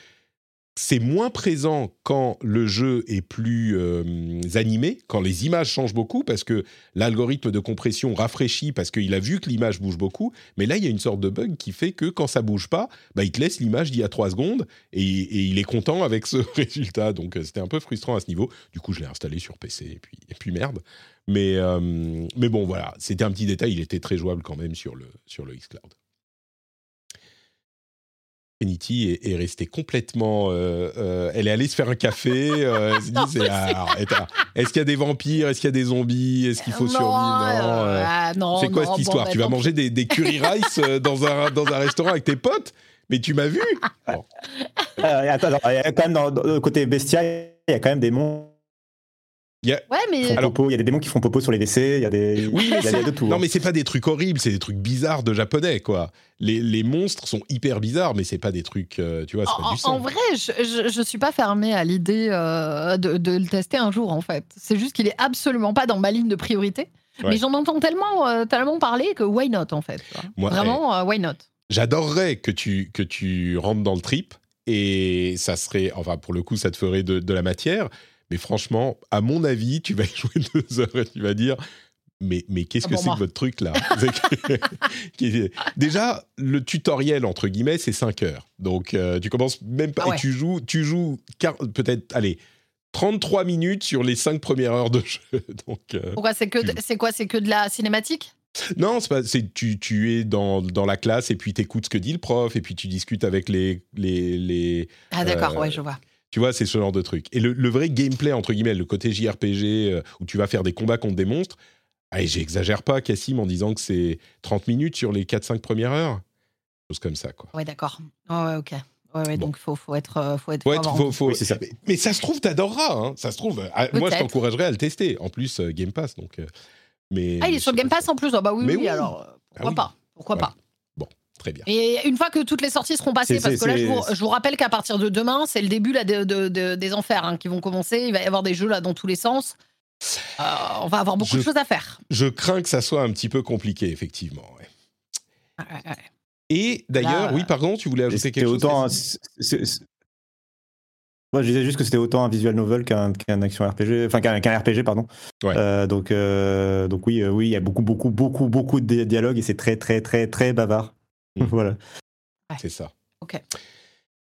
c'est moins présent quand le jeu est plus euh, animé, quand les images changent beaucoup, parce que l'algorithme de compression rafraîchit parce qu'il a vu que l'image bouge beaucoup. Mais là, il y a une sorte de bug qui fait que quand ça bouge pas, bah, il te laisse l'image d'il y a trois secondes et, il est content avec ce résultat. Donc euh, c'était un peu frustrant à ce niveau. Du coup, je l'ai installé sur PC et puis, merde. Mais, euh, mais bon, voilà, c'était un petit détail. Il était très jouable quand même sur le, sur le xCloud. Trinity est, restée complètement. Euh, euh, elle est allée se faire un café. Euh, est-ce qu'il y a des vampires? Est-ce qu'il y a des zombies? Est-ce qu'il faut survivre? Ah, Non. c'est quoi cette histoire? Tu vas manger des, des, curry rice dans un, dans un restaurant avec tes potes? Mais tu m'as vu? Attends, il y a quand même dans, le côté bestial, il y a quand même des monstres il y a... Ouais, mais... il y a des démons qui font popo sur les WC, il y a des. Oui, il y a, de tout. Non, hein. mais c'est pas des trucs horribles, c'est des trucs bizarres de japonais, quoi. Les, les monstres sont hyper bizarres, mais c'est pas des trucs, euh, tu vois, c'est pas du sang. En vrai, je, je, suis pas fermée à l'idée euh, de, de, le tester un jour, en fait. C'est juste qu'il est absolument pas dans ma ligne de priorité. Mais j'en entends tellement, euh, tellement parler que why not, en fait. Vraiment, eh, why not? J'adorerais que tu, que tu rentres dans le trip et ça serait, enfin, pour le coup, ça te ferait de, de la matière Mais franchement, à mon avis, tu vas y jouer deux heures et tu vas dire mais, mais qu'est-ce Ah, que c'est que votre truc là? Déjà, le tutoriel, entre guillemets, c'est 5 heures. Donc, euh, tu commences même pas. Ah ouais. Et tu joues, tu joues peut-être, allez, 33 minutes sur les 5 premières heures de jeu. Donc, euh, Pourquoi c'est que c'est quoi C'est que de la cinématique? Non, c'est pas, c'est, tu, tu es dans, dans la classe et puis tu écoutes ce que dit le prof et puis tu discutes avec les. les, les Ah d'accord, Euh, ouais, je vois. Tu vois, c'est ce genre de truc. Et le, le vrai gameplay, entre guillemets, le côté JRPG, euh, où tu vas faire des combats contre des monstres, allez, j'exagère pas, Cassim, en disant que c'est 30 minutes sur les 4-5 premières heures. Chose comme ça, quoi. Ouais, d'accord. Ouais, ouais, ok. Ouais, ouais, Bon. donc faut, faut être, euh, faut être. Faut faut- Oui, ça. Mais, mais ça se trouve, t'adoreras. Hein, ça se trouve. Ah, moi, je t'encouragerais à le tester. En plus, euh, Game Pass. Donc, mais, Ah, il est sur Game Pass en plus. Ah bah oui, oui, oui. alors pourquoi Ah oui. pas Pourquoi Voilà. pas Très bien. Et une fois que toutes les sorties seront passées, parce que là, je vous, je vous rappelle qu'à partir de demain, c'est le début là, de, de- de- des enfers hein, qui vont commencer. Il va y avoir des jeux là dans tous les sens. Euh, on va avoir beaucoup Je- de choses à faire. Je crains que ça soit un petit peu compliqué, effectivement. ouais. Ouais, ouais, ouais. Et d'ailleurs, oui, pardon, tu voulais ajouter C'était quelque chose autant. Moi, je disais juste que c'était autant un visual novel qu'un qu'un action RPG, enfin qu'un qu'un RPG, pardon. Ouais. Euh, donc, euh, donc oui, euh, oui, il y a beaucoup, beaucoup, beaucoup, beaucoup de di- dialogues et c'est très, très, très, très bavard. Mm. voilà. C'est ça. Ok.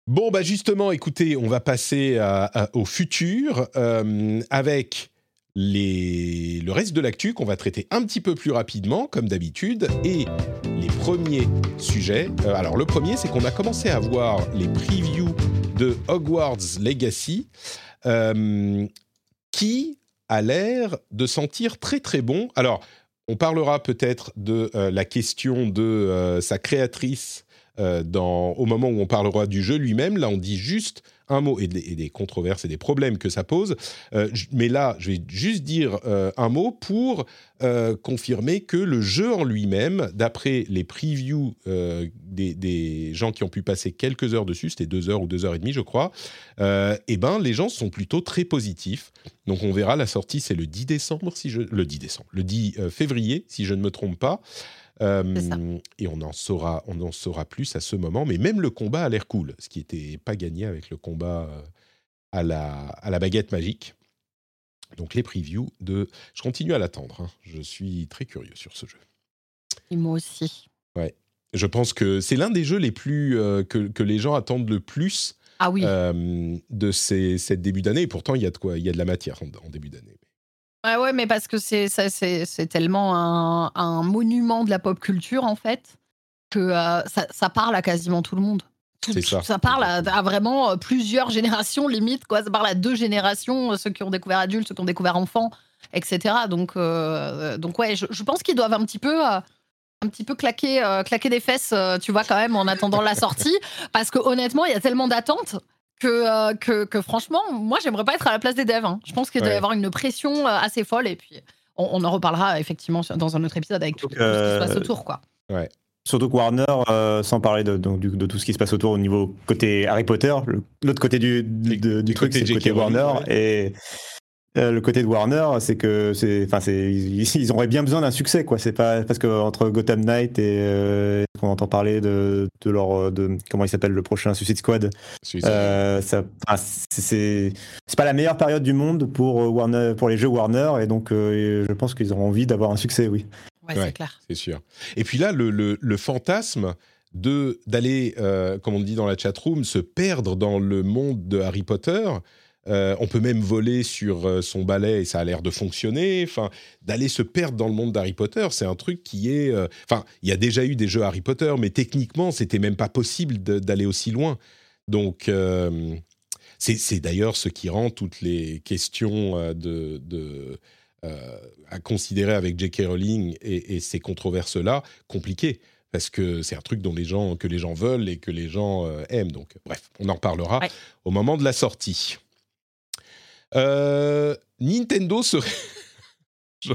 Bon, bah justement, écoutez, on va passer à- à- au futur euh, avec les, le reste de l'actu qu'on va traiter un petit peu plus rapidement, comme d'habitude, et les premiers sujets. Euh, alors, le premier, c'est qu'on a commencé à voir les previews de Hogwarts Legacy, euh, qui a l'air de sentir très très bon. Alors, on parlera peut-être de euh, la question de euh, sa créatrice euh, au moment où on parlera du jeu lui-même. Là, on dit juste un mot et des, controverses et des problèmes que ça pose. Euh, mais là, je vais juste dire euh, un mot pour euh, confirmer que le jeu en lui-même, d'après les previews des, gens qui ont pu passer quelques heures dessus, c'était deux heures ou deux heures et demie, je crois, eh ben, les gens sont plutôt très positifs. Donc, on verra, la sortie, c'est le 10 décembre, si je... Le 10 décembre, le 10 euh, février, si je ne me trompe pas. Euh, et on en saura, on en saura plus à ce moment. Mais même le combat a l'air cool, ce qui n'était pas gagné avec le combat euh, à la, à la baguette magique. Donc les previews de... Je continue à l'attendre. hein. Je suis très curieux sur ce jeu. Et moi aussi. Je pense que c'est l'un des jeux les plus euh, que, que les gens attendent le plus Ah oui. euh, de ces, cette début d'année. Et pourtant, il y a de quoi, il y a de la matière en, en début d'année. Ouais, ouais, mais parce que c'est ça, c'est c'est tellement un, un monument de la pop culture en fait que euh, ça, ça parle à quasiment tout le monde. Tout- C'est ça. Ça parle à, à vraiment euh, plusieurs générations limite quoi. Ça parle à deux générations, euh, ceux qui ont découvert adultes, ceux qui ont découvert enfants, etc. Donc euh, donc ouais, je, je pense qu'ils doivent un petit peu euh, un petit peu claquer claquer des fesses, tu vois quand même en attendant la sortie, parce que honnêtement il y a tellement d'attentes. Que, euh, que, que franchement, moi, j'aimerais pas être à la place des devs. hein. Je pense qu'il doit y Ouais. avoir une pression euh, assez folle. Et puis, on, on en reparlera effectivement dans un autre épisode avec tout, ce qui se euh, passe autour. Quoi. Surtout que Warner, euh, sans parler de, de tout ce qui se passe autour au niveau côté Harry Potter, l'autre côté du, du, truc, c'est côté Warner. Et euh, le côté de Warner, c'est que c'est, enfin, c'est, ils, ils auraient bien besoin d'un succès, quoi. C'est pas parce que entre Gotham Knight et euh, on entend parler de, de leur, de comment il s'appelle le prochain Suicide Squad. Euh, ça, c'est, pas la meilleure période du monde pour euh, Warner, pour les jeux Warner, et donc euh, je pense qu'ils auront envie d'avoir un succès, oui. Ouais, Ouais. c'est clair. c'est sûr. Et puis là, le, le- le fantasme de d'aller, euh, comme on dit dans la chatroom, se perdre dans le monde de Harry Potter. Euh, on peut même voler sur euh, son balai et ça a l'air de fonctionner. Enfin, d'aller se perdre dans le monde d'Harry Potter, c'est un truc qui est. euh, Enfin, il y a déjà eu des jeux Harry Potter, mais techniquement, c'était même pas possible d'aller aussi loin. Donc, euh, c'est d'ailleurs ce qui rend toutes les questions de, de, à considérer avec J.K. Rowling et, et ces controverses-là compliquées. Parce que c'est un truc dont les gens, que les gens veulent et que les gens aiment. Donc, bref, on en reparlera Ouais. au moment de la sortie. Euh, Nintendo serait. Je-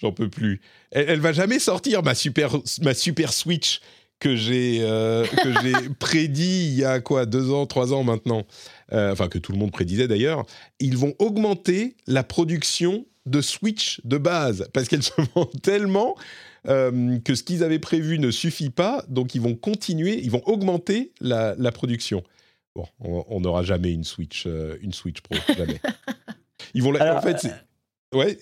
J'en peux plus. Elle, elle va jamais sortir ma super, ma super Switch que j'ai euh, prédit il y a quoi deux ans, trois ans maintenant. Euh, enfin que tout le monde prédisait d'ailleurs. Ils vont augmenter la production de Switch de base parce qu'elle se vend tellement euh, que ce qu'ils avaient prévu ne suffit pas. Donc ils vont continuer, ils vont augmenter la, la production. Bon, on n'aura jamais une Switch, euh, une Switch Pro, jamais. Ils vont. en fait, ouais.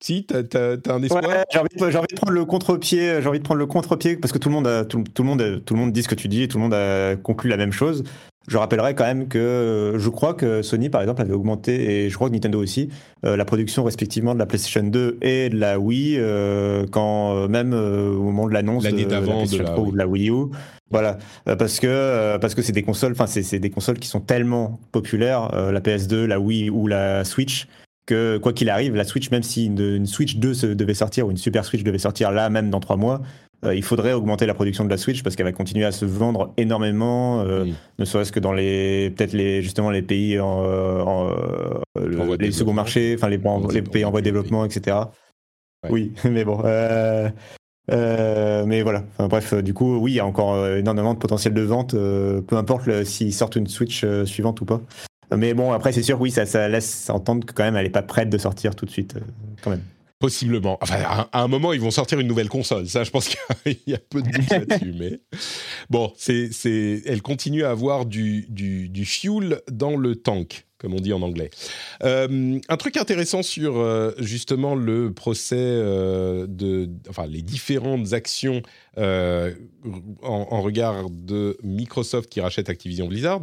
Si, t'as as, un espoir. Ouais, j'ai envie, envie, de prendre le contre-pied. J'ai envie de prendre le contre-pied parce que tout le monde, a, tout, tout, le monde, tout le monde dit ce que tu dis et tout le monde a conclu la même chose. Je rappellerai quand même que je crois que Sony, par exemple, avait augmenté, et je crois que Nintendo aussi, euh, la production respectivement de la PlayStation 2 et de la Wii, euh, quand euh, même au moment de l'annonce de, de, la PlayStation 3 ou de la Wii U. Voilà, parce que parce que c'est des consoles, enfin c'est des consoles qui sont tellement populaires, la PS2, la Wii ou la Switch, que quoi qu'il arrive, la Switch, même si une, Switch 2 devait sortir ou une Super Switch devait sortir là même dans trois mois, euh, il faudrait augmenter la production de la Switch parce qu'elle va continuer à se vendre énormément, euh, ne serait-ce que dans les peut-être les justement les pays en, euh, les seconds marchés, enfin les, les pays en voie de développement, etc. Oui, mais bon. Mais voilà. bref, du coup, oui, il y a encore énormément de potentiel de vente, peu importe s'ils sortent une Switch suivante ou pas. Mais bon, après, c'est sûr, oui, ça, laisse entendre que quand même, elle n'est pas prête de sortir tout de suite, quand même. Possiblement. Enfin, à, un moment, ils vont sortir une nouvelle console. Ça, je pense qu'il y a peu de doute là-dessus. Mais bon, c'est, c'est, elle continue à avoir du, du, fuel dans le tank, comme on dit en anglais. Euh, un truc intéressant sur euh, justement le procès euh, de, enfin, les différentes actions en, en, regard de Microsoft qui rachète Activision Blizzard.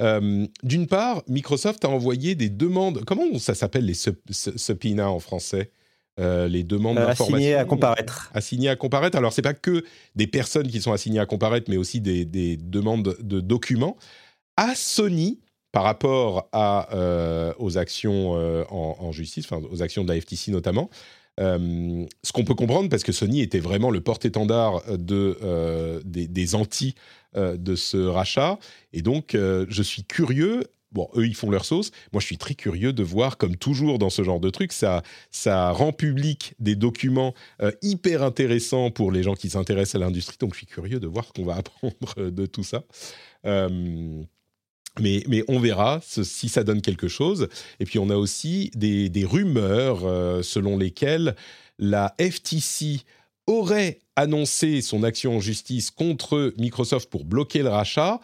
d'une part, Microsoft a envoyé des demandes. Comment ça s'appelle les subpoenas en français euh, les demandes euh, d'information. Assignées à comparaître. Assignées à comparaître. Alors, c'est pas que des personnes qui sont assignées à comparaître, mais aussi des, demandes de documents à Sony par rapport euh, aux actions en, justice, enfin, aux actions de la FTC notamment. ce qu'on peut comprendre parce que Sony était vraiment le porte-étendard de, des, des anti de ce rachat. Et donc, je suis curieux bon, eux, ils font leur sauce. Moi, je suis très curieux de voir, comme toujours dans ce genre de truc, ça, rend public des documents euh, hyper intéressants pour les gens qui s'intéressent à l'industrie. Donc, je suis curieux de voir ce qu'on va apprendre euh, de tout ça. Euh, mais, on verra si ça donne quelque chose. Et puis, on a aussi des, rumeurs selon lesquelles la FTC aurait annoncé son action en justice contre Microsoft pour bloquer le rachat,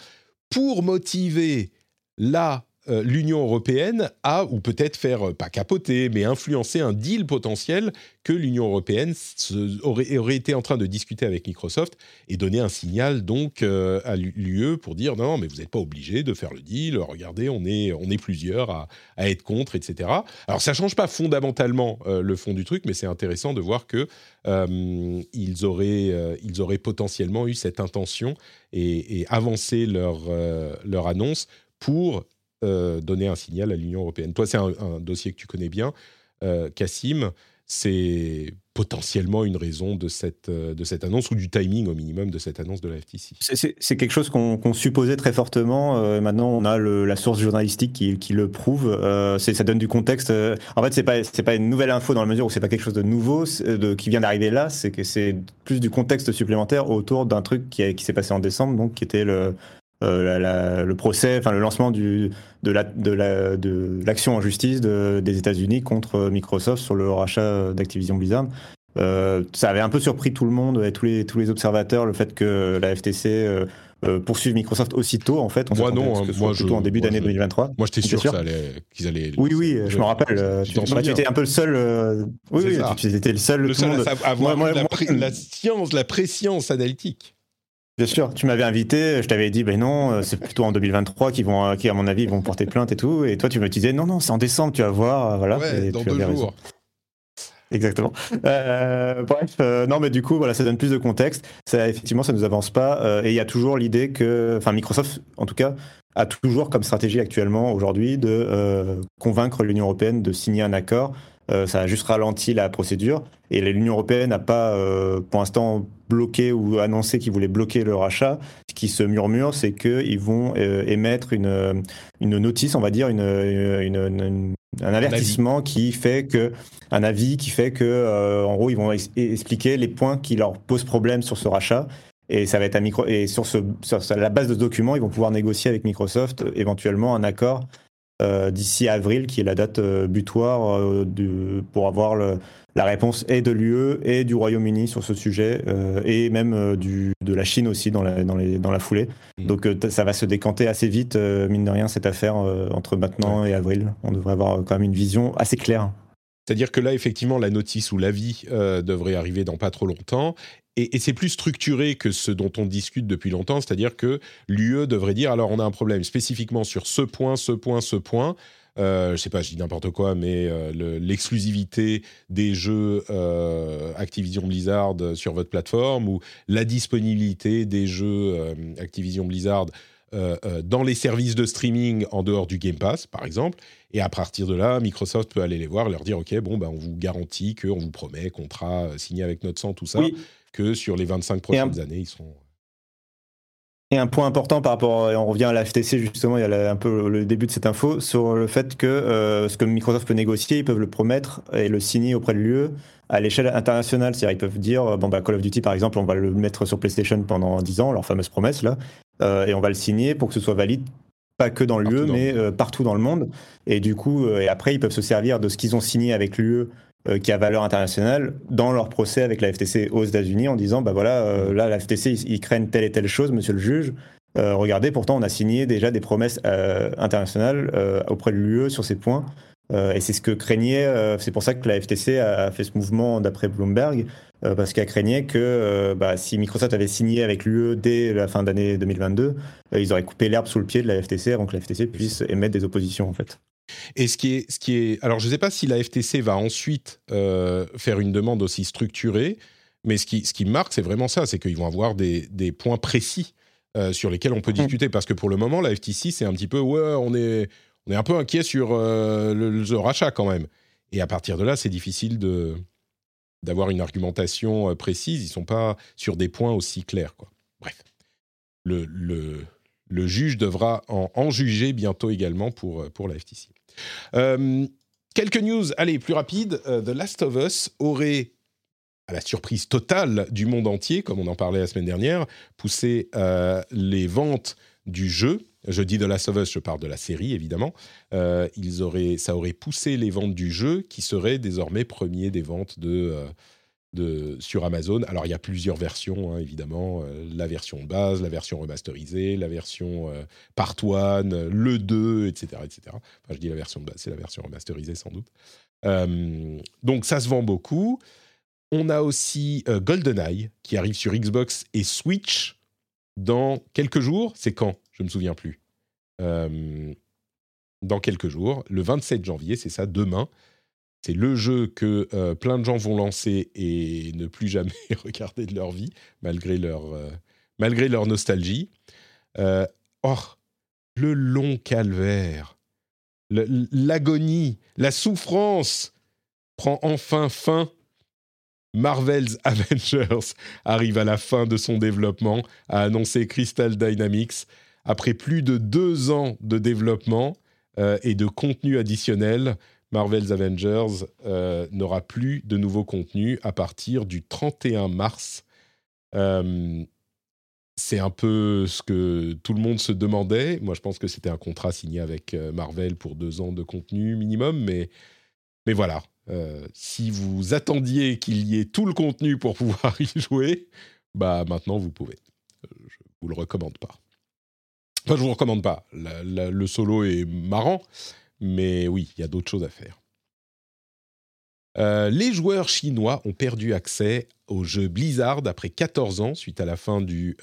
pour motiver là, euh, l'Union européenne a, ou peut-être faire, euh, pas capoter, mais influencer un deal potentiel que l'Union européenne aurait, été en train de discuter avec Microsoft et donner un signal donc euh, à l'UE pour dire non, mais vous n'êtes pas obligé de faire le deal, regardez, on est, on est plusieurs à, être contre, etc. Alors ça ne change pas fondamentalement le fond du truc, mais c'est intéressant de voir que ils, auraient, ils auraient potentiellement eu cette intention et, et avancé leur, leur annonce pour euh, donner un signal à l'Union européenne. Toi, c'est un, dossier que tu connais bien, euh, Cassim. C'est potentiellement une raison de cette, euh, de cette annonce ou du timing au minimum de cette annonce de la FTC. C'est quelque chose qu'on supposait très fortement. maintenant, on a la source journalistique qui, qui le prouve. ça donne du contexte. en fait, c'est pas pas une nouvelle info dans la mesure où c'est pas quelque chose de nouveau de, qui vient d'arriver là. C'est plus du contexte supplémentaire autour d'un truc qui, qui s'est passé en décembre, donc qui était le euh, le procès, enfin le lancement du, de l'action la, de l'action en justice des États-Unis contre Microsoft sur le rachat d'Activision Blizzard. Euh, ça avait un peu surpris tout le monde et tous les, tous les observateurs le fait que la FTC euh, poursuive Microsoft aussitôt en fait. On moi non, hein, moi plutôt en début d'année 2023. Moi j'étais sûr, qu'ils allaient. Oui oui, je, me rappelle. Tu, tu, étais un peu le seul. oui oui, tu, étais le seul. Le seul à avoir la, science, la préscience analytique. Bien sûr, tu m'avais invité, je t'avais dit, ben non, euh, c'est plutôt en 2023 qu'ils vont, qui à mon avis, vont porter plainte et tout. Et toi, tu me disais, non, non, c'est en décembre, tu vas voir, voilà. Ouais, dans deux jours. Exactement. Euh, bref, euh, non, mais du coup, voilà, ça donne plus de contexte. Ça, effectivement, ça nous avance pas. et il y a toujours l'idée que, enfin, Microsoft, en tout cas, a toujours comme stratégie actuellement, aujourd'hui, de convaincre l'Union européenne de signer un accord euh, ça a juste ralenti la procédure. Et l'Union européenne n'a pas, euh, pour l'instant, bloqué ou annoncé qu'ils voulaient bloquer le rachat. Ce qui se murmure, c'est qu'ils vont euh, émettre une, une notice, on va dire, une, un avertissement qui fait que un avis qui fait que en gros ils vont expliquer les points qui leur posent problème sur ce rachat et ça va être à micro et sur, ce, sur la base de ce document ils vont pouvoir négocier avec Microsoft éventuellement un accord d'ici avril, qui est la date butoir pour avoir la réponse et de l'UE et du Royaume-Uni sur ce sujet, et même du, de la Chine aussi dans la, dans les, dans la foulée. Mmh. Donc ça va se décanter assez vite, mine de rien, cette affaire entre maintenant et avril. On devrait avoir quand même une vision assez claire. C'est-à-dire que là, effectivement, la notice ou l'avis euh, devrait arriver dans pas trop longtemps. Et, c'est plus structuré que ce dont on discute depuis longtemps, c'est-à-dire que l'UE devrait dire alors on a un problème spécifiquement sur ce point, ce point, ce point. Euh, je sais pas, je dis n'importe quoi, mais euh, l'exclusivité des jeux euh, Activision Blizzard sur votre plateforme ou la disponibilité des jeux Activision Blizzard euh, euh, dans les services de streaming en dehors du Game Pass, par exemple. Et à partir de là, Microsoft peut aller les voir leur dire OK, bon, ben, on vous garantit qu'on vous promet, contrat euh, signé avec notre sang, tout ça, que sur les 25 prochaines années, ils seront. Et un point important par rapport, et on revient à la FTC justement, il y a un peu le début de cette info, sur le fait que ce que Microsoft peut négocier, ils peuvent le promettre et le signer auprès de l'UE à l'échelle internationale. C'est-à-dire ils peuvent dire, bon bah Call of Duty par exemple, on va le mettre sur PlayStation pendant 10 ans, leur fameuse promesse là, euh, et on va le signer pour que ce soit valide pas que dans l'UE, mais euh, partout dans le monde. Et du coup, euh, et après, ils peuvent se servir de ce qu'ils ont signé avec l'UE qui a valeur internationale dans leur procès avec la FTC aux États-Unis en disant bah voilà là la FTC ils, craignent telle et telle chose monsieur le juge regardez pourtant on a signé déjà des promesses internationales auprès de l'UE sur ces points et c'est ce que craignait c'est pour ça que la FTC a fait ce mouvement d'après Bloomberg euh, parce qu'elle craignait que euh, bah, si Microsoft avait signé avec l'UE dès la fin d'année 2022, euh, ils auraient coupé l'herbe sous le pied de la FTC avant que la FTC puisse émettre des oppositions en fait. Et ce qui est, ce qui est, alors je ne sais pas si la FTC va ensuite faire une demande aussi structurée, mais ce qui, ce qui marque, c'est vraiment ça, c'est qu'ils vont avoir des, des points précis sur lesquels on peut discuter, parce que pour le moment, la FTC, c'est un petit peu, ouais, on est, on est un peu inquiet sur le, le, rachat quand même. Et à partir de là, c'est difficile de, d'avoir une argumentation euh, précise. Ils sont pas sur des points aussi clairs. Quoi. Bref, le, le, le juge devra en, juger bientôt également pour, euh, pour la FTC. Euh, quelques news, allez, plus rapides. The Last of Us aurait, à la surprise totale du monde entier, comme on en parlait la semaine dernière, poussé les ventes du jeu je dis de Last of Us, je parle de la série évidemment. Euh, ça aurait poussé les ventes du jeu, qui serait désormais premier des ventes de, euh, de sur Amazon. Alors il y a plusieurs versions, hein, évidemment, euh, la version base, la version remasterisée, la version part one, le 2, etc., etc. Enfin, je dis la version base, c'est la version remasterisée sans doute. donc ça se vend beaucoup. On a aussi GoldenEye qui arrive sur Xbox et Switch dans quelques jours. C'est quand? Je ne me souviens plus. Euh, dans quelques jours, le 27 janvier, c'est ça, demain. C'est le jeu que euh, plein de gens vont lancer et ne plus jamais regarder de leur vie, malgré leur, euh, malgré leur nostalgie. oh, le long calvaire, l'agonie, la souffrance prend enfin fin Marvel's Avengers arrive à la fin de son développement, a annoncé Crystal Dynamics. Après plus de deux ans de développement euh, et de contenu additionnel, Marvel's Avengers euh, n'aura plus de nouveaux contenus à partir du 31 mars. Euh, c'est un peu ce que tout le monde se demandait. Moi, je pense que c'était un contrat signé avec Marvel pour deux ans de contenu minimum, mais, mais voilà, euh, si vous attendiez qu'il y ait tout le contenu pour pouvoir y jouer, bah maintenant vous pouvez. Euh, je vous le recommande pas. Enfin, je vous recommande pas. le solo est marrant, mais oui, il y a d'autres choses à faire. Euh, les joueurs chinois ont perdu accès au jeu Blizzard après 14 ans suite à la fin du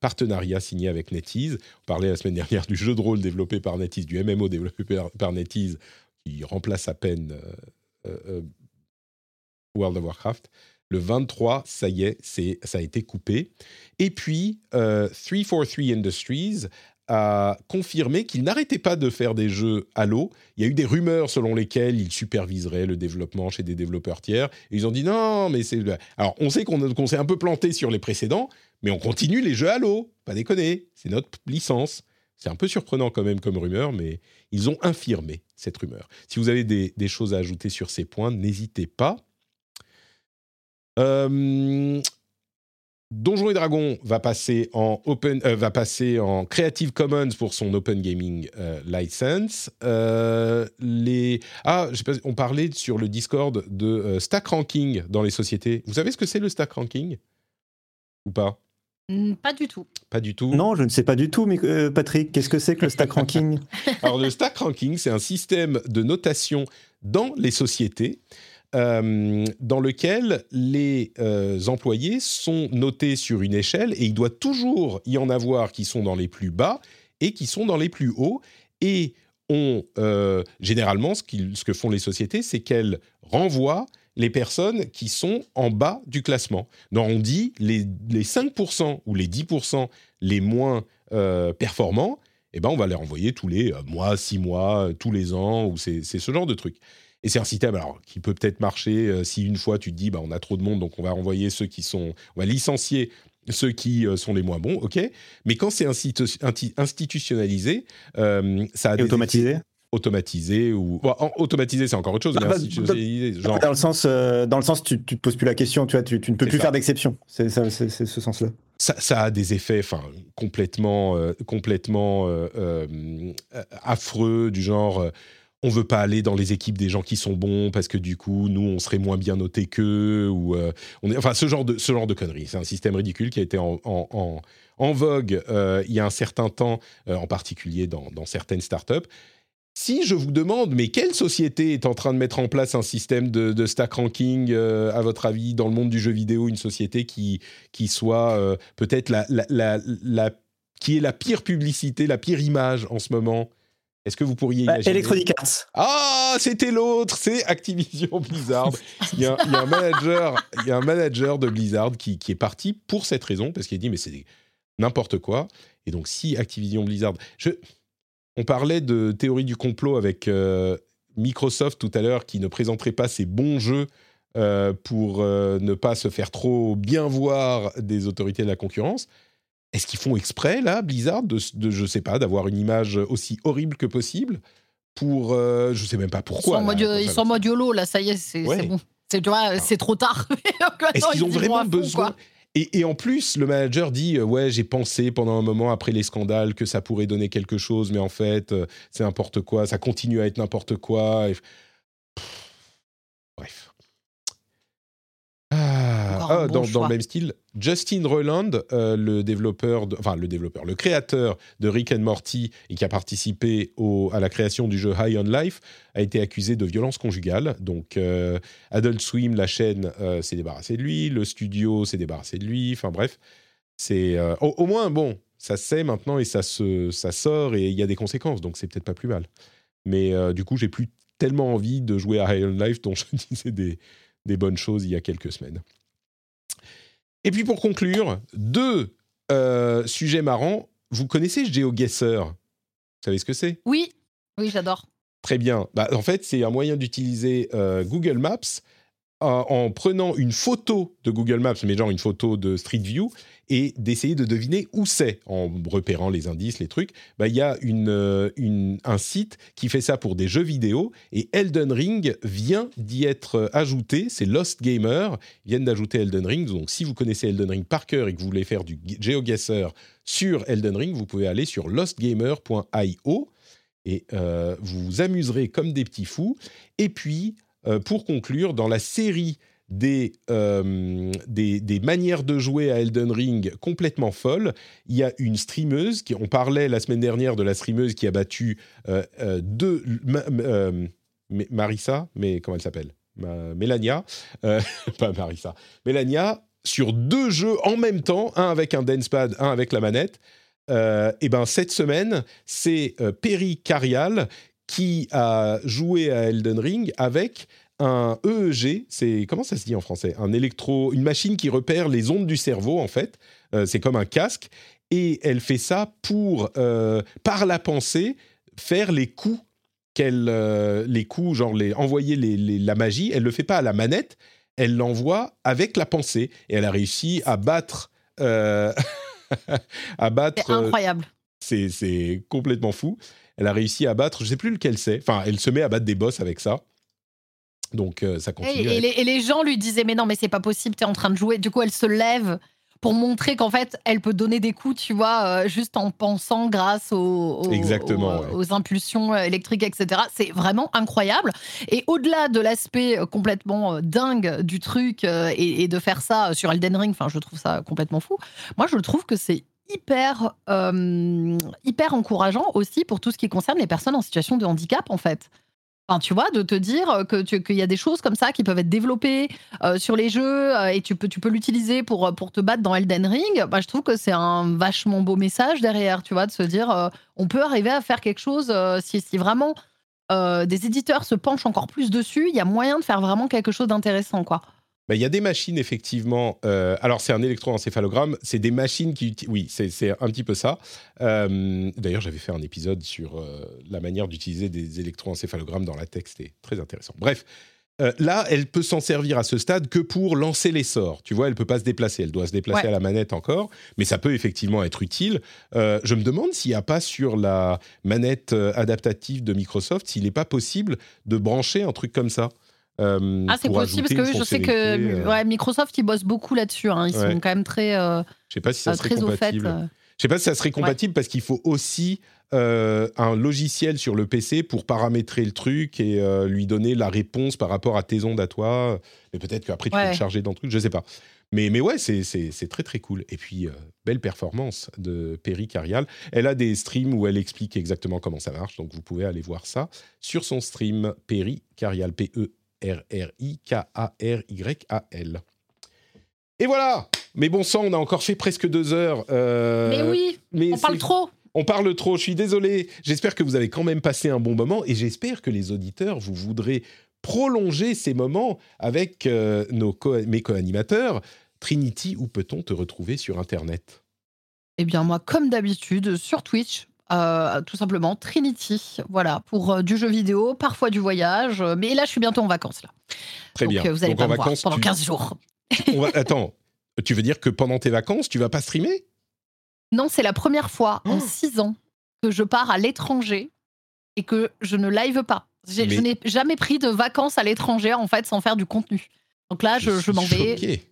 partenariat signé avec NetEase. On parlait la semaine dernière du jeu de rôle développé par NetEase, du MMO développé par NetEase, qui remplace à peine euh, euh, World of Warcraft. Le 23, ça y est, ça a été coupé. Et puis, 343 euh, Industries a confirmé qu'il n'arrêtait pas de faire des jeux Halo. Il y a eu des rumeurs selon lesquelles il superviserait le développement chez des développeurs tiers. Et ils ont dit non, mais c'est. Alors, on sait qu'on, s'est un peu planté sur les précédents, mais on continue les jeux Halo. Pas déconner, c'est notre licence. C'est un peu surprenant quand même comme rumeur, mais ils ont infirmé cette rumeur. Si vous avez des, choses à ajouter sur ces points, n'hésitez pas. Euh, Donjons et Dragons va passer en open, euh, va passer en Creative Commons pour son Open Gaming euh, license. Euh, les ah, je sais pas, on parlait sur le Discord de stack ranking dans les sociétés. Vous savez ce que c'est le stack ranking? Ou pas? Hmm, Pas du tout. Pas du tout. Non, je ne sais pas du tout, mais Patrick, qu'est-ce que c'est que le stack ranking? Alors le stack ranking, c'est un système de notation dans les sociétés euh, dans lequel les euh, employés sont notés sur une échelle et il doit toujours y en avoir qui sont dans les plus bas et qui sont dans les plus hauts. Et on, euh, généralement, ce, ce, que font les sociétés, c'est qu'elles renvoient les personnes qui sont en bas du classement. Donc on dit les, les 5% ou les 10% les moins performants, eh ben on va les renvoyer tous les mois, six mois, tous les ans, ou c'est ce genre de truc. Et c'est un système alors, qui peut peut-être marcher euh, si une fois tu te dis bah, on a trop de monde, donc on va renvoyer ceux qui sont. On va licencier ceux qui euh, sont les moins bons, ok. Mais quand c'est institutionnalisé, euh, ça a. Et automatisé? Automatisé ou automatisé c'est encore autre chose ah, bah, genre... dans le sens dans le sens tu, tu te poses plus la question tu vois tu, ne peux plus faire d'exception c'est ce sens là ça, ça, a des effets enfin complètement complètement affreux du genre on veut pas aller dans les équipes des gens qui sont bons parce que du coup nous on serait moins bien notés qu'eux ou euh, enfin ce genre de ce genre de conneries. C'est un système ridicule qui a été en, en, vogue euh, il y a un certain temps euh, en particulier dans, dans, certaines startups. Si je vous demande mais quelle société est en train de mettre en place un système de, stack ranking à votre avis dans le monde du jeu vidéo une société qui qui soit peut-être la, la, la, qui est la pire publicité la pire image en ce moment? Est-ce que vous pourriez bah, Electronic Arts. Ah, c'était l'autre, c'est Activision Blizzard. il, y a, un manager, il y a un manager de Blizzard qui, est parti pour cette raison, parce qu'il a dit mais c'est n'importe quoi. Et donc si Activision Blizzard, je, on parlait de théorie du complot avec euh, Microsoft tout à l'heure, qui ne présenterait pas ses bons jeux euh, pour euh, ne pas se faire trop bien voir des autorités de la concurrence. Est-ce qu'ils font exprès, là, Blizzard, de, de je sais pas, d'avoir une image aussi horrible que possible pour, euh, je sais même pas pourquoi. Ils sont, en mode YOLO, là, ça y est, c'est bon. C'est, c'est trop tard. Est-ce qu'ils ont vraiment besoin et, et, en plus, le manager dit euh, Ouais, j'ai pensé pendant un moment après les scandales que ça pourrait donner quelque chose, mais en fait, euh, c'est n'importe quoi, ça continue à être n'importe quoi. Bref. Ah, dans, le même style, Justin Roiland, euh, le développeur, enfin le développeur, le créateur de Rick and Morty et qui a participé au, à la création du jeu High on Life, a été accusé de violence conjugale. Donc euh, Adult Swim, la chaîne, euh, s'est débarrassé de lui, le studio s'est débarrassé de lui. Enfin bref, c'est au, moins bon, ça sait maintenant et ça se, ça sort et il y a des conséquences, donc c'est peut-être pas plus mal. Mais du coup, j'ai plus tellement envie de jouer à High on Life dont je disais des, des bonnes choses il y a quelques semaines. Et puis pour conclure, deux euh, sujets marrants. Vous connaissez GeoGuessr? Vous savez ce que c'est? Oui, oui, j'adore. Très bien. Bah, en fait, c'est un moyen d'utiliser euh, Google Maps en prenant une photo de Google Maps, mais genre une photo de Street View, et d'essayer de deviner où c'est en repérant les indices, les trucs. Bah, il y a euh, une, un site qui fait ça pour des jeux vidéo, et Elden Ring vient d'y être ajouté. C'est Lost Gamer. Ils viennent d'ajouter Elden Ring. Donc, si vous connaissez Elden Ring par cœur et que vous voulez faire du GeoGuessr sur Elden Ring, vous pouvez aller sur lostgamer.io et euh, vous vous amuserez comme des petits fous. Et puis, euh, pour conclure, dans la série euh, des, des, manières de jouer à Elden Ring complètement folles. Il y a une streameuse, qui, on parlait la semaine dernière de la streameuse qui a battu euh, deux... Marissa, mais comment elle s'appelle? Mélania, pas Marissa, Mélania, sur deux jeux en même temps, un avec un dance pad, un avec la manette. et ben cette semaine, c'est Perry Carial qui a joué à Elden Ring avec un EEG, c'est comment ça se dit en français? Un électro, une machine qui repère les ondes du cerveau en fait. Euh, c'est comme un casque et elle fait ça pour euh, par la pensée faire les coups qu'elle, euh, les coups genre les envoyer la magie. Elle le fait pas à la manette, elle l'envoie avec la pensée et elle a réussi à battre à battre. C'est incroyable. c'est complètement fou elle a réussi à battre, je sais plus lequel c'est. Enfin, elle se met à battre des boss avec ça. Donc euh, ça continue. Et, les, gens lui disaient mais non mais c'est pas possible, tu es en train de jouer. Du coup elle se lève pour montrer qu'en fait, elle peut donner des coups, tu vois, euh, juste en pensant grâce aux, aux- Exactement, aux- ouais. aux impulsions électriques, etc. C'est vraiment incroyable. Et au-delà de l'aspect euh, complètement euh, dingue du truc euh, et, et de faire ça sur Elden Ring, enfin, je trouve ça complètement fou. Moi, je trouve que c'est hyper, euh, hyper encourageant aussi pour tout ce qui concerne les personnes en situation de handicap, en fait. Enfin, tu vois, de te dire que tu- qu'il y a des choses comme ça qui peuvent être développées euh, sur les jeux euh, et tu peux, tu peux l'utiliser pour, pour te battre dans Elden Ring. Bah, je trouve que c'est un vachement beau message derrière, tu vois, de se dire euh, on peut arriver à faire quelque chose euh, si, si vraiment euh, des éditeurs se penchent encore plus dessus, il y a moyen de faire vraiment quelque chose d'intéressant, quoi. Bah, Il y a des machines, effectivement. euh, alors, c'est un électroencéphalogramme. C'est des machines qui. uti- Oui, c'est un petit peu ça. Euh, D'ailleurs, j'avais fait un épisode sur euh, la manière d'utiliser des électroencéphalogrammes dans la tech. C'était très intéressant. Bref. là, elle peut s'en servir à ce stade que pour lancer les sorts. Tu vois, elle peut pas se déplacer. Elle doit se déplacer Ouais. à la manette encore, mais ça peut effectivement être utile. Je me demande s'il n'y a pas sur la manette adaptative de Microsoft, s'il n'est pas possible de brancher un truc comme ça. Euh, Ah, c'est possible parce que je sais que euh, ouais, Microsoft, ils bossent beaucoup là-dessus. hein. Ils Ouais. sont quand même très, euh, Je sais pas si ça euh, serait fait. compatible. euh. Je sais pas si ça serait compatible parce qu'il faut aussi euh, un logiciel sur le PC pour paramétrer le truc et euh, lui donner la réponse par rapport à tes ondes à toi. Mais peut-être qu'après tu peux Ouais. le charger dans le truc, je sais pas. Mais, mais ouais, c'est- très très cool. Et puis, euh, belle performance de Perry Carial. Elle a des streams où elle explique exactement comment ça marche, donc vous pouvez aller voir ça sur son stream Perry Carial, E P-E-R-R-I-K-A-R-Y-A-L. Et voilà Mais bon sang, on a encore fait presque deux heures. euh, Mais oui, mais on parle trop. on parle trop, je suis désolé. J'espère que vous avez quand même passé un bon moment et j'espère que les auditeurs, vous voudrez prolonger ces moments avec euh, nos co- mes co-animateurs. Trinity, où peut-on te retrouver sur Internet? Eh bien, moi, comme d'habitude, sur Twitch, euh, tout simplement, Trinity. Voilà, pour euh, du jeu vidéo, parfois du voyage. euh, Mais là, je suis bientôt en vacances, là. Très Donc, bien. vous allez Donc pas en me voir vacances, pendant tu- 15 jours. on va- Attends, tu veux dire que pendant tes vacances, tu vas pas streamer? Non, c'est la première fois en Oh. 6 ans que je pars à l'étranger et que je ne live pas. Je n'ai jamais pris de vacances à l'étranger, en fait, sans faire du contenu. Donc là, je, je suis m'en vais.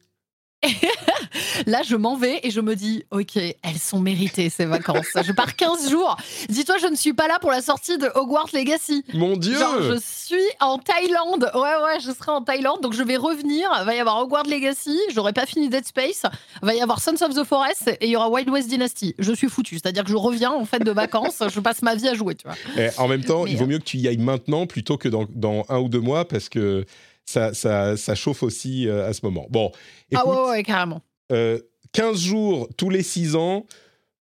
Là, je m'en vais et je me dis, OK, elles sont méritées ces vacances. je pars 15 jours. Dis-toi, je ne suis pas là pour la sortie de Hogwarts Legacy. Mon Dieu Genre, je suis en Thaïlande. Ouais, ouais, je serai en Thaïlande. Donc, je vais revenir. Il va y avoir Hogwarts Legacy. J'aurai pas fini Dead Space. Il va y avoir Sons of the Forest. Et il y aura Wild West Dynasty. Je suis foutu. C'est-à-dire que je reviens, en fait, de vacances. je passe ma vie à jouer, tu vois. En même temps, Mais, il vaut euh, mieux que tu y ailles maintenant plutôt que dans, dans un ou deux mois parce que ça, ça, ça chauffe aussi euh, à ce moment. Bon, écoute, ah, ouais, ouais, carrément. euh, 15 jours tous les 6 ans,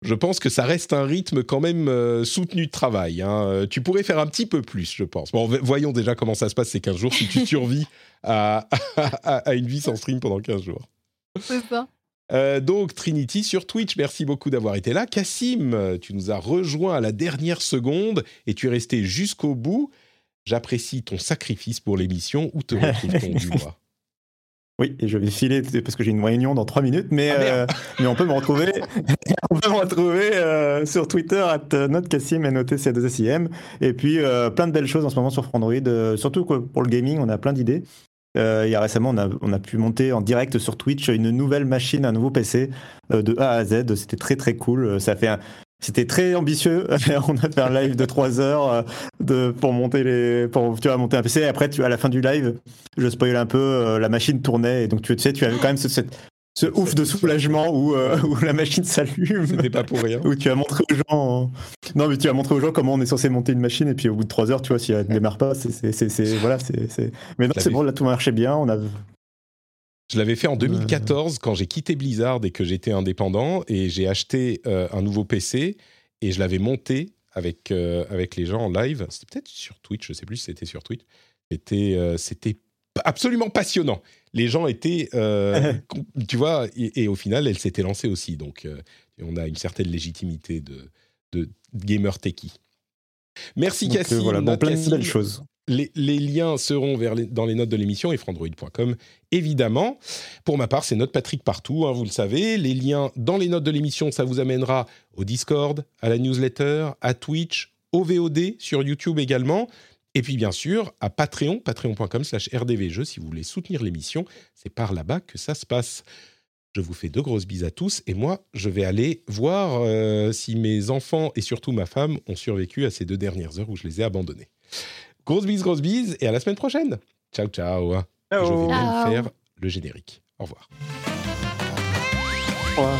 je pense que ça reste un rythme quand même euh, soutenu de travail. hein. Euh, Tu pourrais faire un petit peu plus, je pense. Bon, voyons déjà comment ça se passe ces 15 jours si tu survis à, à- à une vie sans stream pendant 15 jours. C'est ça. Euh, donc Trinity sur Twitch, merci beaucoup d'avoir été là. Cassim, euh, tu nous as rejoint à la dernière seconde et tu es resté jusqu'au bout. J'apprécie ton sacrifice pour l'émission. Où te retrouve-t-on du mois Oui, et je vais filer parce que j'ai une réunion dans 3 minutes, mais, Ah, euh, mais on peut me retrouver, on peut me retrouver euh, sur Twitter, at notecassim, n o t c 2 s et puis euh, plein de belles choses en ce moment sur Frandroid, euh, surtout pour le gaming, on a plein d'idées. Euh, il y a récemment, on a, on a pu monter en direct sur Twitch une nouvelle machine, un nouveau PC euh, de A à Z. C'était très très cool. Euh, Ça fait un- C'était très ambitieux. on a fait un live de 3 heures euh, de, pour monter les, pour tu vois, monter un PC. Et après, tu, à la fin du live, je spoil un peu, euh, la machine tournait et donc tu, tu sais, tu avais quand même ce, cette- ce ouf de soulagement où, euh, où la machine s'allume. C'était pas pour rien. Où tu as montré aux gens, non mais tu as montré aux gens comment on est censé monter une machine et puis au bout de 3 heures, tu vois, si elle ne démarre pas, c'est, c'est, c'est- c'est- voilà, c'est, c'est- mais non, c'est bon, là tout marchait bien. On a, Je l'avais fait en 2014 quand j'ai quitté Blizzard et que j'étais indépendant et j'ai acheté euh, un nouveau PC et je l'avais monté avec, euh, avec les gens en live. C'était peut-être sur Twitch, je sais plus si c'était sur Twitch. C'était euh, c'était absolument passionnant. Les gens étaient, euh, tu vois, et, et au final, elle s'était lancée aussi. Donc, euh, on a une certaine légitimité de, de gamer techie. Merci euh, Cassim. voilà, plein de belles choses. Les, liens seront vers les- dans les notes de l'émission et frandroid.com, évidemment. Pour ma part, c'est notre Patrick partout, hein, vous le savez. Les liens dans les notes de l'émission, ça vous amènera au Discord, à la newsletter, à Twitch, au VOD, sur YouTube également. Et puis, bien sûr, à Patreon, patreon.com slash rdvjeux, si vous voulez soutenir l'émission. C'est par là-bas que ça se passe. Je vous fais de grosses bises à tous et moi, je vais aller voir euh, si mes enfants et surtout ma femme ont survécu à ces deux dernières heures où je les ai abandonnés. Grosses bises, grosses bises et à la semaine prochaine. Ciao, ciao. Ciao. Je vais même faire le générique. Au revoir. Au revoir.